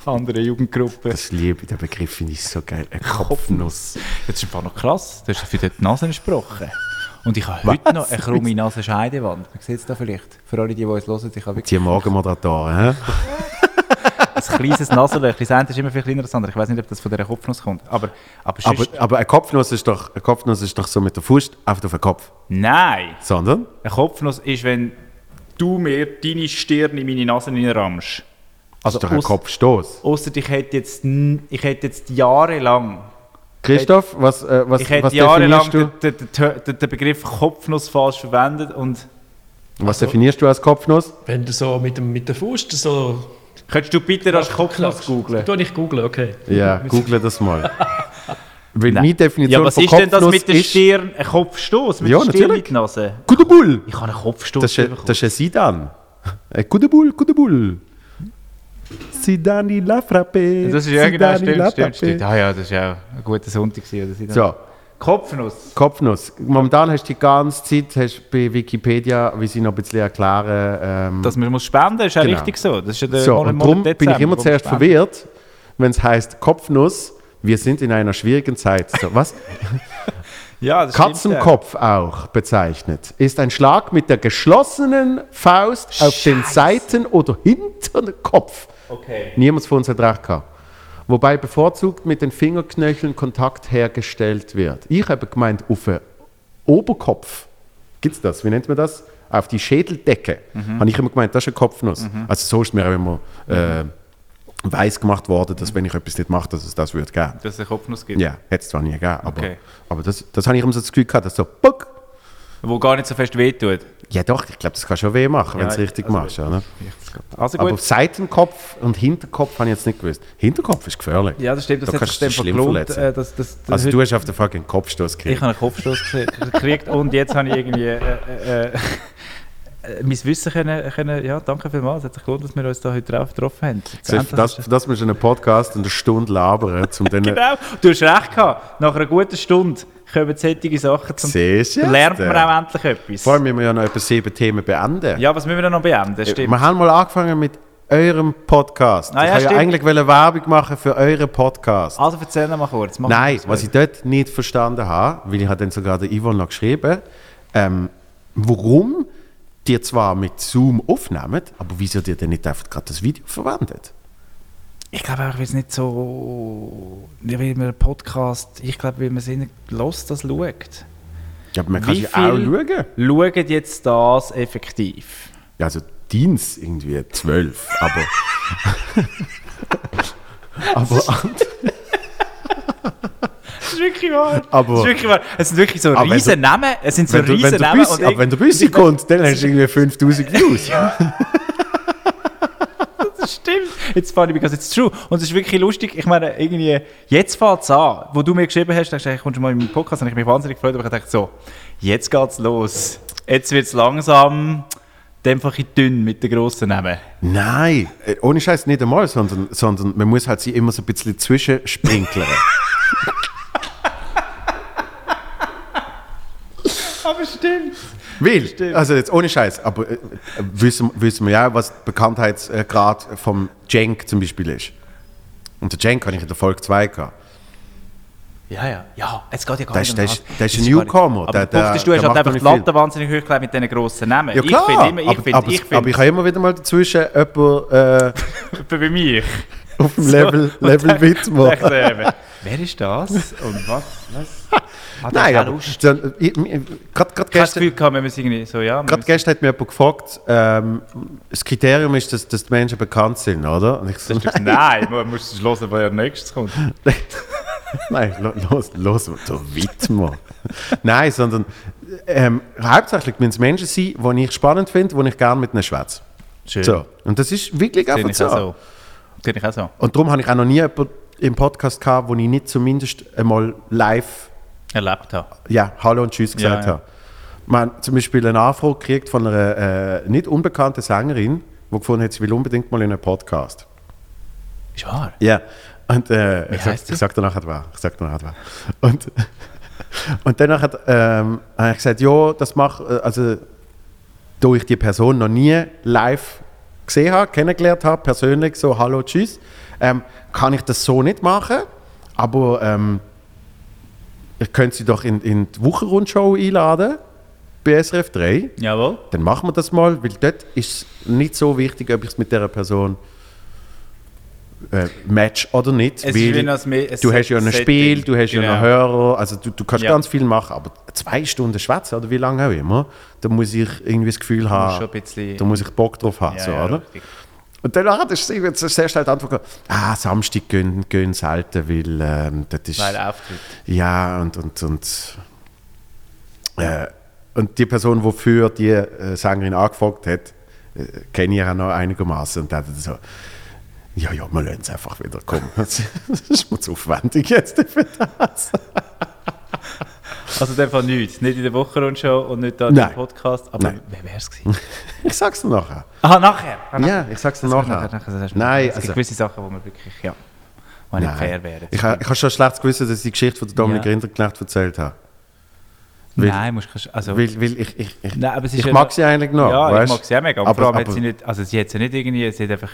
[SPEAKER 2] anderen Jugendgruppe.
[SPEAKER 1] Das liebe ich, der Begriff finde ich so geil. Eine Kopfnuss.
[SPEAKER 2] Das ist einfach noch krass. Du hast für die Nase gesprochen. Und ich habe heute noch eine krumme Nasenscheidewand. Man sieht es da vielleicht. Für alle, die, die uns hören, ich habe wirklich
[SPEAKER 1] Die Morgenmoderatoren, hä?
[SPEAKER 2] ein kleines Nasenlöchchen. Das eine ist immer viel kleiner als das andere. Ich weiß nicht, ob das von dieser Kopfnuss kommt. Aber, aber,
[SPEAKER 1] Aber, aber eine Kopfnuss ist doch, eine Kopfnuss ist doch so mit der Fuß einfach auf den Kopf.
[SPEAKER 2] nein.
[SPEAKER 1] Sondern?
[SPEAKER 2] Eine Kopfnuss ist, wenn du mir deine Stirn in meine Nase reinrammst.
[SPEAKER 1] Also
[SPEAKER 2] Also
[SPEAKER 1] ist doch ein Kopfstoß.
[SPEAKER 2] Ausser ich hätte jetzt, ich hätte jetzt jahrelang,
[SPEAKER 1] Christoph, was, äh, was,
[SPEAKER 2] ich hätte
[SPEAKER 1] was
[SPEAKER 2] jahrelang
[SPEAKER 1] definierst du?
[SPEAKER 2] den, den, den, den Begriff Kopfnuss falsch verwendet und
[SPEAKER 1] Was definierst du als Kopfnuss?
[SPEAKER 4] Wenn du so mit, dem, mit der Faust so...
[SPEAKER 2] könntest du bitte das Kopfnuss googlen?
[SPEAKER 4] Tu ich googeln, okay.
[SPEAKER 1] Ja, google das mal. Weil
[SPEAKER 2] Nein.
[SPEAKER 1] meine Definition
[SPEAKER 2] Ja, was
[SPEAKER 1] von
[SPEAKER 2] ist denn das mit der Stirn? Ein Kopfstoß mit
[SPEAKER 1] Ja,
[SPEAKER 2] der Stirn
[SPEAKER 1] natürlich.
[SPEAKER 2] in die Nase?
[SPEAKER 1] Guter Bull!
[SPEAKER 2] Ich habe einen Kopfstoß
[SPEAKER 1] Das ist, das ist ein Sidan. Ein guter Bull, guter Bull. Sidani la frappe.
[SPEAKER 2] Das ist ja genau,
[SPEAKER 1] Zidane
[SPEAKER 2] stimmt, stimmt, stimmt. Ah ja, das ist ja ein guter Sonntag gewesen. Oder?
[SPEAKER 1] So,
[SPEAKER 2] Kopfnuss.
[SPEAKER 1] Kopfnuss. Momentan hast du die ganze Zeit hast du bei Wikipedia, wie sie noch ein bisschen erklären, ähm,
[SPEAKER 2] Dass man muss spenden, ist ja
[SPEAKER 1] Genau.
[SPEAKER 2] richtig so. Das ist ja der
[SPEAKER 1] so,
[SPEAKER 2] Monat-
[SPEAKER 1] und
[SPEAKER 2] Monat
[SPEAKER 1] darum bin ich
[SPEAKER 2] Dezember,
[SPEAKER 1] immer zuerst
[SPEAKER 2] man spendet.
[SPEAKER 1] verwirrt, wenn es heißt Kopfnuss, wir sind in einer schwierigen Zeit. So, was?
[SPEAKER 2] Ja, das stimmt,
[SPEAKER 1] Katzenkopf auch bezeichnet, ist ein Schlag mit der geschlossenen Faust auf den Seiten oder hinter den Kopf.
[SPEAKER 2] ja. Okay.
[SPEAKER 1] Niemand von uns hat recht gehabt. Wobei bevorzugt mit den Fingerknöcheln Kontakt hergestellt wird. Ich habe gemeint, auf den Oberkopf. Gibt es das? Wie nennt man das? Auf die Schädeldecke. Habe ich immer gemeint, das ist eine Kopfnuss. Also so ist mir auch immer äh, weiß gemacht worden, dass wenn ich etwas nicht mache, dass es das würde geben.
[SPEAKER 2] Dass es einen Kopfnuss gibt.
[SPEAKER 1] Ja, hätte es zwar nie gegeben, aber,
[SPEAKER 2] Okay.
[SPEAKER 1] aber das, das habe ich immer so das Gefühl gehabt, dass so, puck.
[SPEAKER 2] Wo gar nicht so fest wehtut.
[SPEAKER 1] Ja doch, ich glaube, das kann schon weh machen, wenn du es
[SPEAKER 2] Ja,
[SPEAKER 1] richtig
[SPEAKER 2] also-
[SPEAKER 1] machst. Oder?
[SPEAKER 2] Also
[SPEAKER 1] Aber
[SPEAKER 2] gut.
[SPEAKER 1] Seitenkopf und Hinterkopf habe ich jetzt nicht gewusst. Hinterkopf ist gefährlich.
[SPEAKER 2] Ja, das stimmt. Das
[SPEAKER 1] Da kannst du schlimm
[SPEAKER 2] verklont.
[SPEAKER 1] verletzen.
[SPEAKER 2] Äh, das, das, das
[SPEAKER 1] Also du hast auf den fucking Kopfstoß
[SPEAKER 2] Ich
[SPEAKER 1] gekriegt.
[SPEAKER 2] habe einen Kopfstoß gekriegt und jetzt habe ich irgendwie äh, äh, äh, mein Wissen können, können, ja, danke vielmals, es hat sich gelohnt, dass wir uns da heute drauf getroffen haben. Endlich
[SPEAKER 1] das, das musst du einen Podcast eine Stunde labern, um
[SPEAKER 2] Genau, du hast recht gehabt. Nach einer guten Stunde kommen solche Sachen zum...
[SPEAKER 1] Siehst du
[SPEAKER 2] lernt man auch endlich etwas.
[SPEAKER 1] Vor allem müssen wir ja noch etwa sieben Themen beenden.
[SPEAKER 2] Ja, was müssen wir denn noch beenden? Stimmt.
[SPEAKER 1] Wir haben mal angefangen mit eurem Podcast.
[SPEAKER 2] Ah, ja,
[SPEAKER 1] ich wollte ja eigentlich Werbung machen für euren Podcast.
[SPEAKER 2] Also erzähl mal kurz.
[SPEAKER 1] Nein,
[SPEAKER 2] mal
[SPEAKER 1] was ich dort nicht verstanden habe, weil ich habe dann sogar der Yvonne noch geschrieben, ähm, warum die zwar mit Zoom aufnehmen, aber wieso die dann nicht einfach gerade das Video verwendet?
[SPEAKER 2] Ich glaube auch, weil es nicht so... Ja, weil man Podcast... Ich glaube, weil man es nicht lost, das schaut.
[SPEAKER 1] Ja, aber man kann
[SPEAKER 2] Wie
[SPEAKER 1] sie auch schauen.
[SPEAKER 2] Schauen jetzt das effektiv?
[SPEAKER 1] Ja, also Dienst irgendwie zwölf, aber... aber,
[SPEAKER 2] Das ist wirklich wahr.
[SPEAKER 1] Aber-
[SPEAKER 2] das ist wirklich wahr. Es sind wirklich so
[SPEAKER 1] wenn
[SPEAKER 2] riesen Namen. Es sind so
[SPEAKER 1] du,
[SPEAKER 2] riesen Namen.
[SPEAKER 1] Büssi, aber wenn der Büssi kommt, dann hast du irgendwie 5000 Views.
[SPEAKER 2] Das stimmt. Jetzt ich, because it's true. Und es ist wirklich lustig. Ich meine, irgendwie, jetzt fängt es an, wo du mir geschrieben hast, hast du gesagt, kommst du mal in meinen Podcast, habe ich mich wahnsinnig gefreut, aber ich dachte so, jetzt geht's los. Jetzt wird es langsam, einfach ein dünn mit den grossen Namen.
[SPEAKER 1] Nein, äh, ohne Scheiß nicht einmal, sondern, sondern man muss halt sie immer so ein bisschen zwischensprinklern.
[SPEAKER 2] Aber stimmt.
[SPEAKER 1] Weil, also jetzt ohne Scheiß, aber äh, wissen, wissen wir ja, was der Bekanntheitsgrad vom Cenk zum Beispiel ist. Und der Cenk habe ich in der Folge 2 gehabt.
[SPEAKER 2] Ja, ja. Ja, es geht ja gar
[SPEAKER 1] Der
[SPEAKER 2] nicht
[SPEAKER 1] ist-
[SPEAKER 2] um
[SPEAKER 1] der
[SPEAKER 2] das.
[SPEAKER 1] ist-
[SPEAKER 2] Das
[SPEAKER 1] ein Newcomer.
[SPEAKER 2] Aber
[SPEAKER 1] Der-
[SPEAKER 2] der, Punkt
[SPEAKER 1] der-
[SPEAKER 2] ist, du hast halt einfach die Latte wahnsinnig hoch gelegt mit diesen grossen Namen.
[SPEAKER 1] Ja klar,
[SPEAKER 2] Ich finde immer, ich
[SPEAKER 1] aber,
[SPEAKER 2] finde,
[SPEAKER 1] aber,
[SPEAKER 2] ich
[SPEAKER 1] aber
[SPEAKER 2] finde,
[SPEAKER 1] ich habe immer wieder mal dazwischen jemanden äh,
[SPEAKER 2] bei mir.
[SPEAKER 1] auf dem Level,
[SPEAKER 2] Und
[SPEAKER 1] Level
[SPEAKER 2] dann-
[SPEAKER 1] Widmer.
[SPEAKER 2] So Wer ist das? Und was? was? Hat
[SPEAKER 1] Nein, aber
[SPEAKER 2] Lust?
[SPEAKER 1] dann, ich- ich-
[SPEAKER 2] Ich habe das
[SPEAKER 1] gestern,
[SPEAKER 2] Gefühl gehabt, wenn wir es irgendwie so, ja.
[SPEAKER 1] gerade gestern hat mir jemand gefragt, ähm, das Kriterium ist, dass, dass die Menschen bekannt sind, oder? Und ich so,
[SPEAKER 2] Das ist- Nein, man muss es hören, als nächstes kommt.
[SPEAKER 1] Nein, lo- los, los, der Widmer. Nein, sondern ähm, hauptsächlich müssen es Menschen sein, die ich spannend finde, die ich gerne mit ihnen schwätze.
[SPEAKER 2] Schön.
[SPEAKER 1] So. Und das ist wirklich
[SPEAKER 2] Sehe
[SPEAKER 1] einfach so.
[SPEAKER 2] Sehe ich auch so.
[SPEAKER 1] Und darum habe ich auch noch nie jemanden im Podcast gehabt, wo ich nicht zumindest einmal live
[SPEAKER 2] Erlebt habe.
[SPEAKER 1] ja, Hallo und Tschüss gesagt
[SPEAKER 2] Ja, ja.
[SPEAKER 1] habe. Man zum Beispiel eine Anfrage gekriegt von einer äh, nicht unbekannten Sängerin, die gefunden hat, sie will unbedingt mal in einen Podcast.
[SPEAKER 2] Ist wahr?
[SPEAKER 1] Ja. Und äh, ich, sag, ich sag dir nachher wer. Ich sag dir nachher wer. Und, und danach hat, ähm, habe ich gesagt, ja, das mache also da ich die Person noch nie live gesehen habe, kennengelernt habe, persönlich so Hallo, Tschüss, ähm, kann ich das so nicht machen. Aber ähm, ich könnte sie doch in, in die Wochenrundschau einladen bei SRF 3
[SPEAKER 2] Jawohl.
[SPEAKER 1] dann machen wir das mal, weil dort ist es nicht so wichtig, ob ich es mit dieser Person äh, match oder nicht.
[SPEAKER 2] Es
[SPEAKER 1] weil du hast ja ein. Spiel, du hast ja
[SPEAKER 2] Genau.
[SPEAKER 1] einen Hörer, also du, du kannst
[SPEAKER 2] Ja.
[SPEAKER 1] ganz viel machen, aber zwei Stunden schwätzen oder wie lange auch immer, da muss ich irgendwie das Gefühl
[SPEAKER 2] muss
[SPEAKER 1] haben, da muss ich Bock drauf haben.
[SPEAKER 2] Ja,
[SPEAKER 1] so,
[SPEAKER 2] ja,
[SPEAKER 1] oder?
[SPEAKER 2] richtig.
[SPEAKER 1] Und dann hat er sehr sehr schnell die Antwort gegeben, ah, Samstag gehen, gehen selten, weil ähm, das ist...
[SPEAKER 2] Weil Auftritt.
[SPEAKER 1] Ja, und, und, und, äh, und die Person, die für die äh, Sängerin angefragt hat, äh, kenne ich ja noch einigermaßen. Und der hat so, ja, ja, wir lassen es einfach wieder kommen. das ist mir zu aufwendig jetzt für das.
[SPEAKER 2] Also in dem Fall nichts. Nicht in der Wochenrundschau und nicht
[SPEAKER 1] Nein.
[SPEAKER 2] im Podcast. Aber
[SPEAKER 1] Nein.
[SPEAKER 2] wer wäre es gewesen?
[SPEAKER 1] Ich sag's dir nachher.
[SPEAKER 2] Aha, nachher. Ah, nachher.
[SPEAKER 1] Ja, ich sag's dir nachher.
[SPEAKER 2] kommt nachher, das ist-
[SPEAKER 1] Nein,
[SPEAKER 2] es gibt
[SPEAKER 1] also,
[SPEAKER 2] gewisse Sachen, wo man wirklich, ja, wo nicht fair wären.
[SPEAKER 1] Ich, ich habe schon schlecht gewusst, dass ich die Geschichte von der Dominik
[SPEAKER 2] Ja.
[SPEAKER 1] Rinderknecht erzählt habe. weil-
[SPEAKER 2] Nein, musst du, also,
[SPEAKER 1] Weil, weil ich, ich, ich,
[SPEAKER 2] Nein, aber es ist
[SPEAKER 1] ich
[SPEAKER 2] ja
[SPEAKER 1] mag sie eigentlich noch.
[SPEAKER 2] ja,
[SPEAKER 1] weißt?
[SPEAKER 2] ich mag sie auch mega. Aber,
[SPEAKER 1] Aber-
[SPEAKER 2] vor allem hat sie nicht, also sie hat sie nicht irgendwie, sie hat einfach,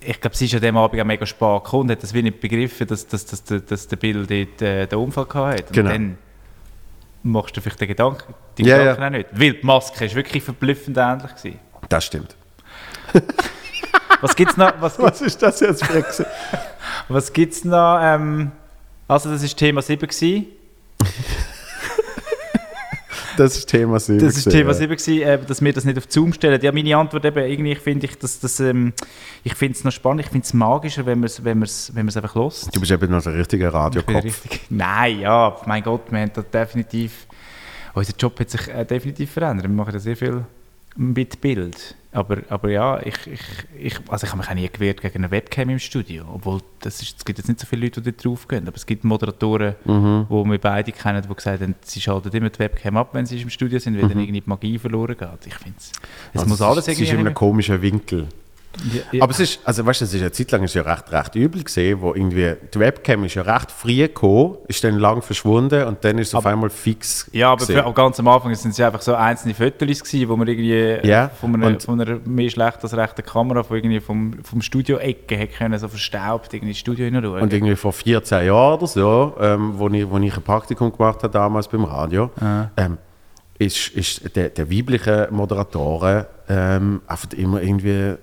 [SPEAKER 2] ich glaube, sie ist an dem Abend auch mega spät gekommen und hat das wie nicht begriffen, dass, dass, dass, dass, der Bill dort äh, den Unfall gehabt hat. Und
[SPEAKER 1] Genau.
[SPEAKER 2] dann machst du vielleicht den Gedanken, die
[SPEAKER 1] Ja,
[SPEAKER 2] Gedanken
[SPEAKER 1] ja.
[SPEAKER 2] auch nicht. Weil die Maske ist wirklich verblüffend ähnlich gewesen.
[SPEAKER 1] Das stimmt.
[SPEAKER 2] Was gibt's noch? Was gibt's,
[SPEAKER 1] Was ist das jetzt für ein
[SPEAKER 2] was gibt's noch? Ähm, also das ist Thema 7 gewesen.
[SPEAKER 1] Das ist Thema 7.
[SPEAKER 2] Das ist Thema 7 gewesen, äh, dass wir das nicht auf Zoom stellen. Ja, meine Antwort eben, irgendwie finde ich, dass das, ähm, ich finde es noch spannend, ich finde es magischer, wenn man es wenn man's, wenn man's einfach lost.
[SPEAKER 1] Du bist eben noch der richtige Radiokopf.
[SPEAKER 2] richtig. Nein, ja, mein Gott, wir haben da definitiv. Unser Job hat sich äh, definitiv verändert. Wir machen da sehr viel mit Bild. Aber, aber ja, ich, ich, ich, also ich habe mich auch nie gewehrt gegen eine Webcam im Studio. Obwohl das ist, es gibt jetzt nicht so viele Leute, die da drauf gehen. Aber es gibt Moderatoren,
[SPEAKER 1] Mhm.
[SPEAKER 2] wo wir beide kennen, die gesagt haben, sie schalten immer die Webcam ab, wenn sie im Studio sind, weil dann irgendwie die Magie verloren geht. Ich finde es.
[SPEAKER 1] Also
[SPEAKER 2] muss alles
[SPEAKER 1] es ist in
[SPEAKER 2] irgendwie.
[SPEAKER 1] einem komischen Winkel.
[SPEAKER 2] Ja, ja.
[SPEAKER 1] Aber es ist, also weißt du, es ist eine Zeit lang ist ja recht, recht übel gesehen, wo irgendwie die Webcam ist ja recht früh gekommen, ist dann lang verschwunden und dann ist es auf einmal fix.
[SPEAKER 2] Ja, aber für, ganz am Anfang sind es einfach so einzelne Fotos gewesen, wo man irgendwie äh,
[SPEAKER 1] Ja,
[SPEAKER 2] von, einer, von einer mehr schlecht als rechten Kamera von irgendwie vom, vom Studio-Ecke hätte können, so verstaubt irgendwie ins Studio hineinschauen.
[SPEAKER 1] Und irgendwie vor 14 Jahren oder so, ähm, wo, ich, wo ich ein Praktikum gemacht habe, damals beim Radio, ähm, ist, ist der, der weibliche Moderatoren ähm, einfach immer irgendwie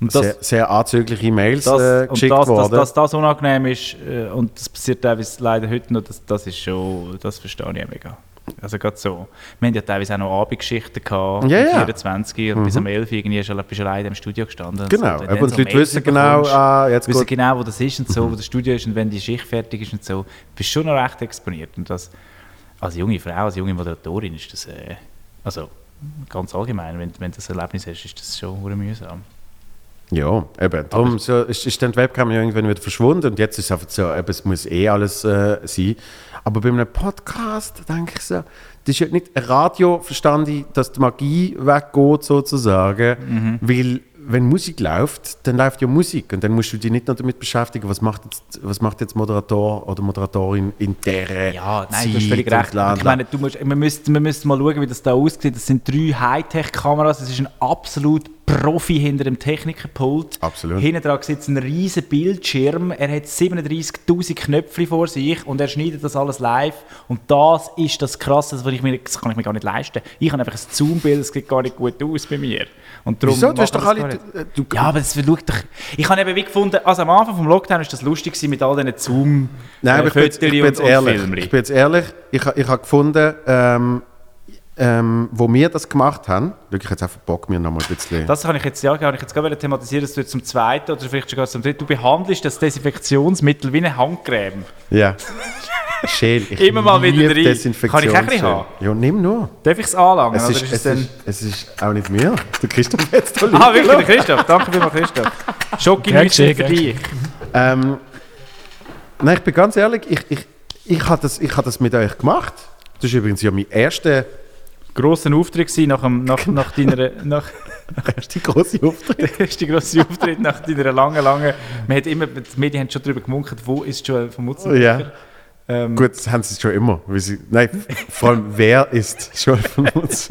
[SPEAKER 2] Und das-
[SPEAKER 1] sehr, sehr anzügliche Mails
[SPEAKER 2] das,
[SPEAKER 1] äh,
[SPEAKER 2] und
[SPEAKER 1] geschickt
[SPEAKER 2] das, dass,
[SPEAKER 1] worden.
[SPEAKER 2] dass das unangenehm ist, äh, und das passiert teilweise leider heute noch, das, das ist schon, das verstehe ich mega. Also gerade so. Wir haben ja teilweise auch noch Abendgeschichten gehabt, um
[SPEAKER 1] ja.
[SPEAKER 2] 24 und bis um 11 Uhr irgendwie schon- bist du alleine im Studio gestanden. und
[SPEAKER 1] genau,
[SPEAKER 2] so.
[SPEAKER 1] und
[SPEAKER 2] so
[SPEAKER 1] die Leute wissen genau, ah, jetzt
[SPEAKER 2] wissen genau, wo das ist und so, wo das Studio ist und wenn die Schicht fertig ist und so, bist du schon noch recht exponiert. Und das, als junge Frau, als junge Moderatorin ist das, äh, also ganz allgemein, wenn, wenn du das Erlebnis hast, ist das schon mühsam.
[SPEAKER 1] Ja, eben. Darum so, ist, ist dann die Webcam ja irgendwann wieder verschwunden und jetzt ist es einfach so, eben, es muss eh alles äh, sein. Aber bei einem Podcast denke ich so, das ist ja nicht ein Radio, verstand ich, dass die Magie weggeht sozusagen, weil wenn Musik läuft, dann läuft ja Musik und dann musst du dich nicht noch damit beschäftigen, was macht jetzt, was macht jetzt Moderator oder Moderatorin in der
[SPEAKER 2] Ja, nein,
[SPEAKER 1] Zeit
[SPEAKER 2] du hast völlig recht. Ich meine, du musst, wir, müssen, wir müssen mal schauen, wie das da aussieht. Das sind drei Hightech-Kameras. Es ist ein absolut Profi hinter dem Technikerpult.
[SPEAKER 1] Absolut.
[SPEAKER 2] Hinten dran sitzt ein riesen Bildschirm. Er hat 37'000 Knöpfe vor sich und er schneidet das alles live. Und das ist das Krasse, was ich mir, das kann ich mir gar nicht leisten. Ich habe einfach ein Zoom-Bild, das sieht gar nicht gut aus bei mir. Und darum
[SPEAKER 1] Wieso? Du hast doch alle... Du,
[SPEAKER 2] Ja, aber das schaut doch... Ich habe eben wie gefunden, also am Anfang vom Lockdown ist das lustig gewesen mit all diesen zoom
[SPEAKER 1] Nein, aber ich bin, jetzt, ich bin jetzt ehrlich. Ich bin jetzt ehrlich. Ich, ich habe gefunden, ähm, ähm, wo wir das gemacht haben, wirklich jetzt einfach Bock mir noch mal ein bisschen.
[SPEAKER 2] Das kann ich jetzt ja, kann ich jetzt gerade thematisieren, dass du jetzt zum zweiten oder vielleicht sogar zum dritten, du behandelst das Desinfektionsmittel wie eine Handcreme.
[SPEAKER 1] ja. Schön. Ich
[SPEAKER 2] Immer mal wieder rein.
[SPEAKER 1] Desinfektions-
[SPEAKER 2] Kann ich auch ein bisschen haben?
[SPEAKER 1] Ja, nimm nur.
[SPEAKER 2] Darf ich es anlangen?
[SPEAKER 1] Es
[SPEAKER 2] oder
[SPEAKER 1] ist,
[SPEAKER 2] ist
[SPEAKER 1] es,
[SPEAKER 2] dann-
[SPEAKER 1] ist, es ist auch nicht mir. Der Christoph hat es da
[SPEAKER 2] Ah, wirklich, der Christoph. Danke vielmals, Christoph. Nicht für dich.
[SPEAKER 1] Ähm, nein, ich bin ganz ehrlich, ich, ich, ich habe das, ich hab das mit euch gemacht. Das ist übrigens ja mein erster,
[SPEAKER 2] Grosser Auftritt gewesen nach, dem, nach, nach deiner... Nach,
[SPEAKER 1] erster große Auftritt.
[SPEAKER 2] der erste grosse Auftritt nach deiner langen, langen... Man hat immer, die Medien haben schon darüber gemunkelt, wo ist Joel von Mutzenbecher.
[SPEAKER 1] Ja.
[SPEAKER 2] Ähm,
[SPEAKER 1] Gut, das haben sie schon immer. Sie, nein, vor allem, wer ist schon von uns?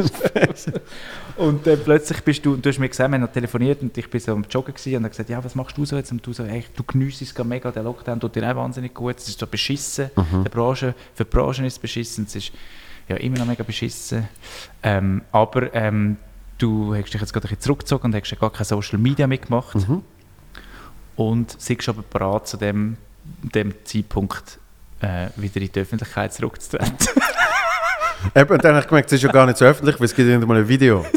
[SPEAKER 2] Und dann plötzlich bist du, du hast mir gesagt, wir haben noch telefoniert und ich bin so am Joggen gewesen und habe gesagt, ja, was machst du so jetzt? Und du so, ey, du geniessest es gerade mega, der Lockdown tut dir auch wahnsinnig gut, es ist so beschissen, der Branche, für die Branche ist es beschissen, es ist ja immer noch mega beschissen. Ähm, aber ähm, du hast dich jetzt gerade ein bisschen zurückgezogen und hast ja gar kein Social Media mitgemacht. Und siehst aber bereit, zu dem, dem Zeitpunkt äh, wieder in die Öffentlichkeit zurückzutreten.
[SPEAKER 1] Eben, und dann habe ich gemerkt, es ist ja gar nicht so öffentlich, weil es gibt nicht mal ein Video.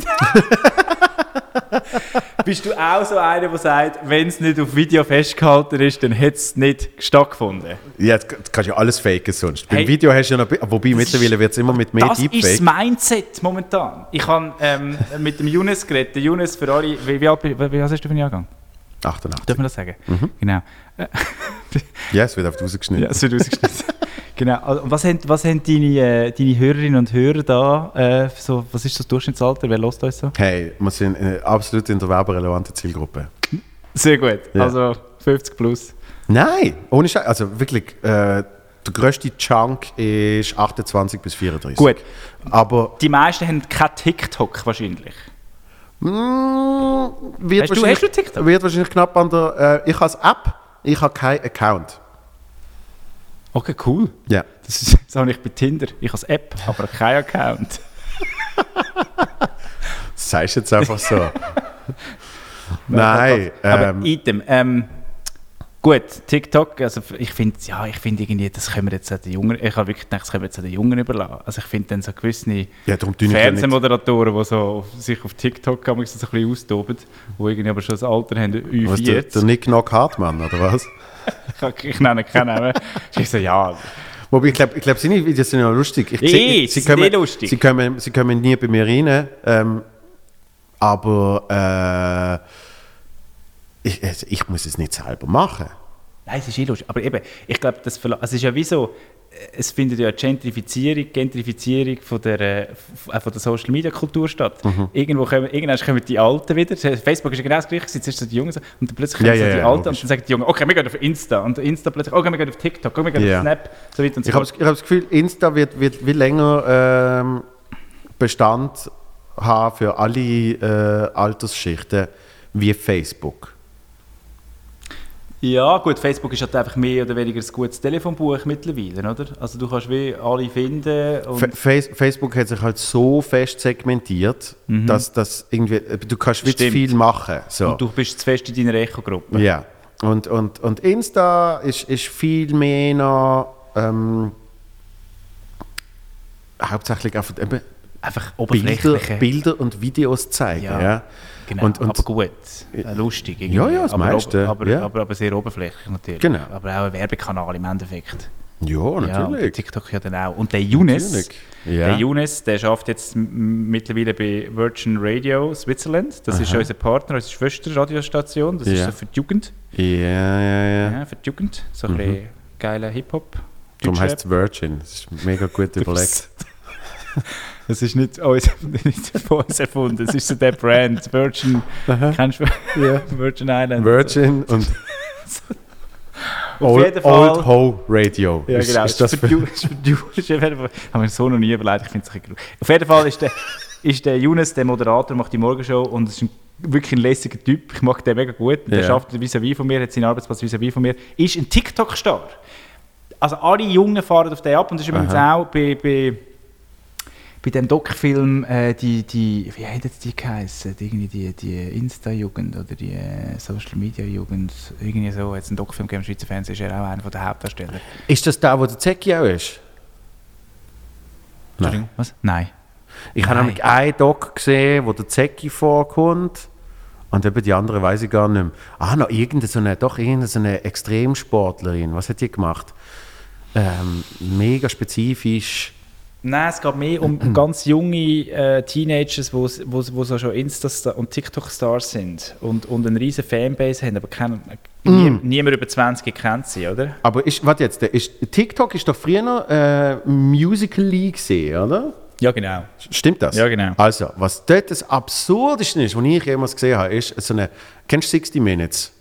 [SPEAKER 2] Bist du auch so einer, der sagt, wenn es nicht auf Video festgehalten ist, dann hat es nicht stattgefunden?
[SPEAKER 1] Ja, das kannst du ja alles faken sonst. Beim
[SPEAKER 2] Hey.
[SPEAKER 1] Video hast du ja noch... Wobei, mittlerweile wird es immer mit mehr
[SPEAKER 2] Das ist das
[SPEAKER 1] Deepfake.
[SPEAKER 2] Mindset momentan. Ich habe ähm, mit dem Younes geredet. Der Younes für alle, wie, wie, alt, wie, wie alt hast du für einen Jahrgang?
[SPEAKER 1] 88.
[SPEAKER 2] Darf man das sagen?
[SPEAKER 1] Mhm.
[SPEAKER 2] Genau.
[SPEAKER 1] Ja, es wird auf rausgeschnitten.
[SPEAKER 2] Ja, es wird ausgeschnitten. genau. Also, was, haben, was haben deine, äh, deine Hörerinnen und Hörer da? Äh, so, was ist das Durchschnittsalter? Wer lässt uns so?
[SPEAKER 1] Hey, wir sind äh, absolut in der werberelevanten Zielgruppe.
[SPEAKER 2] Sehr gut.
[SPEAKER 1] Ja.
[SPEAKER 2] Also 50 plus.
[SPEAKER 1] Nein, ohne Scheiß. Also wirklich, äh, der grösste Chunk ist 28 bis 34.
[SPEAKER 2] Gut.
[SPEAKER 1] Aber
[SPEAKER 2] Die meisten haben kein TikTok wahrscheinlich.
[SPEAKER 1] Mm, wird,
[SPEAKER 2] Hast du- hast du TikTok?
[SPEAKER 1] wird wahrscheinlich knapp an der. Äh, ich habe App, ich habe keinen Account.
[SPEAKER 2] Okay, cool.
[SPEAKER 1] Ja.
[SPEAKER 2] Das, ist, habe ich bei Tinder. Ich habe eine App, aber keinen Account.
[SPEAKER 1] Das sagst du jetzt einfach so. Nein.
[SPEAKER 2] aber
[SPEAKER 1] Ähm,
[SPEAKER 2] Item. Ähm, gut, TikTok, also ich finde, ja, ich finde irgendwie, das können wir jetzt den Jungen, ich habe wirklich gedacht, das können wir jetzt den Jungen überlassen. Also ich finde dann so gewisse
[SPEAKER 1] ja, nicht.
[SPEAKER 2] Fernsehmoderatoren, die so sich auf TikTok so ein bisschen austoben, die irgendwie aber schon das Alter haben,
[SPEAKER 1] Was, der,
[SPEAKER 2] Ü40.
[SPEAKER 1] der Nick Knock Hartmann, oder was?
[SPEAKER 2] Ich, ich nenne keinen Namen. Ich so, ja,
[SPEAKER 1] Wobei, ich glaube, ich glaub, seine Videos sind ja lustig. Ich
[SPEAKER 2] Eh,
[SPEAKER 1] sehe-
[SPEAKER 2] sie sind eh lustig.
[SPEAKER 1] Sie kommen, sie kommen nie bei mir rein. Ähm, aber äh, ich, ich muss es nicht selber machen.
[SPEAKER 2] Nein, es ist eh lustig. Aber eben, ich glaube, das also es ist ja wie so, es findet ja eine Gentrifizierung, Gentrifizierung von der, äh, von der Social Media Kultur statt.
[SPEAKER 1] Mhm.
[SPEAKER 2] Irgendwo kommen, irgendwann kommen die Alten wieder. Facebook ist ja genau das gleiche, jetzt ist so die Jungen und dann plötzlich kommen
[SPEAKER 1] Ja,
[SPEAKER 2] so
[SPEAKER 1] ja,
[SPEAKER 2] die
[SPEAKER 1] ja,
[SPEAKER 2] Alten
[SPEAKER 1] logisch.
[SPEAKER 2] und dann sagen die Jungen, okay, wir gehen auf Insta. Und Insta plötzlich, okay, wir gehen auf TikTok, okay, wir gehen auf Snap, so weiter und so
[SPEAKER 1] Ich habe
[SPEAKER 2] fort.
[SPEAKER 1] ich hab das Gefühl, Insta wird, wird wie länger ähm, Bestand haben für alle äh, Altersschichten wie Facebook.
[SPEAKER 2] Ja, gut, Facebook ist halt einfach mehr oder weniger ein gutes Telefonbuch mittlerweile, oder? Also du kannst wie alle finden
[SPEAKER 1] Face Facebook hat sich halt so fest segmentiert, dass das irgendwie, äh, du kannst wie zu viel machen. So.
[SPEAKER 2] und du bist zu fest in deiner Echo-Gruppe.
[SPEAKER 1] Ja, und, und, und Insta ist, ist viel mehr noch ähm, hauptsächlich einfach eben
[SPEAKER 2] Einfach
[SPEAKER 1] Bilder,
[SPEAKER 2] oberflächliche...
[SPEAKER 1] Bilder und Videos zeigen. Ja.
[SPEAKER 2] Ja, Genau,
[SPEAKER 1] Und- und-
[SPEAKER 2] aber gut, äh, lustig. irgendwie.
[SPEAKER 1] Ja, ja, das
[SPEAKER 2] aber,
[SPEAKER 1] meiste,
[SPEAKER 2] Aber,
[SPEAKER 1] ja.
[SPEAKER 2] aber, aber sehr oberflächlich natürlich.
[SPEAKER 1] Genau.
[SPEAKER 2] Aber auch ein Werbekanal im Endeffekt.
[SPEAKER 1] ja,
[SPEAKER 2] Ja,
[SPEAKER 1] natürlich.
[SPEAKER 2] TikTok ja dann auch. Und der Younes,
[SPEAKER 1] ja.
[SPEAKER 2] der Younes, der schafft jetzt mittlerweile bei Virgin Radio Switzerland. Das ist
[SPEAKER 1] Aha.
[SPEAKER 2] unser Partner, unsere Schwesterradiostation. Das ist
[SPEAKER 1] Ja.
[SPEAKER 2] so für die Jugend.
[SPEAKER 1] ja, ja, ja.
[SPEAKER 2] Ja, für die Jugend. So ein bisschen geiler Hip-Hop.
[SPEAKER 1] Darum heißt es Virgin. Das ist mega gut überlegt.
[SPEAKER 2] Das ist nicht, uns, nicht von uns erfunden, das ist so der Brand. Virgin, kennst du?
[SPEAKER 1] Ja.
[SPEAKER 2] Virgin Island.
[SPEAKER 1] Virgin und
[SPEAKER 2] Auf
[SPEAKER 1] Old. Old Ho Radio.
[SPEAKER 2] Ja, genau.
[SPEAKER 1] Ist das
[SPEAKER 2] für
[SPEAKER 1] für,
[SPEAKER 2] ist für jeden Fall, haben wir so noch nie überlegt, ich finde es ein bisschen. Auf jeden Fall ist der, ist der Younes, der Moderator, macht die Morgenshow und ist ein, wirklich ein lässiger Typ. Ich mag den mega gut. Und Der
[SPEAKER 1] Ja.
[SPEAKER 2] schafft vis-à-vis von mir, hat seinen Arbeitsplatz vis-à-vis von mir. Ist ein TikTok-Star. Also alle Jungen fahren auf den ab und das ist übrigens auch bei, bei, bei dem Doc-Film äh, die, die, wie hat jetzt die geheißen? Irgendwie die, die Insta-Jugend oder die äh, Social-Media-Jugend. Irgendwie so, jetzt ein Doc-Film gegeben im Schweizer Fernsehen, ist er auch einer der Hauptdarsteller.
[SPEAKER 1] ist das da, wo der Zecki auch ist?
[SPEAKER 2] Entschuldigung, was? Nein.
[SPEAKER 1] Ich habe
[SPEAKER 2] Nein.
[SPEAKER 1] nämlich einen Doc gesehen, wo der Zecki vorkommt. Und eben die andere weiß ich gar nicht mehr. Ah, noch irgendeine, so eine, doch irgendeine so eine Extremsportlerin. Was hat die gemacht? Ähm, mega spezifisch.
[SPEAKER 2] Nein, es geht mehr um ganz junge äh, Teenagers, wo, wo, wo so schon Insta- und TikTok-Stars sind und, und eine riesen Fanbase haben, aber kein, nie, niemand über 20 kennt sie, oder?
[SPEAKER 1] Aber ist, warte jetzt, ist, TikTok ist doch früher äh, Musical.ly gesehen, oder?
[SPEAKER 2] Ja, genau.
[SPEAKER 1] Stimmt das?
[SPEAKER 2] Ja, genau.
[SPEAKER 1] Also, was dort das Absurdeste ist, was ich jemals gesehen habe, ist so eine, kennst du 60 Minutes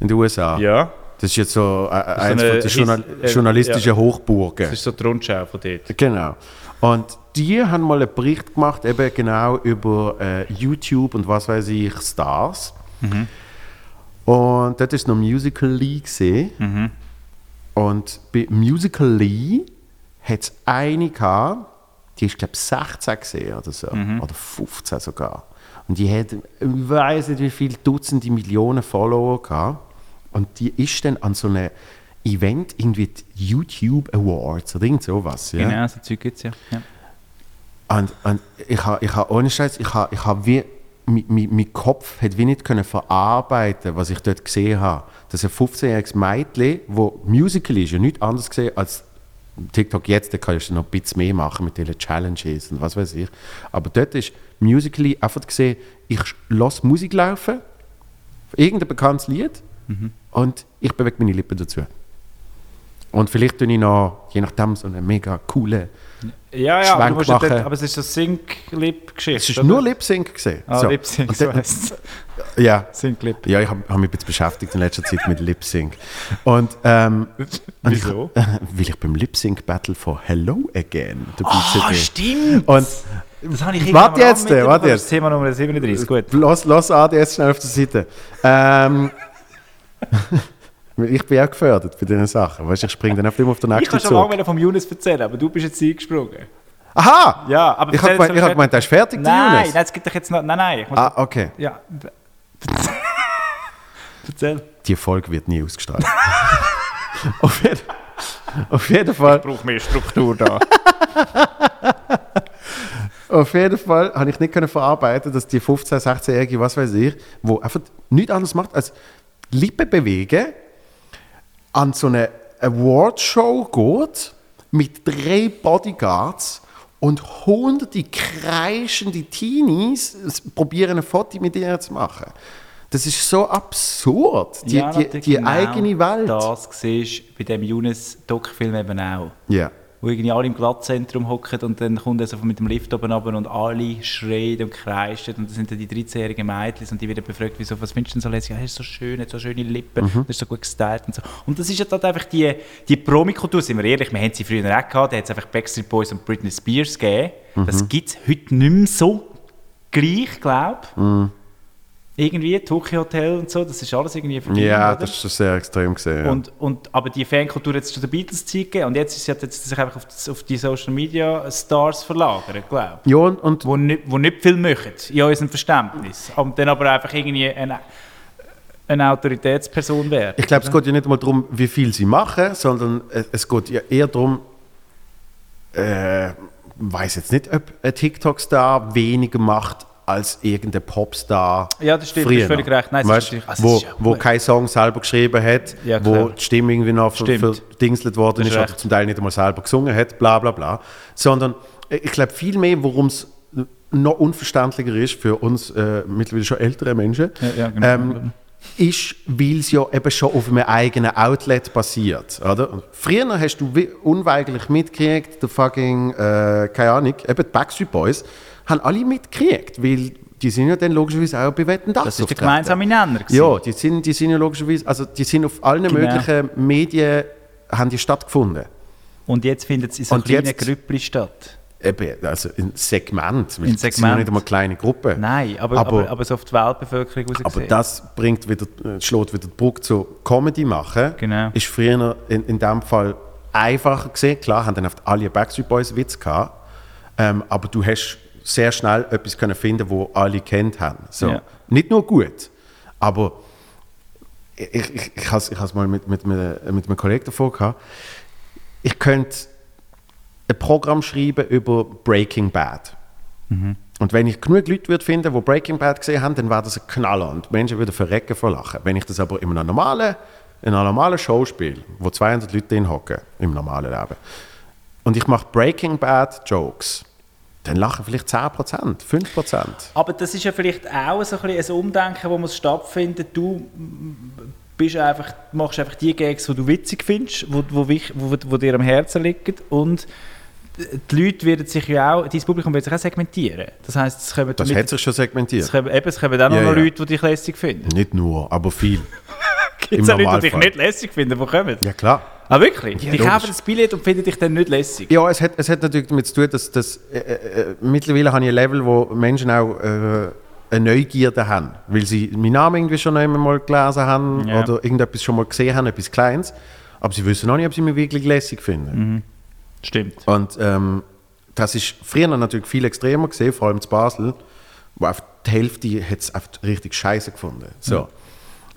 [SPEAKER 1] in den USA?
[SPEAKER 2] Ja.
[SPEAKER 1] Das ist jetzt so äh, eins
[SPEAKER 2] eine
[SPEAKER 1] von den Journal
[SPEAKER 2] äh,
[SPEAKER 1] journalistischen Hochburgen.
[SPEAKER 2] Das ist so die Rundschau von dort.
[SPEAKER 1] Genau. Und die haben mal einen Bericht gemacht, eben genau über äh, YouTube und was weiß ich, Stars. Und dort ist noch Musical.ly gesehen. Und bei Musical.ly hat es eine gehabt, die ist, glaube ich, 16 gesehen oder so. Oder 15 sogar. Und die hat, ich weiß nicht wie viele Dutzende Millionen Follower gehabt. Und die ist dann an so einem Event, irgendwie YouTube Awards oder irgend sowas. Ja?
[SPEAKER 2] Genau, so Zeug gibt es ja. ja.
[SPEAKER 1] Und, und ich habe ich ha, ohne Scheiß, ich habe ich ha wie, mein, mein, mein Kopf hat wie nicht können verarbeiten, was ich dort gesehen habe. Dass ein 15-jähriges Mädchen, wo Musical ist, ja nichts anderes gesehen als TikTok jetzt, da kannst du noch ein bisschen mehr machen mit diesen Challenges und was weiß ich. Aber dort ist Musical.ly einfach gesehen, ich lasse Musik laufen, irgendein bekanntes Lied, und ich bewege meine Lippen dazu. Und vielleicht tue ich noch, je nachdem, so eine mega coole.
[SPEAKER 2] Ja, ja, aber,
[SPEAKER 1] Schwenk
[SPEAKER 2] ja
[SPEAKER 1] machen.
[SPEAKER 2] dort, aber es ist so Sync-Lip-Geschichte.
[SPEAKER 1] Es ist
[SPEAKER 2] oder?
[SPEAKER 1] nur Lip-Sync gesehen.
[SPEAKER 2] Ah,
[SPEAKER 1] So.
[SPEAKER 2] Lip-Sync, so heisst's.
[SPEAKER 1] Ja,
[SPEAKER 2] Sync-Lip.
[SPEAKER 1] ja, ich habe hab mich ein bisschen beschäftigt in letzter Zeit mit Lip-Sync. Und ähm, und ich,
[SPEAKER 2] Wieso?
[SPEAKER 1] weil ich beim Lip-Sync-Battle von Hello Again dabei
[SPEAKER 2] Ah,
[SPEAKER 1] bin.
[SPEAKER 2] stimmt!
[SPEAKER 1] Und
[SPEAKER 2] das habe ich
[SPEAKER 1] Warte jetzt, warte
[SPEAKER 2] das
[SPEAKER 1] jetzt.
[SPEAKER 2] ist Thema Nummer 37, gut.
[SPEAKER 1] Lass, lass ADS schnell auf der Seite. Ähm, ich bin auch gefördert bei diesen Sachen. Weißt, du, ich springe dann einfach immer auf den
[SPEAKER 2] Ich
[SPEAKER 1] nächsten
[SPEAKER 2] kann schon lange
[SPEAKER 1] Zug.
[SPEAKER 2] wieder vom Yunus erzählen, aber du bist jetzt eingesprungen.
[SPEAKER 1] Aha!
[SPEAKER 2] Ja, aber
[SPEAKER 1] Ich habe gemeint, ich hab gemeint, der ist fertig, der
[SPEAKER 2] Nein,
[SPEAKER 1] Yunus.
[SPEAKER 2] nein, es gibt doch jetzt noch... Nein, nein, ich muss...
[SPEAKER 1] Ah, okay.
[SPEAKER 2] Ja. Erzähl.
[SPEAKER 1] Die Folge wird nie ausgestrahlt. auf, jeden, auf jeden Fall.
[SPEAKER 2] brauche mehr Struktur da.
[SPEAKER 1] Auf jeden Fall habe ich nicht können verarbeiten, dass die 15-, 16-Jährige, was weiß ich, wo einfach nichts anderes macht als Lippen bewegen, an so eine Awardshow geht mit drei Bodyguards und hunderte kreischende Teenies probieren ein Foto mit ihr zu machen. Das ist so absurd, die,
[SPEAKER 2] Ja,
[SPEAKER 1] die, die
[SPEAKER 2] genau
[SPEAKER 1] eigene Welt.
[SPEAKER 2] Das siehst bei dem Yunus-Doc-Film eben auch.
[SPEAKER 1] Ja.
[SPEAKER 2] Wo irgendwie alle im Glattzentrum hocken und dann kommt er so mit dem Lift oben runter und alle schreien und kreischen und das sind dann die 13-jährigen Mädchen und die werden befragt, wieso, was findest du denn so lässig? Ja, er ist so schön, hat so schöne Lippen,
[SPEAKER 1] Mhm.
[SPEAKER 2] das ist so gut gestylt und so. Und das ist halt einfach die, die Promikultur, sind wir ehrlich, wir haben sie früher auch gehabt, da hat es einfach Backstreet Boys und Britney Spears gegeben.
[SPEAKER 1] Mhm.
[SPEAKER 2] Das gibt es heute nicht mehr so gleich, glaube ich.
[SPEAKER 1] Mhm.
[SPEAKER 2] Irgendwie, Tokyo Hotel und so, das ist alles irgendwie verglichen,
[SPEAKER 1] Ja,
[SPEAKER 2] oder?
[SPEAKER 1] das ist schon sehr extrem gesehen. Ja.
[SPEAKER 2] Und, und, aber die Fankultur hat es schon der Beatles-Zeit gegeben und jetzt ist es hat jetzt sich einfach auf, das, auf die Social-Media-Stars verlagert, glaube ich.
[SPEAKER 1] ja, und, und
[SPEAKER 2] Wo nicht, wo nicht viel machen, in unserem Verständnis. Und dann aber einfach irgendwie eine, eine Autoritätsperson werden.
[SPEAKER 1] Ich glaube, es geht ja nicht einmal darum, wie viel sie machen, sondern es, es geht ja eher darum, äh, weiß jetzt nicht, ob ein TikTok-Star weniger macht als irgendein Popstar.
[SPEAKER 2] Ja, das stimmt, du
[SPEAKER 1] früher.
[SPEAKER 2] hast völlig recht. Nein, es
[SPEAKER 1] weißt,
[SPEAKER 2] ist also,
[SPEAKER 1] wo,
[SPEAKER 2] ist
[SPEAKER 1] wo keinen Song selber geschrieben hat,
[SPEAKER 2] Ja,
[SPEAKER 1] wo die Stimme irgendwie noch verdingselt worden
[SPEAKER 2] Das
[SPEAKER 1] ist
[SPEAKER 2] ist
[SPEAKER 1] oder zum Teil nicht einmal selber gesungen hat, bla bla bla. Sondern äh, ich glaube viel mehr, worum es noch unverständlicher ist für uns äh, mittlerweile schon ältere Menschen,
[SPEAKER 2] Ja, ja, genau.
[SPEAKER 1] ähm, ist, weil es ja eben schon auf einem eigenen Outlet basiert. Oder? Früher hast du unweigerlich mitgekriegt, der fucking, äh, keine Ahnung, eben die Backstreet Boys, haben alle mitgekriegt, weil die sind ja dann logischerweise auch bei Wetten, das
[SPEAKER 2] Das ist der gemeinsame Nenner. gewesen.
[SPEAKER 1] Ja, die sind, die sind ja logischerweise, also die sind auf allen
[SPEAKER 2] Genau.
[SPEAKER 1] möglichen Medien, haben die stattgefunden.
[SPEAKER 2] Und jetzt findet es in so
[SPEAKER 1] Und
[SPEAKER 2] kleinen Grüppli statt.
[SPEAKER 1] Eben, also in Segment, weil
[SPEAKER 2] In
[SPEAKER 1] das sind ja
[SPEAKER 2] Segment.
[SPEAKER 1] nicht einmal kleine Gruppen.
[SPEAKER 2] Nein, aber,
[SPEAKER 1] Aber-
[SPEAKER 2] aber, aber, so auf die Weltbevölkerung raus
[SPEAKER 1] Aber das bringt wieder, schlägt wieder die Brücke zu Comedy machen.
[SPEAKER 2] Genau.
[SPEAKER 1] Ist früher in, in dem Fall einfacher gesehen. Klar, haben dann oft alle Backstreet Boys Witz gehabt. Ähm, aber du hast sehr schnell etwas können finden, wo alle kennt haben. So.
[SPEAKER 2] Ja.
[SPEAKER 1] Nicht nur gut, aber ich, ich, ich habe es mal mit, mit, mit, mit einem Kollegen davor gehabt. Ich könnte ein Programm schreiben über Breaking Bad. Und wenn ich genug Leute würde finden, die Breaking Bad gesehen haben, dann wäre das ein Knaller und Menschen würden verrecken vor Lachen. Wenn ich das aber in einer normalen, in einer normalen Show spiele, wo 200 Leute drin hocken, im normalen Leben, und ich mache Breaking Bad Jokes, dann lachen vielleicht 10%, 5%.
[SPEAKER 2] Aber das ist ja vielleicht auch so ein, ein Umdenken, wo muss stattfindet. Du bist einfach, machst einfach die Gags, die du witzig findest, wo, wo, wo, wo dir am Herzen liegen und die Leute werden sich ja auch, dein Publikum wird sich auch segmentieren. Das heisst, es kommen,
[SPEAKER 1] Das
[SPEAKER 2] mit-
[SPEAKER 1] hat sich schon
[SPEAKER 2] es
[SPEAKER 1] segmentiert.
[SPEAKER 2] kommen, eben, es kommen auch noch,
[SPEAKER 1] Ja,
[SPEAKER 2] noch
[SPEAKER 1] ja.
[SPEAKER 2] Leute, die dich lässig finden.
[SPEAKER 1] Nicht nur, aber viel.
[SPEAKER 2] Gibt es auch Leute, die dich nicht lässig finden, die kommen?
[SPEAKER 1] Ja klar.
[SPEAKER 2] Ah, wirklich?
[SPEAKER 1] Ja,
[SPEAKER 2] die
[SPEAKER 1] logisch.
[SPEAKER 2] kaufen das Billett und finden dich dann nicht lässig?
[SPEAKER 1] Ja, es hat, es hat natürlich damit zu tun, dass, dass äh, äh, mittlerweile habe ich ein Level, wo Menschen auch äh, eine Neugierde haben, weil sie meinen Namen irgendwie schon einmal mal gelesen haben
[SPEAKER 2] Ja.
[SPEAKER 1] oder irgendetwas schon mal gesehen haben, etwas Kleines, aber sie wissen noch nicht, ob sie mich wirklich lässig finden.
[SPEAKER 2] Mhm. Stimmt.
[SPEAKER 1] Und ähm, das ist früher natürlich viel extremer gesehen, vor allem zu Basel, wo auf die Hälfte hat es richtig scheiße gefunden. So.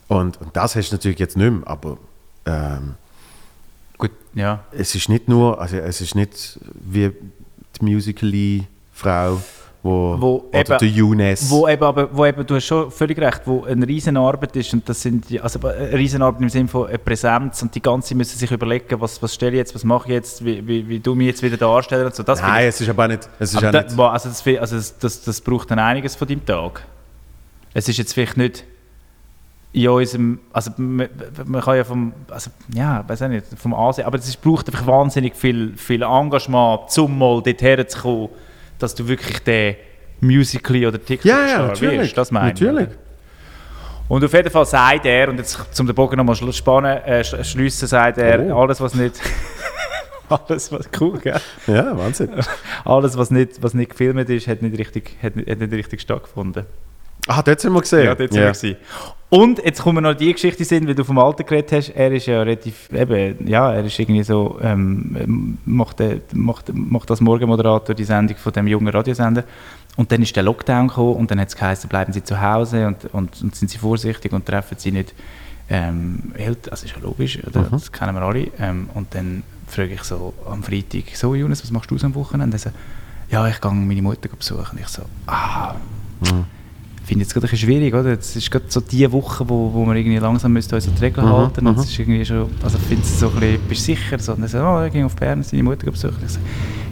[SPEAKER 1] Und, und das hast du natürlich jetzt nicht mehr, aber ähm,
[SPEAKER 2] Gut, ja.
[SPEAKER 1] es ist nicht nur, also es ist nicht wie die Musical.ly-Frau, wo,
[SPEAKER 2] Wo
[SPEAKER 1] oder
[SPEAKER 2] eben-
[SPEAKER 1] der Younes.
[SPEAKER 2] Wo eben, aber, wo eben, du hast schon völlig recht, wo eine Riesenarbeit ist und das sind, also eine Riesenarbeit im Sinne von eine Präsenz und die ganze müssen sich überlegen, was, was stelle ich jetzt, was mache ich jetzt, wie, wie, wie du mich jetzt wieder darstellen und so. Das
[SPEAKER 1] Nein, es ist aber auch nicht, es ist
[SPEAKER 2] aber
[SPEAKER 1] auch
[SPEAKER 2] da,
[SPEAKER 1] nicht
[SPEAKER 2] also das, also das, das, das braucht dann einiges von deinem Tag. Es ist jetzt vielleicht nicht in unserem, also man, man kann ja vom, also ja, weiß nicht, vom Ansehen, aber es braucht einfach wahnsinnig viel, viel Engagement, um mal dorthin zu kommen, dass du wirklich der Musical.ly oder TikTok
[SPEAKER 1] Ja, ja, natürlich.
[SPEAKER 2] wirst. Das meine ich,
[SPEAKER 1] Natürlich.
[SPEAKER 2] oder? Und auf jeden Fall sagt er, und jetzt zum den Bogen nochmal spannen, äh, sch- schliessen, sagt er,
[SPEAKER 1] Oh.
[SPEAKER 2] alles was nicht, alles was, cool, gell?
[SPEAKER 1] Ja, Wahnsinn.
[SPEAKER 2] Alles was nicht, was nicht gefilmt ist, hat nicht richtig, hat nicht, hat nicht richtig stattgefunden.
[SPEAKER 1] Ah, dort sind wir gesehen.
[SPEAKER 2] Ja, dort sind wir. Und jetzt kommen wir noch die Geschichte sind, weil du vom Alter geredet hast. Er ist ja relativ, eben, ja, er ist irgendwie so, ähm, macht, äh, macht, macht als Morgenmoderator die Sendung von dem jungen Radiosender. Und dann ist der Lockdown gekommen und dann hat es geheißen, bleiben Sie zu Hause und, und, und sind Sie vorsichtig und treffen Sie nicht ähm, Eltern. Also ist ja logisch, oder? das kennen wir alle. Ähm, und dann frage ich so am Freitag, so Jonas, was machst du so am Wochenende? Er so, ja, ich gehe meine Mutter besuchen. Und ich so, ah, ich finde jetzt gerade ein bisschen schwierig, oder? Es ist gerade so die Woche, wo, wo wir irgendwie langsam müssen uns an die Regeln halten und es ist irgendwie schon, also ich finde es so ein bisschen, bist du sicher? So, und er so, oh, ich gehe auf Bern, seine Mutter besuchen. Ich so,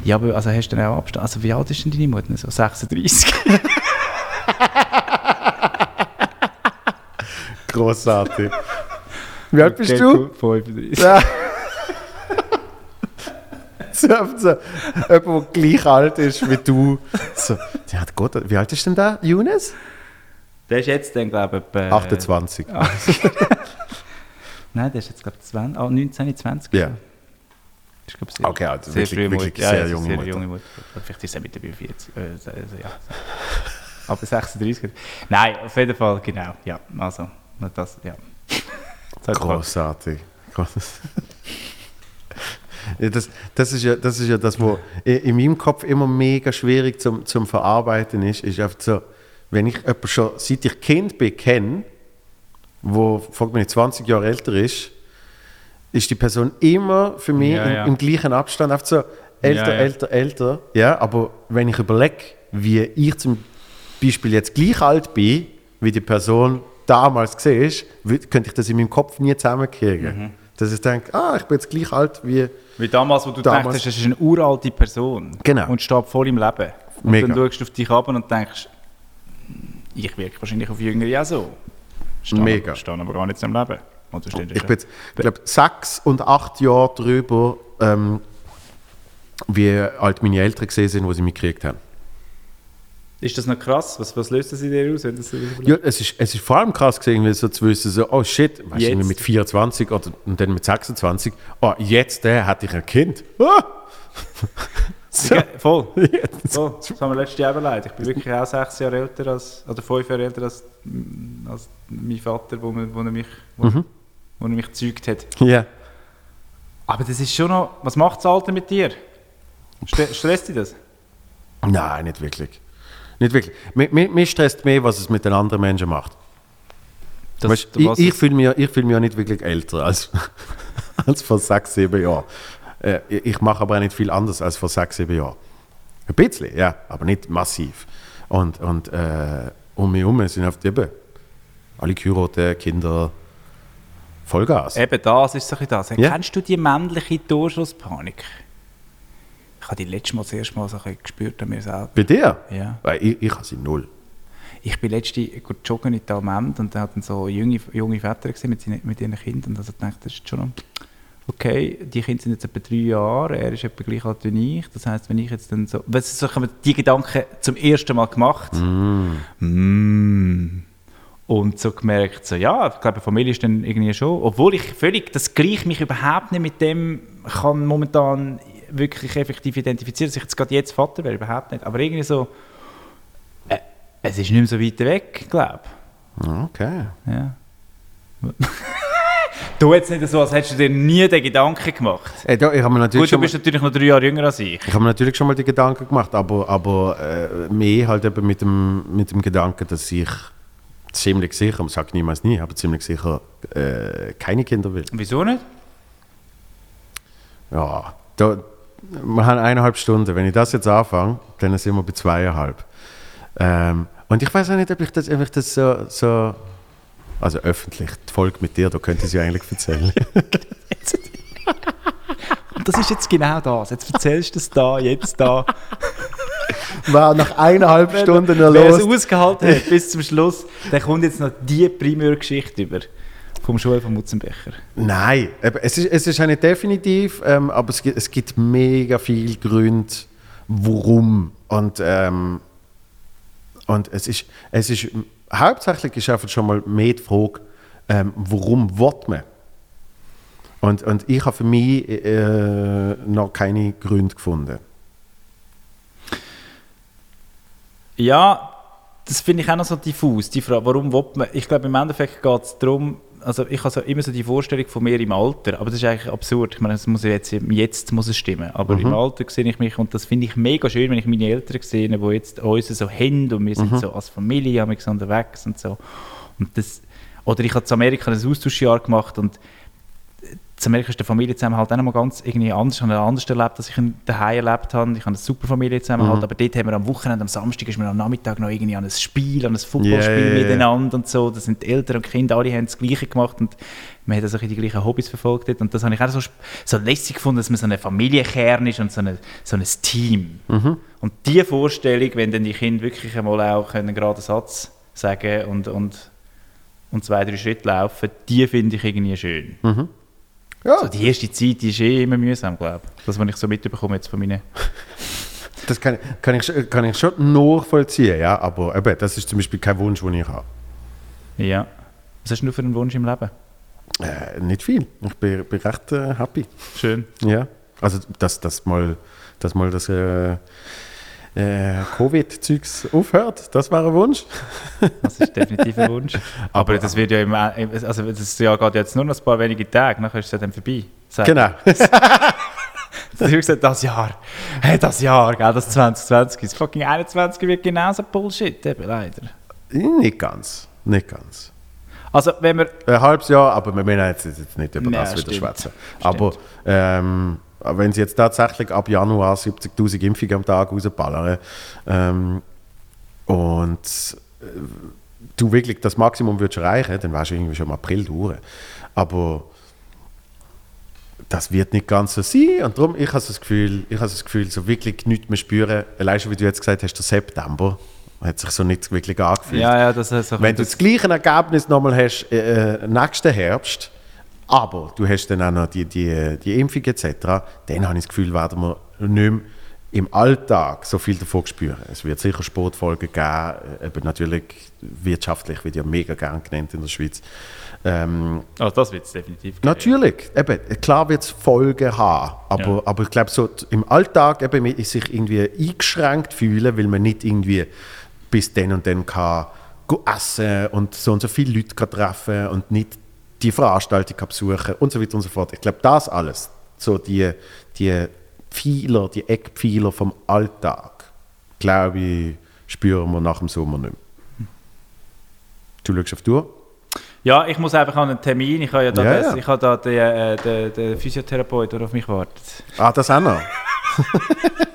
[SPEAKER 2] ja, aber also hast du dann auch Abstand? Also wie alt ist denn deine Mutter? So 36.
[SPEAKER 1] Grossartig. Wie alt bist du?
[SPEAKER 2] 35.
[SPEAKER 1] Ja. so, so, jemand, der gleich alt ist wie du. So, ja, Gott, wie alt ist denn der, Younes?
[SPEAKER 2] Der ist jetzt dann, glaube ich, etwa...
[SPEAKER 1] 28.
[SPEAKER 2] Nein, der ist jetzt, glaube ich, 20, ah, 19, 20.
[SPEAKER 1] Ja.
[SPEAKER 2] Ich glaube, sehr,
[SPEAKER 1] Okay, also
[SPEAKER 2] sehr
[SPEAKER 1] wirklich- wirklich
[SPEAKER 2] Mutter.
[SPEAKER 1] sehr
[SPEAKER 2] ja,
[SPEAKER 1] junge
[SPEAKER 2] sehr
[SPEAKER 1] Mutter.
[SPEAKER 2] junge Mutter. Vielleicht ist er mit dabei 40. Äh, also, ja. Aber 36. Nein, auf jeden Fall, genau. Ja, also, das, ja.
[SPEAKER 1] Ja, das, das, ist ja, das ist ja das, was in meinem Kopf immer mega schwierig zum, zum Verarbeiten ist. Ist einfach so, wenn ich jemanden schon seit ich Kind bin kenne, wo frag mich nicht, 20 Jahre älter ist, ist die Person immer für mich
[SPEAKER 2] Ja,
[SPEAKER 1] im,
[SPEAKER 2] ja.
[SPEAKER 1] im gleichen Abstand einfach so älter,
[SPEAKER 2] Ja,
[SPEAKER 1] älter, älter. Ja, aber wenn ich überlege, wie ich zum Beispiel jetzt gleich alt bin, wie die Person damals gesehen ist, könnte ich das in meinem Kopf nie zusammenkriegen.
[SPEAKER 2] Mhm.
[SPEAKER 1] Dass ich denke, ah, ich bin jetzt gleich alt wie.
[SPEAKER 2] Wie damals, wo du
[SPEAKER 1] Damals.
[SPEAKER 2] dachtest, es ist eine uralte Person.
[SPEAKER 1] Genau.
[SPEAKER 2] Und steht voll im Leben. Und
[SPEAKER 1] Mega.
[SPEAKER 2] dann schaust du auf dich ab und denkst, ich wirke wahrscheinlich auf Jüngere ja so. Stehe
[SPEAKER 1] Mega.
[SPEAKER 2] Aber, stehe aber gar nicht im Leben.
[SPEAKER 1] Ich bin jetzt, ich glaube, sechs und acht Jahre drüber, ähm, wie alt meine Eltern gesehen sind, wo sie mich gekriegt haben.
[SPEAKER 2] Ist das noch krass? Was, was löst das in dir aus? Wenn das so
[SPEAKER 1] Ja, es ist, es ist vor allem krass gesehen, irgendwie so zu wissen, so, oh shit, weißt du,
[SPEAKER 2] Jetzt.
[SPEAKER 1] mit 24 oder, und dann mit 26, oh, jetzt äh, hatte ich ein Kind. Ah! So,
[SPEAKER 2] Ja, voll. voll. Das haben wir letztes Jahr überlegt. Ich bin wirklich auch sechs Jahre älter als, oder fünf Jahre älter als, als mein Vater, wo, mir- wo, er mich, wo,
[SPEAKER 1] Mhm.
[SPEAKER 2] wo er mich gezeugt hat.
[SPEAKER 1] Ja.
[SPEAKER 2] Aber das ist schon noch. Was macht das Alter mit dir? Stre- Stresst dich das?
[SPEAKER 1] Nein, nicht wirklich. Nicht wirklich. Mich, stresst mehr, was es mit den anderen Menschen macht.
[SPEAKER 2] das
[SPEAKER 1] weißt, ich ich fühle mich, ich fühl mich ja nicht wirklich älter als, als vor sechs, sieben Jahren. Äh, ich ich mache aber auch nicht viel anders als vor sechs, sieben Jahren. Ein bisschen, ja, aber nicht massiv. Und, und äh, um mich herum sind oft eben alle geheiratet, Kinder, Vollgas.
[SPEAKER 2] Eben das ist so ein das.
[SPEAKER 1] Ja.
[SPEAKER 2] Kennst du die männliche Torschusspanik? Ich habe die letztes Mal das erste Mal so ein bisschen gespürt an mir selber.
[SPEAKER 1] Bei dir?
[SPEAKER 2] Ja.
[SPEAKER 1] Weil ich, ich habe sie null.
[SPEAKER 2] Ich bin letzte gut joggen in Talmend und da hatten so junge, junge Väter gesehen mit, seinen, mit ihren Kindern und also gedacht, das ist schon noch okay, die Kinder sind jetzt etwa drei Jahre, er ist etwa gleich alt wie ich, das heisst, wenn ich jetzt dann so, was so haben wir die Gedanken zum ersten Mal gemacht Mm. und so gemerkt, so ja, ich glaube, Familie ist dann irgendwie schon, obwohl ich völlig, das gleich mich überhaupt nicht mit dem kann momentan wirklich effektiv identifizieren, dass ich jetzt gerade jetzt Vater wäre, überhaupt nicht, aber irgendwie so, äh, es ist nicht mehr so weit weg, glaube
[SPEAKER 1] Okay.
[SPEAKER 2] ich. Ja. Du jetzt nicht so, als hättest du dir nie den Gedanken gemacht.
[SPEAKER 1] Ey, da, ich habe mir natürlich
[SPEAKER 2] Gut, du bist natürlich noch drei Jahre jünger als ich.
[SPEAKER 1] Ich habe mir natürlich schon mal die Gedanken gemacht, aber, aber äh, mehr halt eben mit dem, mit dem Gedanken, dass ich ziemlich sicher, man sagt niemals nie, aber ziemlich sicher äh, keine Kinder will.
[SPEAKER 2] Wieso nicht?
[SPEAKER 1] Ja, da, wir haben eineinhalb Stunden. Wenn ich das jetzt anfange, dann sind wir bei zweieinhalb. Ähm, und ich weiß auch nicht, ob ich das, ob ich das so, so, also öffentlich, die Folge mit dir, da könnte ich sie eigentlich erzählen.
[SPEAKER 2] Und das ist jetzt genau das. Jetzt erzählst du es da, jetzt da.
[SPEAKER 1] war nach eineinhalb Stunden noch
[SPEAKER 2] Wer es
[SPEAKER 1] los.
[SPEAKER 2] ausgehalten hat bis zum Schluss, der kommt jetzt noch die Primärgeschichte über. Vom Schul von Mutzenbecher.
[SPEAKER 1] Nein, es ist, es ist auch nicht definitiv, ähm, aber es gibt, es gibt mega viele Gründe, warum. Und, ähm, und es ist, es ist, hauptsächlich ist einfach schon mal mehr die Frage, ähm, warum will man? Und, und ich habe für mich äh, noch keine Gründe gefunden.
[SPEAKER 2] Ja, das finde ich auch noch so diffus, die Frage, warum will man, ich glaube im Endeffekt geht es darum, also ich habe so immer so die Vorstellung von mir im Alter, aber das ist eigentlich absurd, ich meine, es muss jetzt, jetzt muss es stimmen, aber im Alter sehe ich mich, und das finde ich mega schön, wenn ich meine Eltern sehe, die jetzt uns so haben und wir sind so als Familie haben wir so unterwegs und so. Und das, oder ich habe zu Amerika ein Austauschjahr gemacht und zu Amerika ist der Familienzusammenhalt auch noch mal ganz irgendwie anders. Ich habe anders erlebt, als ich ihn daheim erlebt habe. Ich habe eine super Familienzusammenhalt, aber dort haben wir am Wochenende, am Samstag, ist man am Nachmittag noch irgendwie an ein Spiel, an ein Footballspiel
[SPEAKER 1] Ja, ja, ja.
[SPEAKER 2] miteinander und so. Da sind die Eltern und Kinder, alle haben das Gleiche gemacht und man hat also die gleichen Hobbys verfolgt dort. Und das habe ich auch so, so lässig gefunden, dass man so ein Familienkern ist und so, eine, so ein Team. Und diese Vorstellung, wenn dann die Kinder wirklich einmal auch einen geraden Satz sagen und, und, und zwei, drei Schritte laufen, die finde ich irgendwie schön.
[SPEAKER 1] Ja,
[SPEAKER 2] So, die erste Zeit die ist eh immer mühsam, glaube ich. Das, was ich so mitbekomme jetzt von meinen...
[SPEAKER 1] das kann, kann, ich, schon- kann ich schon nachvollziehen, ja, aber eben, das ist zum Beispiel kein Wunsch, den ich habe.
[SPEAKER 2] Ja. Was hast du für einen Wunsch im Leben?
[SPEAKER 1] Äh, nicht viel. Ich bin, bin recht äh, happy.
[SPEAKER 2] Schön.
[SPEAKER 1] Ja, also dass, dass mal, dass mal das äh, äh, Covid-Zeugs aufhört, das war ein Wunsch.
[SPEAKER 2] Das ist definitiv ein Wunsch. Aber das wird ja im, also das Jahr geht jetzt nur noch ein paar wenige Tage, nachher ist es ja dann vorbei. Sag-
[SPEAKER 1] Genau.
[SPEAKER 2] Du hast gesagt, das Jahr, hey, das Jahr, gell, das 2020, das fucking 21 wird genauso Bullshit, eben, leider.
[SPEAKER 1] nicht ganz. Nicht ganz.
[SPEAKER 2] Also, wenn wir,
[SPEAKER 1] Ein halbes Jahr, aber wir müssen jetzt, jetzt nicht über
[SPEAKER 2] Ja,
[SPEAKER 1] das wieder
[SPEAKER 2] stimmt.
[SPEAKER 1] schwätzen. Aber ähm, wenn sie jetzt tatsächlich ab Januar 70.000 Impfungen am Tag rausballern ähm, und äh, du wirklich das Maximum würdest erreichen, dann wärst du irgendwie schon im April durch. Aber das wird nicht ganz so sein. Und darum, ich habe das Gefühl, ich habe das Gefühl, so wirklich nichts mehr spüren. Allein schon, wie du jetzt gesagt hast, der September hat sich so nicht wirklich angefühlt.
[SPEAKER 2] ja, ja, das so
[SPEAKER 1] Wenn du das gleiche Ergebnis nochmal hast äh, nächsten Herbst, aber du hast dann auch noch die, die, die Impfung etc., dann habe ich das Gefühl, werden wir nicht mehr im Alltag so viel davon spüren. Es wird sicher Sportfolgen geben, äh, eben natürlich wirtschaftlich, wird ja mega gern genannt in der Schweiz. Ähm,
[SPEAKER 2] also das wird es definitiv geben.
[SPEAKER 1] Natürlich, eben, klar wird es Folgen haben, aber,
[SPEAKER 2] Ja.
[SPEAKER 1] aber ich glaube, so im Alltag eben sich irgendwie eingeschränkt fühlen, weil man nicht irgendwie bis dann und dann kann essen und so und so viele Leute kann treffen und nicht die Veranstaltung besuchen und so weiter und so fort. Ich glaube, das alles, so die, die Pfeiler, die Eckpfeiler vom Alltag, glaube ich, spüren wir nach dem Sommer nicht mehr. Du schaust auf die Uhr?
[SPEAKER 2] Ja, ich muss einfach an einen Termin. Ich habe ja da,
[SPEAKER 1] Ja,
[SPEAKER 2] das,
[SPEAKER 1] ja.
[SPEAKER 2] Ich habe da den, äh, den, den Physiotherapeut, der auf mich wartet.
[SPEAKER 1] Ah, das auch noch.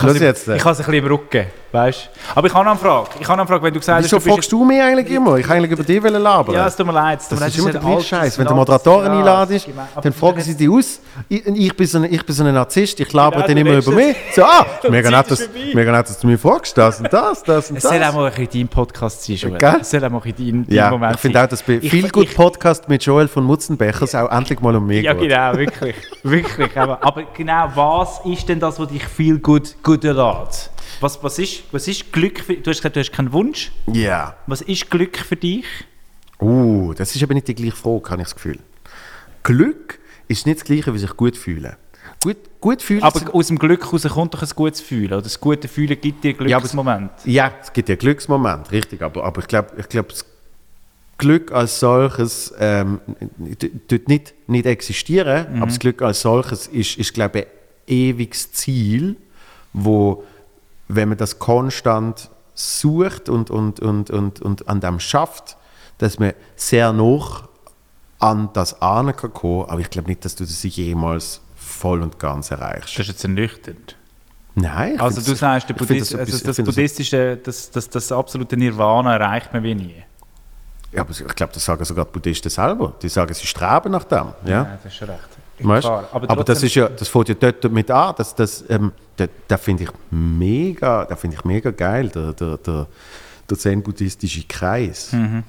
[SPEAKER 1] Schau jetzt.
[SPEAKER 2] Ich habe es ein bisschen im Rücken, weißt? Aber ich habe noch eine Frage. Ich habe eine Frage, wenn du gesagt hast,
[SPEAKER 1] Wieso fragst du mich eigentlich immer? Ich kann eigentlich über dich labern.
[SPEAKER 2] Ja, es tut mir leid. tut
[SPEAKER 1] das
[SPEAKER 2] mir
[SPEAKER 1] ist immer der
[SPEAKER 2] ein
[SPEAKER 1] gleiche Scheiß. Wenn du Moderatoren
[SPEAKER 2] ja,
[SPEAKER 1] einladest, dann fragen sie dich aus. Ich, ich, bin so ein, ich bin so ein Narzisst, ich laber
[SPEAKER 2] Genau,
[SPEAKER 1] dann immer über mich. So, ah, mega nett, dass, mega nett, dass du mir fragst, das und das, das und
[SPEAKER 2] Es soll auch
[SPEAKER 1] das.
[SPEAKER 2] mal ein bisschen dein Podcast sein, Joel.
[SPEAKER 1] Gell?
[SPEAKER 2] Es soll auch mal ein bisschen dein,
[SPEAKER 1] Ja,
[SPEAKER 2] Moment
[SPEAKER 1] ich finde auch, dass bei viel gut Podcast mit Joel von Mutzenbecher es auch endlich mal um mich
[SPEAKER 2] Ja,
[SPEAKER 1] geht.
[SPEAKER 2] genau, wirklich. wirklich. Aber, aber genau, was ist denn das, was dich viel gut, gut erlässt? Was, was, ist, was ist Glück für Du hast gesagt, du hast keinen Wunsch.
[SPEAKER 1] Ja.
[SPEAKER 2] Was ist Glück für dich?
[SPEAKER 1] Uh, das ist aber nicht die gleiche Frage, habe ich das Gefühl. Glück ist nicht das Gleiche, wie sich gut fühlen. Gut, gut fühlen
[SPEAKER 2] Aber aus dem Glück heraus kommt doch ein gutes Fühlen. Oder das gute Fühlen gibt dir
[SPEAKER 1] Ja, aber-
[SPEAKER 2] Glücksmoment.
[SPEAKER 1] Ja, es gibt ja Glücksmoment, richtig. Aber, aber ich glaube, ich glaub, das Glück als solches ähm, tut nicht, nicht existieren, aber das Glück als solches ist, ist glaube ich, ein ewiges Ziel, wo, wenn man das konstant sucht und, und, und, und, und an dem schafft, dass man sehr noch an das ahnen kann kommen, aber ich glaube nicht, dass du das jemals voll und ganz erreichst.
[SPEAKER 2] Das ist jetzt ernüchternd.
[SPEAKER 1] Nein,
[SPEAKER 2] Also du sagst, der Buddhist,
[SPEAKER 1] das
[SPEAKER 2] also das,
[SPEAKER 1] find das
[SPEAKER 2] buddhistische, das, das, das absolute Nirvana erreicht man wie nie.
[SPEAKER 1] Ja, aber ich glaube, das sagen sogar die Buddhisten selber. Die sagen, sie streben nach dem. Ja?
[SPEAKER 2] das ist schon recht.
[SPEAKER 1] Weißt?
[SPEAKER 2] Klar, aber
[SPEAKER 1] aber, das ist ja, das fängt ja dort damit an, dass das, ähm, da, da finde ich mega, da finde ich mega geil, der, der, der, der zen-buddhistische Kreis.
[SPEAKER 2] Mhm.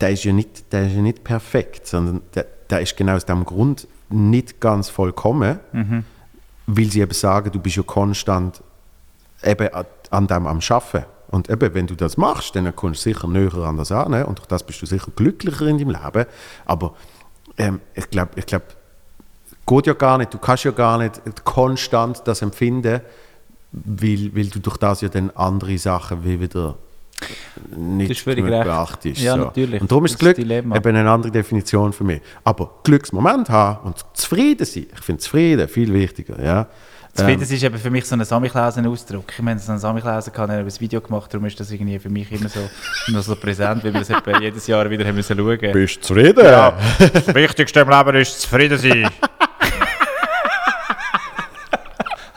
[SPEAKER 1] Der ist ja nicht, der ist ja nicht perfekt, sondern der, der ist genau aus dem Grund nicht ganz vollkommen,
[SPEAKER 2] Mhm.
[SPEAKER 1] weil sie eben sagen, du bist ja konstant eben an- dem am Schaffen. Und eben, wenn du das machst, dann kommst du sicher näher an das an und durch das bist du sicher glücklicher in deinem Leben. Aber ähm, ich glaube, ich glaub, geht ja gar nicht, du kannst ja gar nicht konstant das empfinden, weil, weil du durch das ja dann andere Sachen wie wieder nicht
[SPEAKER 2] ist
[SPEAKER 1] beachtest.
[SPEAKER 2] Ja,
[SPEAKER 1] so.
[SPEAKER 2] natürlich.
[SPEAKER 1] Und darum ist
[SPEAKER 2] Das ist
[SPEAKER 1] Glück
[SPEAKER 2] Dilemma.
[SPEAKER 1] eben eine andere Definition für mich. Aber Glücksmoment haben und zufrieden sein, ich finde zufrieden viel wichtiger. Ja.
[SPEAKER 2] Zufrieden
[SPEAKER 1] Ähm,
[SPEAKER 2] ist eben für mich so ein Samichlausen-Ausdruck. Ich meine, so ein Samichlausen kann er ein Video gemacht, darum ist das irgendwie für mich immer so, immer so präsent, weil wir das jedes Jahr wieder haben müssen schauen.
[SPEAKER 1] bist du zufrieden?
[SPEAKER 2] Ja, das Wichtigste im Leben ist zufrieden sein.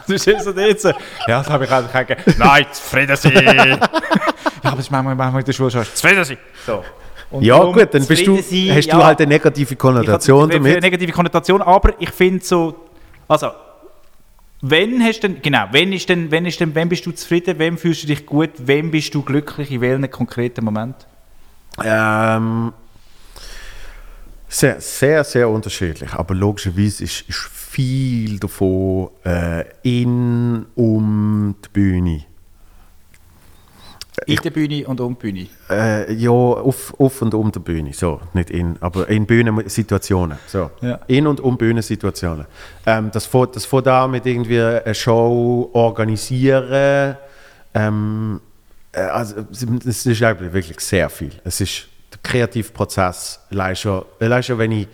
[SPEAKER 2] Du immer so dort so, ja, das habe ich auch gesagt. Nein, zufrieden sein. ja, aber das ist manchmal, manchmal in der Schule schon. Zufrieden sein. So. Und
[SPEAKER 1] Ja
[SPEAKER 2] darum
[SPEAKER 1] gut, dann bist du,
[SPEAKER 2] sein,
[SPEAKER 1] hast
[SPEAKER 2] ja,
[SPEAKER 1] du halt eine negative
[SPEAKER 2] ich
[SPEAKER 1] Konnotation
[SPEAKER 2] eine
[SPEAKER 1] damit.
[SPEAKER 2] negative Konnotation, aber ich finde so, also, wenn hast denn, genau, wenn ist denn, wenn ist denn, wenn bist du zufrieden, wem fühlst du dich gut, wem bist du glücklich, in welchem konkreten Moment?
[SPEAKER 1] Ähm, sehr, sehr, sehr unterschiedlich. Aber logischerweise ist, ist viel davon äh, in, um die Bühne.
[SPEAKER 2] In der Bühne und um die Bühne.
[SPEAKER 1] Äh, ja, auf, auf und um die Bühne. So, nicht in, aber in Bühnensituationen. So.
[SPEAKER 2] Ja.
[SPEAKER 1] In und um Bühnensituationen. Ähm, das fängt das an mit irgendwie eine Show organisieren. Ähm, äh, also, es ist wirklich sehr viel. Es ist der Kreativprozess. Allein schon, allein schon wenn, ich,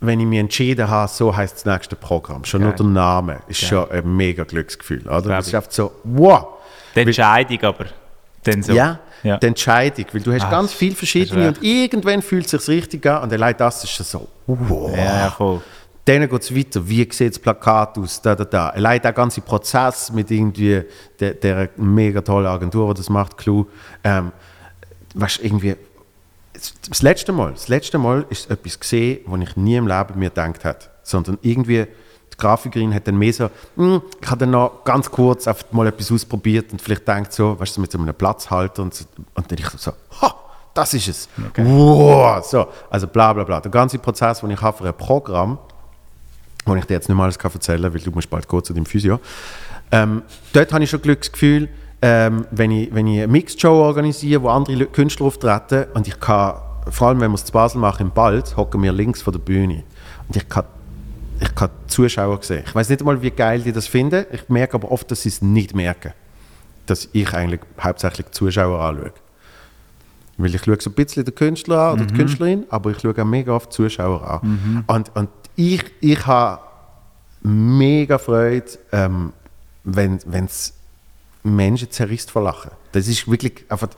[SPEAKER 1] wenn ich mich entschieden habe, so heißt das nächste Programm. Schon nur
[SPEAKER 2] Geil.
[SPEAKER 1] der Name ist schon ein mega Glücksgefühl. Oder?
[SPEAKER 2] Glaub
[SPEAKER 1] Es ist einfach so, wow!
[SPEAKER 2] Die Entscheidung aber. Dann so.
[SPEAKER 1] Ja,
[SPEAKER 2] Ja.
[SPEAKER 1] die Entscheidung, weil du hast
[SPEAKER 2] Ah,
[SPEAKER 1] ganz viele verschiedene und irgendwann fühlt es sich richtig an und allein das ist schon so, wow.
[SPEAKER 2] Ja, ja, voll.
[SPEAKER 1] Dann geht es weiter, wie sieht das Plakat aus, da, da, da. Allein der ganze Prozess mit irgendwie der, der mega tollen Agentur, die das macht, Clue, ähm, weißt, irgendwie, das letzte Mal, das letzte Mal ist etwas gesehen, was ich nie im Leben mir gedacht hätte, sondern irgendwie die Grafikerin hat dann mehr so, «Hm, ich habe dann noch ganz kurz einfach mal etwas ausprobiert und vielleicht denkt so, weißt du, mit so einem Platzhalter und, so, und dann ich so, ha, das ist es. Wow, so, also bla bla bla. Der ganze Prozess, den ich habe für ein Programm, wo ich dir jetzt nicht mal alles erzählen kann, weil du musst bald gehen zu deinem Physio. Ähm, dort habe ich schon Glücksgefühl, ähm, wenn, ich, wenn ich eine Mixed-Show organisiere, wo andere Künstler auftreten und ich kann, vor allem wenn wir es zu Basel machen, im Bald, hocken wir links vor der Bühne und ich kann, ich kann die Zuschauer sehen. Ich weiß nicht einmal, wie geil die das finden, ich merke aber oft, dass sie es nicht merken, dass ich eigentlich hauptsächlich Zuschauer anschaue. Weil ich schaue so ein bisschen den Künstler an oder die Künstlerin, aber ich schaue auch mega oft Zuschauer an. Und, und ich, ich habe mega Freude, ähm, wenn es Menschen zerrisst vor Lachen. Das ist wirklich einfach,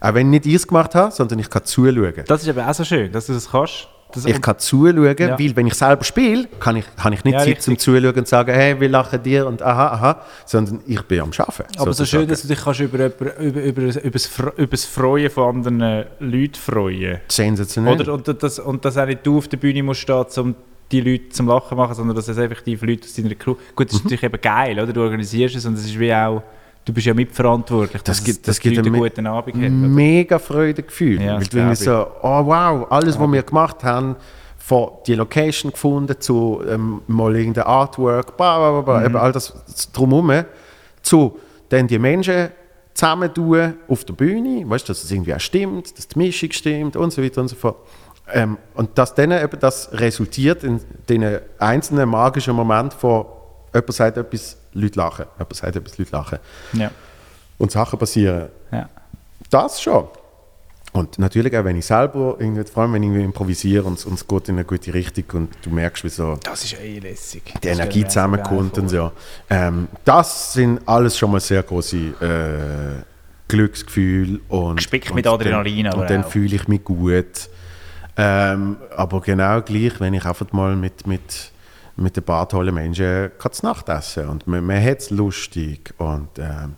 [SPEAKER 1] auch wenn ich nicht ich es gemacht habe, sondern ich kann zuschauen.
[SPEAKER 2] Das ist aber auch so schön, dass du das kannst. Das,
[SPEAKER 1] Ich kann zuschauen,
[SPEAKER 2] Ja.
[SPEAKER 1] weil wenn ich selber spiele, kann ich, habe ich nicht
[SPEAKER 2] Ja,
[SPEAKER 1] Zeit zum
[SPEAKER 2] richtig.
[SPEAKER 1] Zuschauen und sagen, hey, wir lachen dir und aha, aha, sondern ich bin am Arbeiten.
[SPEAKER 2] aber so schön,
[SPEAKER 1] sozusagen.
[SPEAKER 2] dass du dich kannst über, über, über, über, über, das, über das Freuen von anderen Leuten freuen
[SPEAKER 1] Sensationell.
[SPEAKER 2] Oder, und, das, und dass auch nicht du auf der Bühne musst stehen, um die Leute zum Lachen zu machen, sondern dass es effektiv Leute aus deiner Crew... Gut,
[SPEAKER 1] Mhm.
[SPEAKER 2] das ist natürlich eben geil, oder? Du organisierst es und es ist wie auch... Du bist ja mitverantwortlich,
[SPEAKER 1] Das
[SPEAKER 2] dass,
[SPEAKER 1] gibt- das gibt
[SPEAKER 2] einen
[SPEAKER 1] eine
[SPEAKER 2] guten Abend oder?
[SPEAKER 1] mega Freudegefühl.
[SPEAKER 2] Ja,
[SPEAKER 1] weil irgendwie
[SPEAKER 2] glaub
[SPEAKER 1] so, oh wow, alles, was wir gemacht haben, von die Location gefunden zu ähm, mal irgendein Artwork, bla, bla, bla,
[SPEAKER 2] Mhm.
[SPEAKER 1] eben all das drumherum, zu dann die Menschen zusammentun auf der Bühne, weißt, dass es irgendwie auch stimmt, dass die Mischung stimmt und so weiter und so fort. Ähm, und dass dann eben das resultiert in den einzelnen magischen Momenten von jemand sagt etwas, Leute lachen, jemand sagt etwas, Leute lachen
[SPEAKER 2] Ja,
[SPEAKER 1] und Sachen passieren.
[SPEAKER 2] ja.
[SPEAKER 1] Das schon. Und natürlich auch, wenn ich selber, irgendwie, vor allem wenn ich improvisiere und, es- und es geht in eine gute Richtung und du merkst, wie so
[SPEAKER 2] Das ist eh lässig.
[SPEAKER 1] die Energie zusammenkommt und so. Ähm, das sind alles schon mal sehr große äh, Glücksgefühle. Und,
[SPEAKER 2] Gespickt
[SPEAKER 1] und
[SPEAKER 2] mit Adrenalin
[SPEAKER 1] Dann, und dann
[SPEAKER 2] auch.
[SPEAKER 1] fühle ich mich gut. Ähm, aber genau gleich, wenn ich einfach mal mit, mit, mit ein paar tollen Menschen kann zu Nacht essen und man, man hat es lustig und ähm,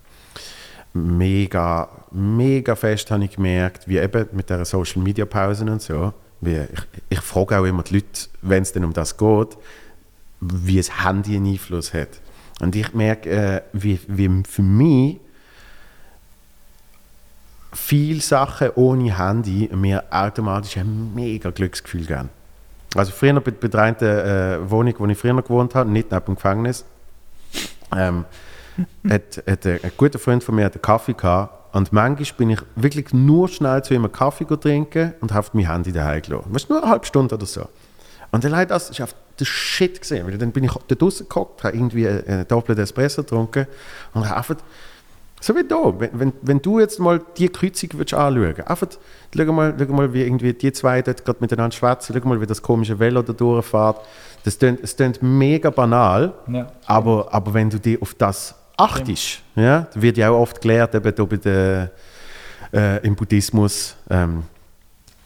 [SPEAKER 1] mega, mega fest habe ich gemerkt, wie eben mit der Social Media Pausen und so, wie, ich, ich frage auch immer die Leute, wenn es denn um das geht, wie das Handy einen Einfluss hat. Und ich merke, äh, wie, wie für mich viele Sachen ohne Handy mir automatisch ein mega Glücksgefühl geben. Also früher bei, bei der einen äh, Wohnung, wo ich früher gewohnt habe, nicht neben dem Gefängnis, ähm, hat, hat ein, ein guter Freund von mir einen Kaffee gehabt und manchmal bin ich wirklich nur schnell zu ihm einen Kaffee trinken und habe mein Handy daheim gelassen. Weißt du, nur eine halbe Stunde oder so. Und dann hat das ist einfach der Shit gesehen, weil dann bin ich da draußen gehockt, habe irgendwie einen, einen doppelten Espresso getrunken und habe einfach so wie da, wenn, wenn, wenn du jetzt mal die Kreuzung würdest anschauen, einfach schau mal, schau mal, wie irgendwie die zwei dort gerade miteinander schwätzen, schau mal, wie das komische Velo da durchfährt. Das klingt, es klingt mega banal,
[SPEAKER 2] Ja.
[SPEAKER 1] aber, aber wenn du dich auf das achtest, ja, wird ja auch oft gelehrt, eben da bei der, äh, im Buddhismus, ähm,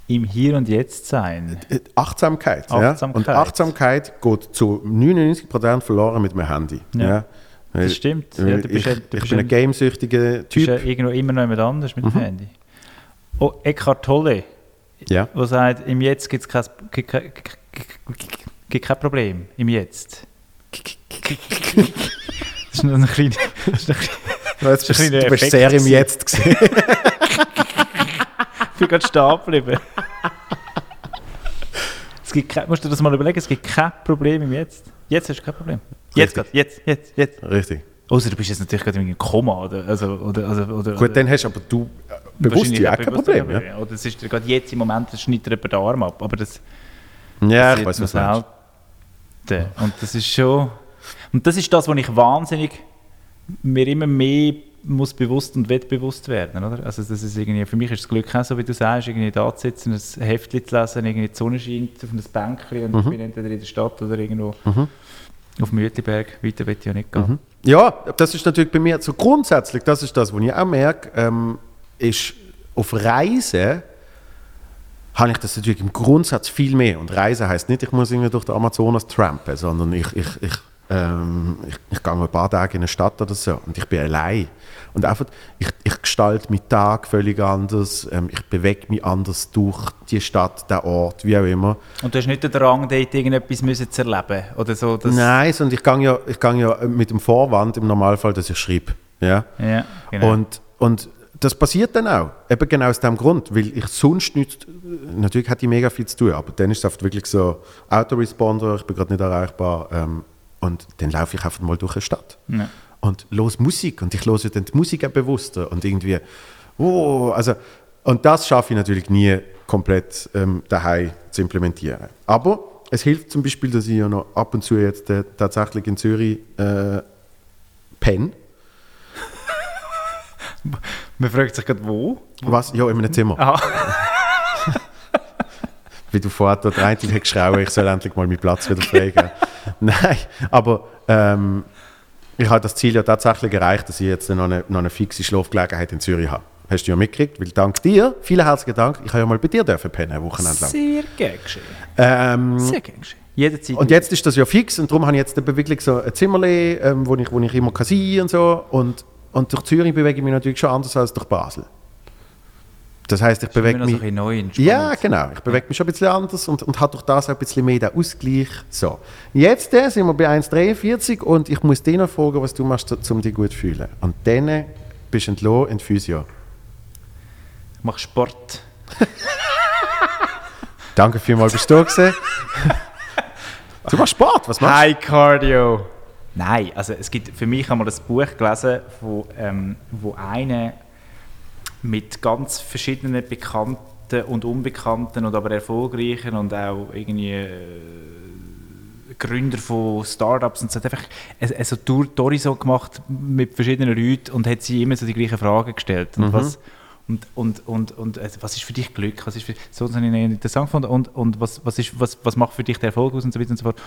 [SPEAKER 2] Im Hier und Jetzt sein.
[SPEAKER 1] äh, Achtsamkeit.
[SPEAKER 2] Achtsamkeit.
[SPEAKER 1] Ja? Und Achtsamkeit geht zu 99% verloren mit dem Handy.
[SPEAKER 2] Ja.
[SPEAKER 1] Ja.
[SPEAKER 2] Das stimmt. Ja, du bist
[SPEAKER 1] ich,
[SPEAKER 2] ja- du
[SPEAKER 1] ich
[SPEAKER 2] bist
[SPEAKER 1] bin
[SPEAKER 2] ja-
[SPEAKER 1] ein gamesüchtiger
[SPEAKER 2] Du bist ja
[SPEAKER 1] Typ.
[SPEAKER 2] irgendwo immer noch jemand anders mit dem Handy. Oh, Eckhart Tolle,
[SPEAKER 1] Ja.
[SPEAKER 2] der sagt, im Jetzt gibt kein, gibt kein Problem. Im Jetzt. Das ist nur ein kleiner... Ein
[SPEAKER 1] Jetzt
[SPEAKER 2] ein
[SPEAKER 1] bist, du bist
[SPEAKER 2] Effekt
[SPEAKER 1] sehr im. Jetzt gesehen.
[SPEAKER 2] ich bin gerade stehen geblieben. Es gibt kein, musst du dir das mal überlegen, es gibt kein Problem im Jetzt. Jetzt hast du kein Problem. Jetzt gerade, jetzt, jetzt, jetzt.
[SPEAKER 1] Richtig.
[SPEAKER 2] Außer du bist jetzt natürlich gerade in einem Koma oder, also, oder, also, oder,
[SPEAKER 1] Gut, dann hast aber du äh, bewusst ja kein
[SPEAKER 2] bewusst
[SPEAKER 1] Problem. Ja,
[SPEAKER 2] Oder es ist gerade jetzt im Moment, das schneidet jemand den Arm ab. Aber das
[SPEAKER 1] ja ich
[SPEAKER 2] sieht
[SPEAKER 1] weiß, was du meinst.
[SPEAKER 2] selten. Und das ist schon... Und das ist das, was ich wahnsinnig mir immer mehr muss bewusst und wettbewusst werden, oder? Also das ist irgendwie, für mich ist das Glück auch so, wie du sagst, irgendwie da zu sitzen, ein Heftchen zu lesen, irgendwie die Sonne scheint auf einem Bänkchen und
[SPEAKER 1] Mhm.
[SPEAKER 2] ich bin entweder in der Stadt oder irgendwo auf Mütliberg. Weiter will ich ja nicht gehen.
[SPEAKER 1] Mhm. Ja, das ist natürlich bei mir so grundsätzlich, das ist das, was ich auch merke, ähm, ist auf Reisen habe ich das natürlich im Grundsatz viel mehr. Und Reisen heißt nicht, ich muss irgendwie durch den Amazonas trampen, sondern ich, ich, ich, ähm, ich, ich gehe ein paar Tage in eine Stadt oder so und ich bin allein. Und einfach, ich, ich gestalte meinen Tag völlig anders, ähm, ich bewege mich anders durch die Stadt, den Ort, wie auch immer.
[SPEAKER 2] Und du hast nicht den Drang, dort irgendetwas müssen zu erleben oder so.
[SPEAKER 1] Nein, sondern ich gehe ja, ich gehe ja mit dem Vorwand im Normalfall, dass ich schreibe. Ja?
[SPEAKER 2] Ja, genau.
[SPEAKER 1] Und, und das passiert dann auch. Eben genau aus dem Grund, weil ich sonst nicht, natürlich hat die mega viel zu tun, aber dann ist es oft wirklich so Autoresponder, ich bin gerade nicht erreichbar ähm, und dann laufe ich einfach mal durch eine Stadt.
[SPEAKER 2] Ja.
[SPEAKER 1] Und los Musik und ich höre dann die Musik auch bewusster und irgendwie, oh, also, und das schaffe ich natürlich nie komplett ähm, daheim zu implementieren. Aber es hilft zum Beispiel, dass ich ja noch ab und zu jetzt äh, tatsächlich in Zürich äh, penne.
[SPEAKER 2] Man fragt sich gerade, wo?
[SPEAKER 1] Was? Ja, in einem Zimmer. Wie du vorher dort rein hast geschrien, ich soll endlich mal meinen Platz wieder freigeben. Nein, aber ähm, ich habe das Ziel ja tatsächlich erreicht, dass ich jetzt noch eine, noch eine fixe Schlafgelegenheit in Zürich habe. Hast du ja mitgekriegt, weil dank dir, vielen herzlichen Dank, ich habe ja mal bei dir dürfen pennen, ein Wochenende lang.
[SPEAKER 2] Sehr gern geschehen.
[SPEAKER 1] Ähm,
[SPEAKER 2] Sehr gern geschehen. Jederzeit.
[SPEAKER 1] und jetzt ist das ja fix und darum habe ich jetzt wirklich so ein Zimmerle, ähm, wo, ich, wo ich immer kann sein und so. Und, und durch Zürich bewege ich mich natürlich schon anders als durch Basel. Das heißt, ich bewege mich...
[SPEAKER 2] ein neu
[SPEAKER 1] Ja, genau. Ich bewege mich schon ein bisschen anders und, und habe durch das auch ein bisschen mehr den Ausgleich. So. Jetzt äh, sind wir bei 1,43 und ich muss dich noch fragen, was du machst, um dich gut zu fühlen. Und dann bist du entlohnt in Physio.
[SPEAKER 2] Ich mache Sport.
[SPEAKER 1] Danke vielmals, bist du da. Du machst Sport, was machst
[SPEAKER 2] High Cardio. Nein, also es gibt für mich einmal ein Buch gelesen, wo, ähm, wo eine mit ganz verschiedenen bekannten und unbekannten und aber erfolgreichen und auch irgendwie äh, Gründer von Startups und so hat einfach eine, eine so Tour, so gemacht mit verschiedenen Leuten und hat sie immer so die gleichen Fragen gestellt und was und, und, und, und äh, was ist für dich Glück? Was ist für, so das habe ich interessant gefunden. Und, und was, was, ist, was, was macht für dich den Erfolg aus und so weiter und so fort.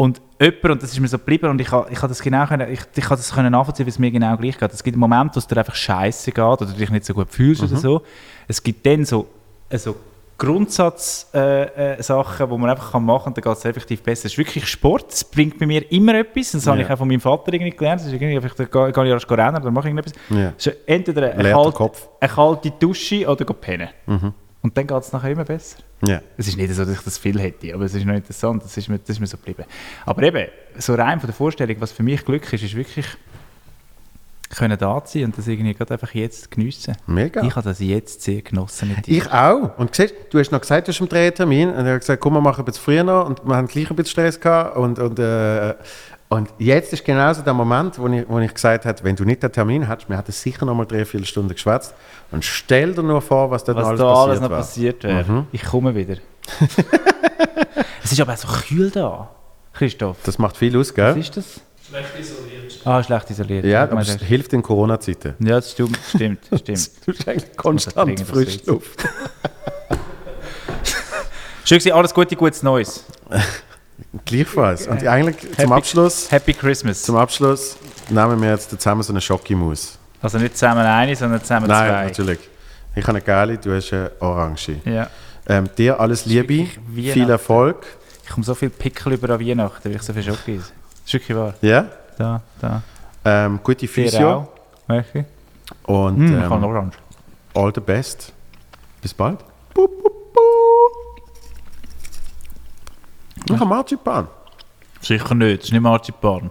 [SPEAKER 2] Und jemand, und das ist mir so geblieben, und ich habe ich ha das genau können, ich, ich ha das können nachvollziehen, wie es mir genau gleich geht. Es gibt Momente, wo es dir einfach scheiße geht oder du dich nicht so gut fühlst oder so. Es gibt dann so, also Grundsatzsachen, äh, äh, Sachen, wo man einfach kann machen kann, dann geht es effektiv besser. Es ist wirklich Sport, es bringt bei mir immer etwas, das habe
[SPEAKER 1] Ja.
[SPEAKER 2] ich auch von meinem Vater irgendwie gelernt, das ist irgendwie da gehe gehe ich erst rennen oder mache ich irgendetwas.
[SPEAKER 1] Ja.
[SPEAKER 2] Es ist entweder eine kalte, eine kalte Dusche oder pennen. Und Und dann geht es nachher immer besser.
[SPEAKER 1] Ja.
[SPEAKER 2] Es ist nicht so, dass ich das viel hätte, aber es ist noch interessant, das ist mir, das ist mir so geblieben. Aber eben, so rein von der Vorstellung, was für mich Glück ist, ist wirklich können da sein und das irgendwie gerade einfach jetzt geniessen.
[SPEAKER 1] Mega.
[SPEAKER 2] Ich habe das jetzt sehr genossen mit dir.
[SPEAKER 1] Ich auch. Und siehst, du hast noch gesagt, du hast einen Drehtermin. Und er hat gesagt, komm, wir machen ein bisschen früher noch. Und wir haben gleich ein bisschen Stress gehabt. Und, und, äh, und jetzt ist genauso der Moment, wo ich, wo ich gesagt habe, wenn du nicht den Termin hättest, wir hätten sicher noch mal drei, vier Stunden geschwätzt. Und stell dir nur vor, was
[SPEAKER 2] was
[SPEAKER 1] alles
[SPEAKER 2] da
[SPEAKER 1] passiert
[SPEAKER 2] alles noch
[SPEAKER 1] wäre.
[SPEAKER 2] passiert wäre. Ich komme wieder. es ist aber auch so kühl da, Christoph.
[SPEAKER 1] Das macht viel aus,
[SPEAKER 2] Was
[SPEAKER 1] gell?
[SPEAKER 2] ist das? Ah, schlecht isoliert.
[SPEAKER 1] Ja, aber es hilft in Corona-Zeiten.
[SPEAKER 2] ja, das stimmt, stimmt, stimmt.
[SPEAKER 1] Du hast eigentlich konstant frische
[SPEAKER 2] was
[SPEAKER 1] Luft.
[SPEAKER 2] Schön alles Gute, gutes Neues.
[SPEAKER 1] Gleichfalls. Und eigentlich zum
[SPEAKER 2] Happy-
[SPEAKER 1] Abschluss,
[SPEAKER 2] Happy Christmas.
[SPEAKER 1] zum Abschluss nehmen wir jetzt zusammen so eine Schokimaus.
[SPEAKER 2] Also nicht zusammen eine, sondern zusammen
[SPEAKER 1] Nein,
[SPEAKER 2] zwei.
[SPEAKER 1] natürlich. Ich habe eine geile, du hast eine orange.
[SPEAKER 2] Ja.
[SPEAKER 1] Ähm, dir alles Liebe, viel Erfolg.
[SPEAKER 2] Ich komme so viel Pickel über an Weihnachten, weil ich so viel Schoki. Das ist wirklich wahr.
[SPEAKER 1] Ja?
[SPEAKER 2] Da, da.
[SPEAKER 1] Ähm, gute Physio
[SPEAKER 2] auch. Welche?
[SPEAKER 1] und
[SPEAKER 2] Hm, ich habe
[SPEAKER 1] ähm,
[SPEAKER 2] Orange.
[SPEAKER 1] all the best. Bis bald. Nog een marzipan.
[SPEAKER 2] Sicher nicht, Het is nicht Marzipan.